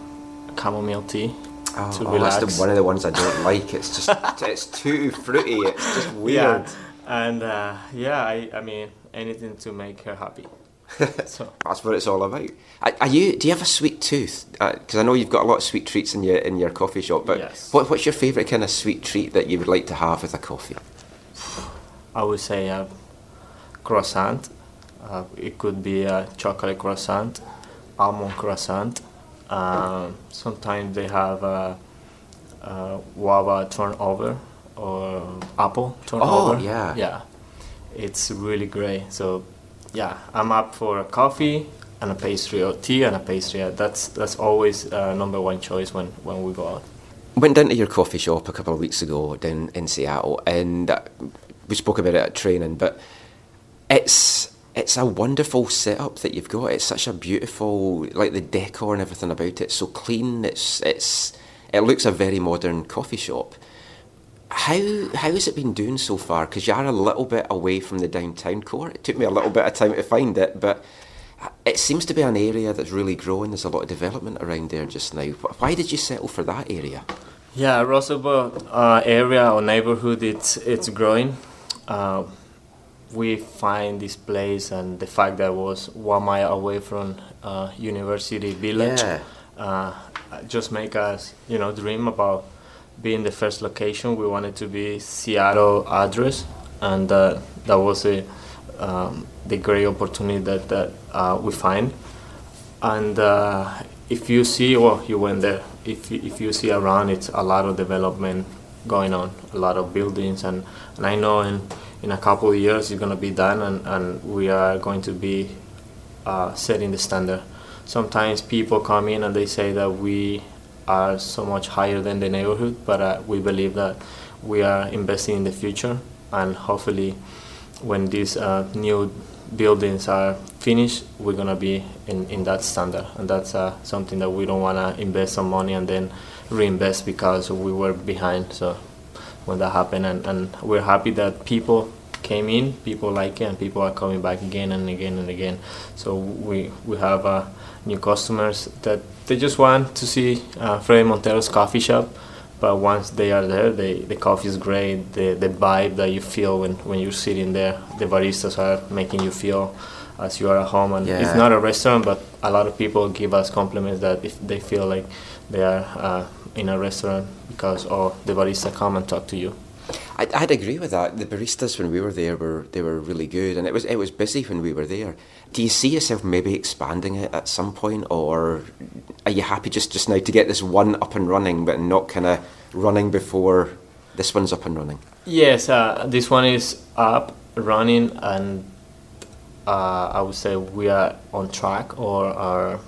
chamomile tea Oh, to oh, relax. that's the, one of the ones I don't like. It's just it's too fruity. It's just weird. Yeah, and uh, yeah, I, I mean anything to make her happy. so That's what it's all about. Are, are you? Do you have a sweet tooth? Because I know you've got a lot of sweet treats in your in your coffee shop. But Yes. what, what's your favourite kind of sweet treat that you would like to have with a coffee? I would say a croissant. Uh, it could be a chocolate croissant, almond croissant. Um, sometimes they have a, a guava turnover or apple turnover. Oh, yeah. yeah. It's really great. So, yeah, I'm up for a coffee and a pastry or tea and a pastry. That's that's always uh, number one choice when when we go out. Went down to your coffee shop a couple of weeks ago down in Seattle, and uh, we spoke about it at training. But it's it's a wonderful setup that you've got. It's such a beautiful, like the decor and everything about it. So clean. It's it's it looks a very modern coffee shop. How how has it been doing so far? Because you are a little bit away from the downtown core. It took me a little bit of time to find it, but it seems to be an area that's really growing. There's a lot of development around there just now. Why did you settle for that area? Yeah, Roosevelt uh, area or neighborhood, it's it's growing. Uh, we find this place and the fact that it was one mile away from uh, University Village Yeah. uh, just make us, you know, dream about being the first location. We wanted to be Seattle address, and uh, that was a um, the great opportunity that that uh, we find. And uh, if you see, well, you went there. If if you see around, it's a lot of development going on, a lot of buildings, and, and I know in in a couple of years it's gonna be done, and, and we are going to be uh, setting the standard. Sometimes people come in and they say that we are so much higher than the neighborhood, but uh, we believe that we are investing in the future, and hopefully, when these uh, new buildings are finished, we're gonna be in, in that standard, and that's uh, something that we don't wanna invest some money and then reinvest because we were behind. So when that happened, and, and we're happy that people came in, people like it, and people are coming back again and again and again. So we we have uh, new customers that they just want to see uh, Fredy Montero's coffee shop. But once they are there, they, the coffee is great. The, the vibe that you feel when, when you're sitting there, the baristas are making you feel as you are at home. And it's not a restaurant, but a lot of people give us compliments that if they feel like they are uh, in a restaurant because oh, the barista come and talk to you. I, I'd agree with that. The baristas when we were there were they were really good, and it was it was busy when we were there. Do you see yourself maybe expanding it at some point, or are you happy just just now to get this one up and running, but not kind of running before this one's up and running? Yes, uh, this one is up, running, and uh, I would say we are on track or our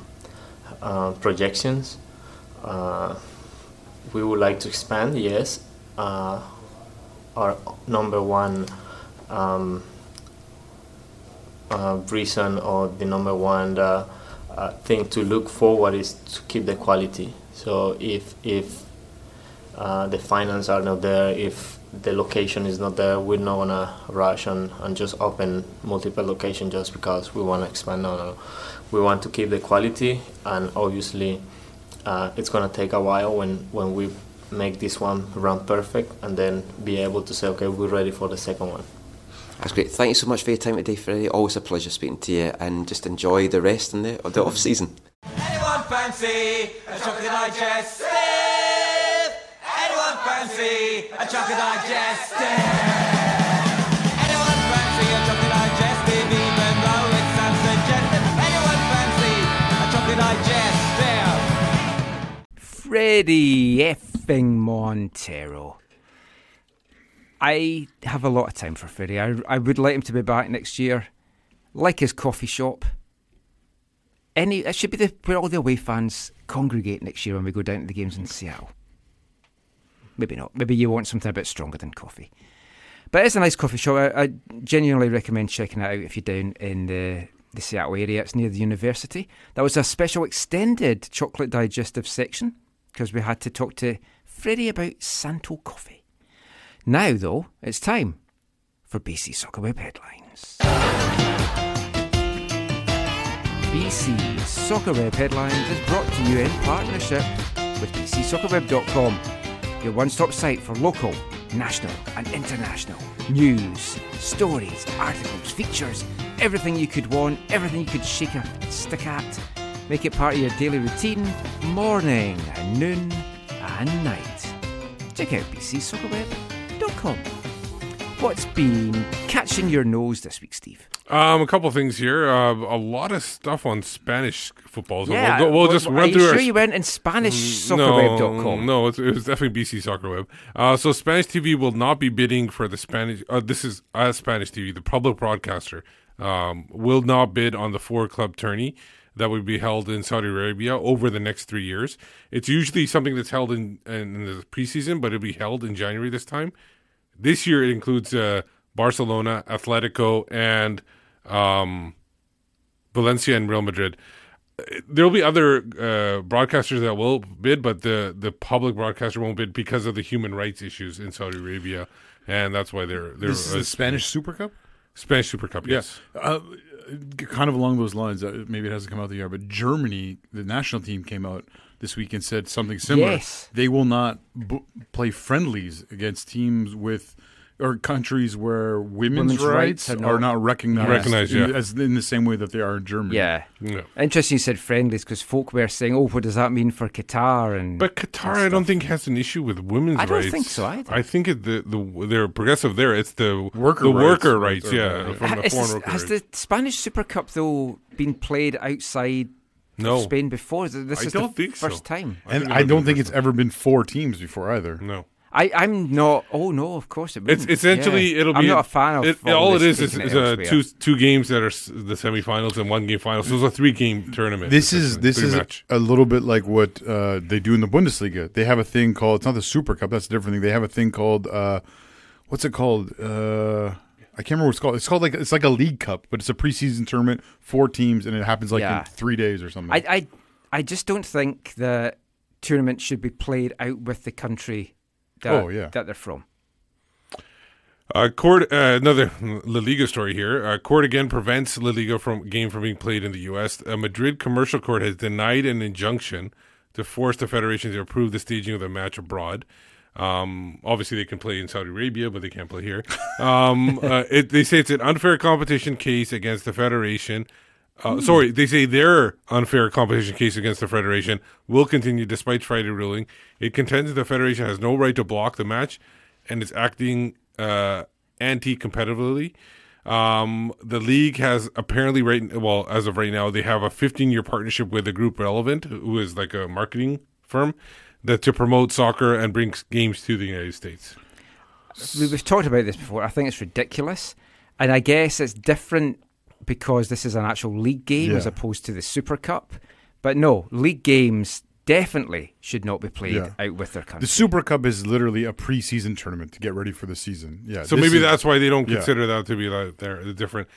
uh, projections. Uh, we would like to expand, yes. Our number one um, uh, reason or the number one uh, uh, thing to look forward is to keep the quality. So if if uh, the finance are not there, if the location is not there, we're not gonna rush and, and just open multiple locations just because we want to expand. No, no, we want to keep the quality, and obviously, uh, it's gonna take a while when when we make this one run perfect, and then be able to say, okay, we're ready for the second one. That's great. Thank you so much for your time today, Fredy. Always a pleasure speaking to you, and just enjoy the rest and the, the off season. Anyone fancy a chocolate digestive? Anyone fancy a chocolate digestive? Anyone fancy effing Montero. I have a lot of time for Fredy. I, I would like him to be back next year, like his coffee shop. Any, it should be the, where all the away fans congregate next year when we go down to the games in Seattle. Maybe not. Maybe you want something a bit stronger than coffee. But it's a nice coffee shop. I, I genuinely recommend checking it out if you're down in the, the Seattle area. It's near the university. That was a special extended chocolate digestive section because we had to talk to Fredy about Santo coffee. Now, though, it's time for BC Soccer Web headlines. BC Soccer Web headlines is brought to you in partnership with BCSoccerWeb.com, your one stop site for local, national, and international news, stories, articles, features, everything you could want, everything you could shake a stick at. Make it part of your daily routine, morning, and noon, and night. Check out BCSoccerWeb.com. What's been catching your nose this week, Steve? Um, a couple things here. Uh, a lot of stuff on Spanish football. So Yeah, we'll, go, we'll just are you sure you went in Spanish Mm? No, no, it's, it was definitely BC Soccer Web. Uh, so Spanish TV will not be bidding for the Spanish. Uh, this is uh, Spanish TV, the public broadcaster, um, will not bid on the four club tourney that would be held in Saudi Arabia over the next three years. It's usually something that's held in, in the preseason, but it'll be held in January this time. This year it includes uh, Barcelona, Atletico, and um, Valencia and Real Madrid. There'll be other uh, broadcasters that will bid, but the, the public broadcaster won't bid because of the human rights issues in Saudi Arabia, and that's why they're they're This is the uh, Spanish Super Cup? Spanish Super Cup, yes. Uh, kind of along those lines, uh, maybe it hasn't come out the year, but Germany, the national team came out this week and said something similar. Yes. They will not b- play friendlies against teams with or countries where women's, Women's rights, rights are are not- not recognized, Recognized, in, yeah. as in the same way that they are in Germany. Yeah. Yeah. Interesting you said friendlies because folk were saying, oh, what does that mean for Qatar? And But Qatar, I don't think has an issue with women's rights. I don't rights. think so either. I think it, the the they're progressive there. It's the Worker the rights. worker rights, Or- yeah, or- from the foreign worker has rights. the Spanish Super Cup, though, been played outside No. Spain before? This I is don't the think so. first time. I think And it I don't think it's ever been four teams before either. No. I, I'm not. Oh no, of course it. It's wouldn't. essentially Yeah. it'll be. I'm not a fan of it, all, all it this is is, taking uh, two two games that are s- the semifinals and one game final. So it's a three game tournament. This is this is much. a little bit like what uh, they do in the Bundesliga. They have a thing called it's not the Super Cup. That's a different thing. They have a thing called uh, what's it called? Uh, I can't remember what it's called. It's called like it's like a league cup, but it's a preseason tournament, four teams, and it happens like Yeah. in three days or something. I, I, I just don't think the tournament should be played out with the country that, Oh, yeah. that they're from. Uh, court, uh, another La Liga story here. Uh, court again prevents La Liga from game from being played in the U.S. A Madrid commercial court has denied an injunction to force the federation to approve the staging of the match abroad. Um, obviously, they can play in Saudi Arabia, but they can't play here. Um, uh, it, they say it's an unfair competition case against the federation. Uh, sorry, they say their unfair competition case against the federation will continue despite Friday ruling. It contends that the federation has no right to block the match and is acting uh, anti-competitively. Um, the league has apparently right well as of right now they have a 15 year partnership with a group Relevent, who is like a marketing firm that to promote soccer and bring games to the United States. We've talked about this before. I think it's ridiculous, and I guess it's different because this is an actual league game Yeah. as opposed to the Super Cup. But no, league games definitely should not be played Yeah. out with their country. The Super Cup is literally a preseason tournament to get ready for the season. Yeah. So maybe is- that's why they don't Yeah. consider that to be like they're different.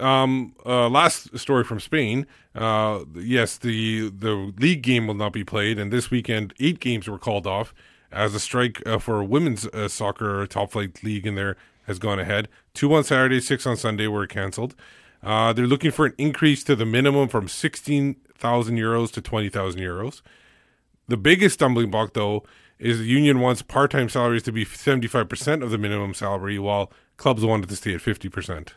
Um, uh, last story from Spain. Uh, yes, the the league game will not be played, and this weekend eight games were called off as a strike uh, for women's uh, soccer top flight league in there has gone ahead. Two on Saturday, six on Sunday were cancelled. Uh, they're looking for an increase to the minimum from sixteen thousand euros to twenty thousand euros. The biggest stumbling block, though, is the union wants part-time salaries to be 75% of the minimum salary, while clubs wanted to stay at 50%. I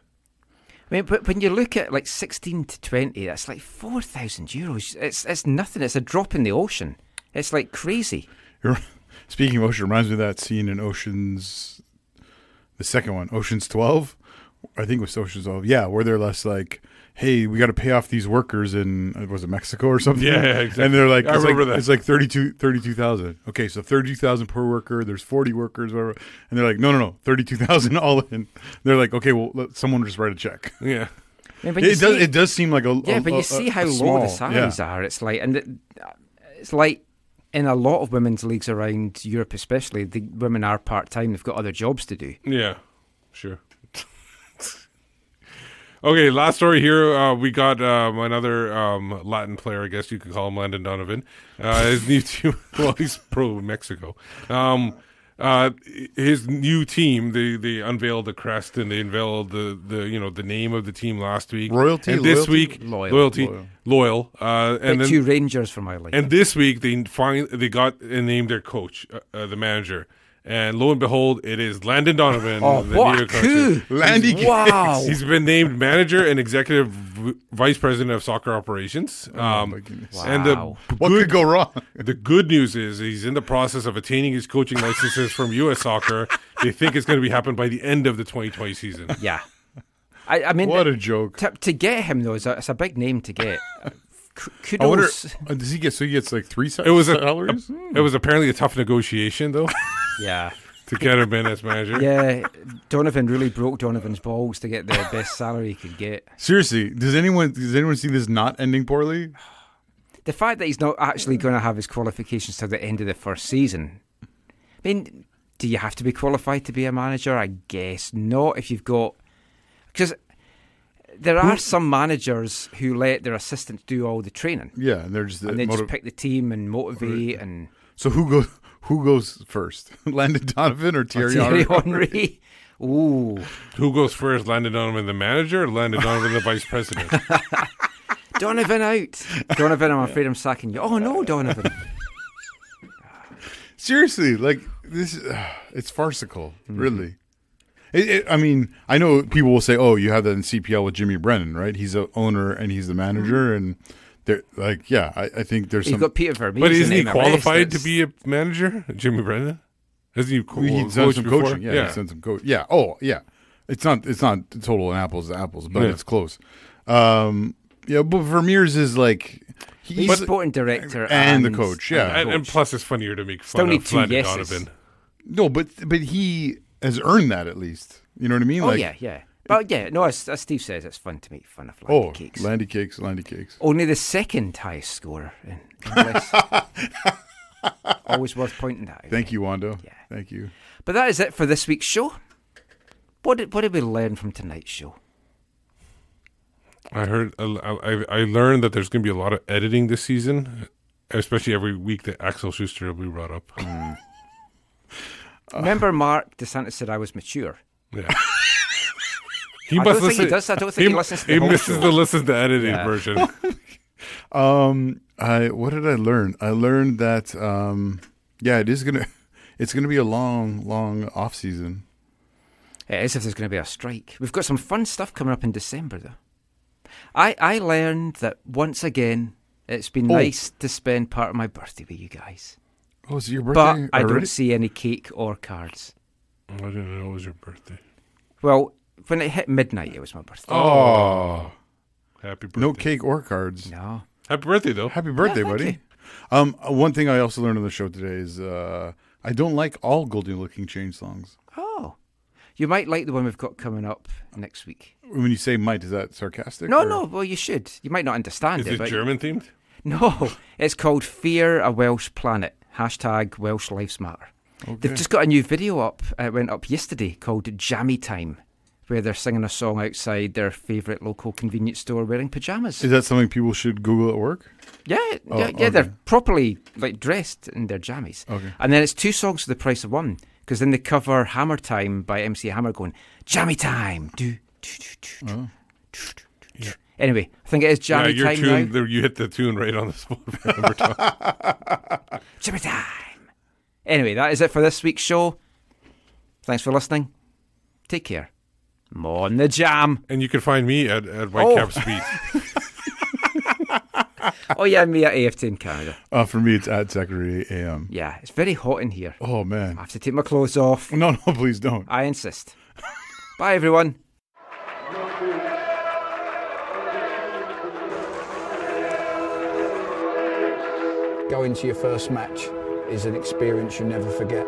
mean, but when you look at like 16 to 20, that's like 4,000 euros. It's, it's nothing. It's a drop in the ocean. It's like crazy. You're- Speaking of ocean, reminds me of that scene in Ocean's, the second one, Ocean's Twelve. I think with was Ocean's Twelve. Yeah, where they're less like, "Hey, we got to pay off these workers in uh, was it Mexico or something?" Yeah, yeah, exactly. And they're like, I it's remember like, that. It's like 32 32,000. Okay, so thirty two thousand per worker. There's forty workers, whatever. And they're like, "No, no, no, thirty two thousand all in." They're like, "Okay, well, let someone just write a check." Yeah. Yeah, but it, you does. see- It does seem like a Yeah, a- but a- you see how a low small- the salaries yeah. are. It's like, and it, it's like in a lot of women's leagues around Europe, especially, the women are part time. They've got other jobs to do. Yeah, sure. Okay, last story here. Uh, we got um, another um, Latin player, I guess you could call him Landon Donovan. Uh, his new team, well, he's pro Mexico. Um, uh, his new team, they, they unveiled the crest and they unveiled the, the you know the name of the team last week. Royalty, and this loyalty? week Loyal. loyalty, Loyal. loyal. Uh, and then two Rangers from Ireland. and this week they find they got and named their coach, uh, uh, the manager, and lo and behold, it is Landon Donovan. Oh, the what new a coach. Landy He's- Wow. He's been named manager and executive v- vice president of soccer operations. Um, Oh, my goodness. And the Wow. What could go wrong? the good news is he's in the process of attaining his coaching licenses from U.S. Soccer. They think it's going to be happen by the end of the 2020 season. yeah. I, I mean, What a joke! to, to get him, though, is a, it's a big name to get. K- I wonder. Uh, Does he get? So he gets like three sa- It was a, salaries. it was apparently a tough negotiation though Yeah. to get him in as manager. Yeah. Donovan really broke Donovan's balls to get the best salary he could get. Seriously, does anyone does anyone see this not ending poorly? The fact that he's not actually going to have his qualifications till the end of the first season. I mean, do you have to be qualified to be a manager? I guess not. If you've got because there are some managers who let their assistants do all the training, Yeah, and they're just and they motiv- just pick the team and motivate and So who goes who goes first? Landon Donovan or Thierry, Thierry Henry? Henry. Ooh, Who goes first, Landon Donovan, the manager, or Landon Donovan, the vice president? Donovan out. Donovan, I'm afraid I'm sacking you. Oh no, Donovan. Seriously, like this, uh, it's farcical. Mm-hmm. Really. It, it, I mean, I know people will say, "Oh, you have that in CPL with Jimmy Brennan, right? He's the owner and he's the manager, and they're like, yeah, I, I think there's You've some. got Peter Vermes. but isn't he qualified to be a manager, Jimmy Brennan? Hasn't he co- he's done coached some before? coaching. Yeah, he's done some coach. Yeah. Oh, yeah. It's not. It's not total apples to apples, but Yeah. it's close. Um, yeah, but Vermes is like He's he's sporting director and, the coach. Yeah, and, and plus, it's funnier to make Still fun need of two Landon yeses. Donovan. no, but but he has earned that at least. You know what I mean? Oh like, yeah, yeah. But yeah, no, as, as Steve says, it's fun to make fun of Landy Oh, Cakes. Landy Cakes, Landy Cakes. Only the second highest scorer in English. Always worth pointing that out. Thank you, Wando. Yeah. Thank you. But that is it for this week's show. What did what did we learn from tonight's show? I heard. I, I, I learned that there's going to be a lot of editing this season, especially every week that Axel Schuster will be brought up. Hmm. Remember, Marc Dos Santos said I was mature. Yeah. He I must don't he listen- does. I don't think he, he- listens to the he whole misses show. the listen to edited Yeah. version. um, I what did I learn? I learned that um, yeah, it is gonna it's gonna be a long, long off season. It is if there's going to be a strike. We've got some fun stuff coming up in December, though. I, I learned that once again, it's been Oh. nice to spend part of my birthday with you guys. Oh, is it your But birthday I don't see any cake or cards. I didn't know it was your birthday. Well, when it hit midnight, it was my birthday. Oh, happy birthday! No cake or cards. No. Happy birthday, though. Happy birthday, thank buddy. you. Um, one thing I also learned on the show today is uh, I don't like all Goldie Lookin Chain songs. Oh. You might like the one we've got coming up next week. When you say might, is that sarcastic? No, or- no, well, you should. You might not understand Is it. it but German themed? No, it's called Fear a Welsh Planet. Hashtag Welsh Lives Matter. They've just got a new video up. uh, It went up yesterday called Jammy Time, where they're singing a song outside their favourite local convenience store wearing pyjamas. Is that something people should Google at work? Yeah, Oh, yeah, yeah. okay. They're properly like dressed in their jammies. Okay. And then it's two songs for the price of one, because then they cover Hammer Time by MC Hammer going Jammy Time. Do, do, do, do, do, Oh. do, do. Anyway, I think it is Jammy yeah, Time tune. now. You hit the tune right on the spot. Jammy Time. Anyway, that is it for this week's show. Thanks for listening. Take care. On the jam. and you can find me at, at Oh. Whitecap Speed. oh yeah, me at AFTN Canada. Uh, for me, it's at Zachary AM. Yeah, it's very hot in here. Oh man, I have to take my clothes off. No, no, please don't. I insist. Bye, everyone. Going to your first match is an experience you never forget.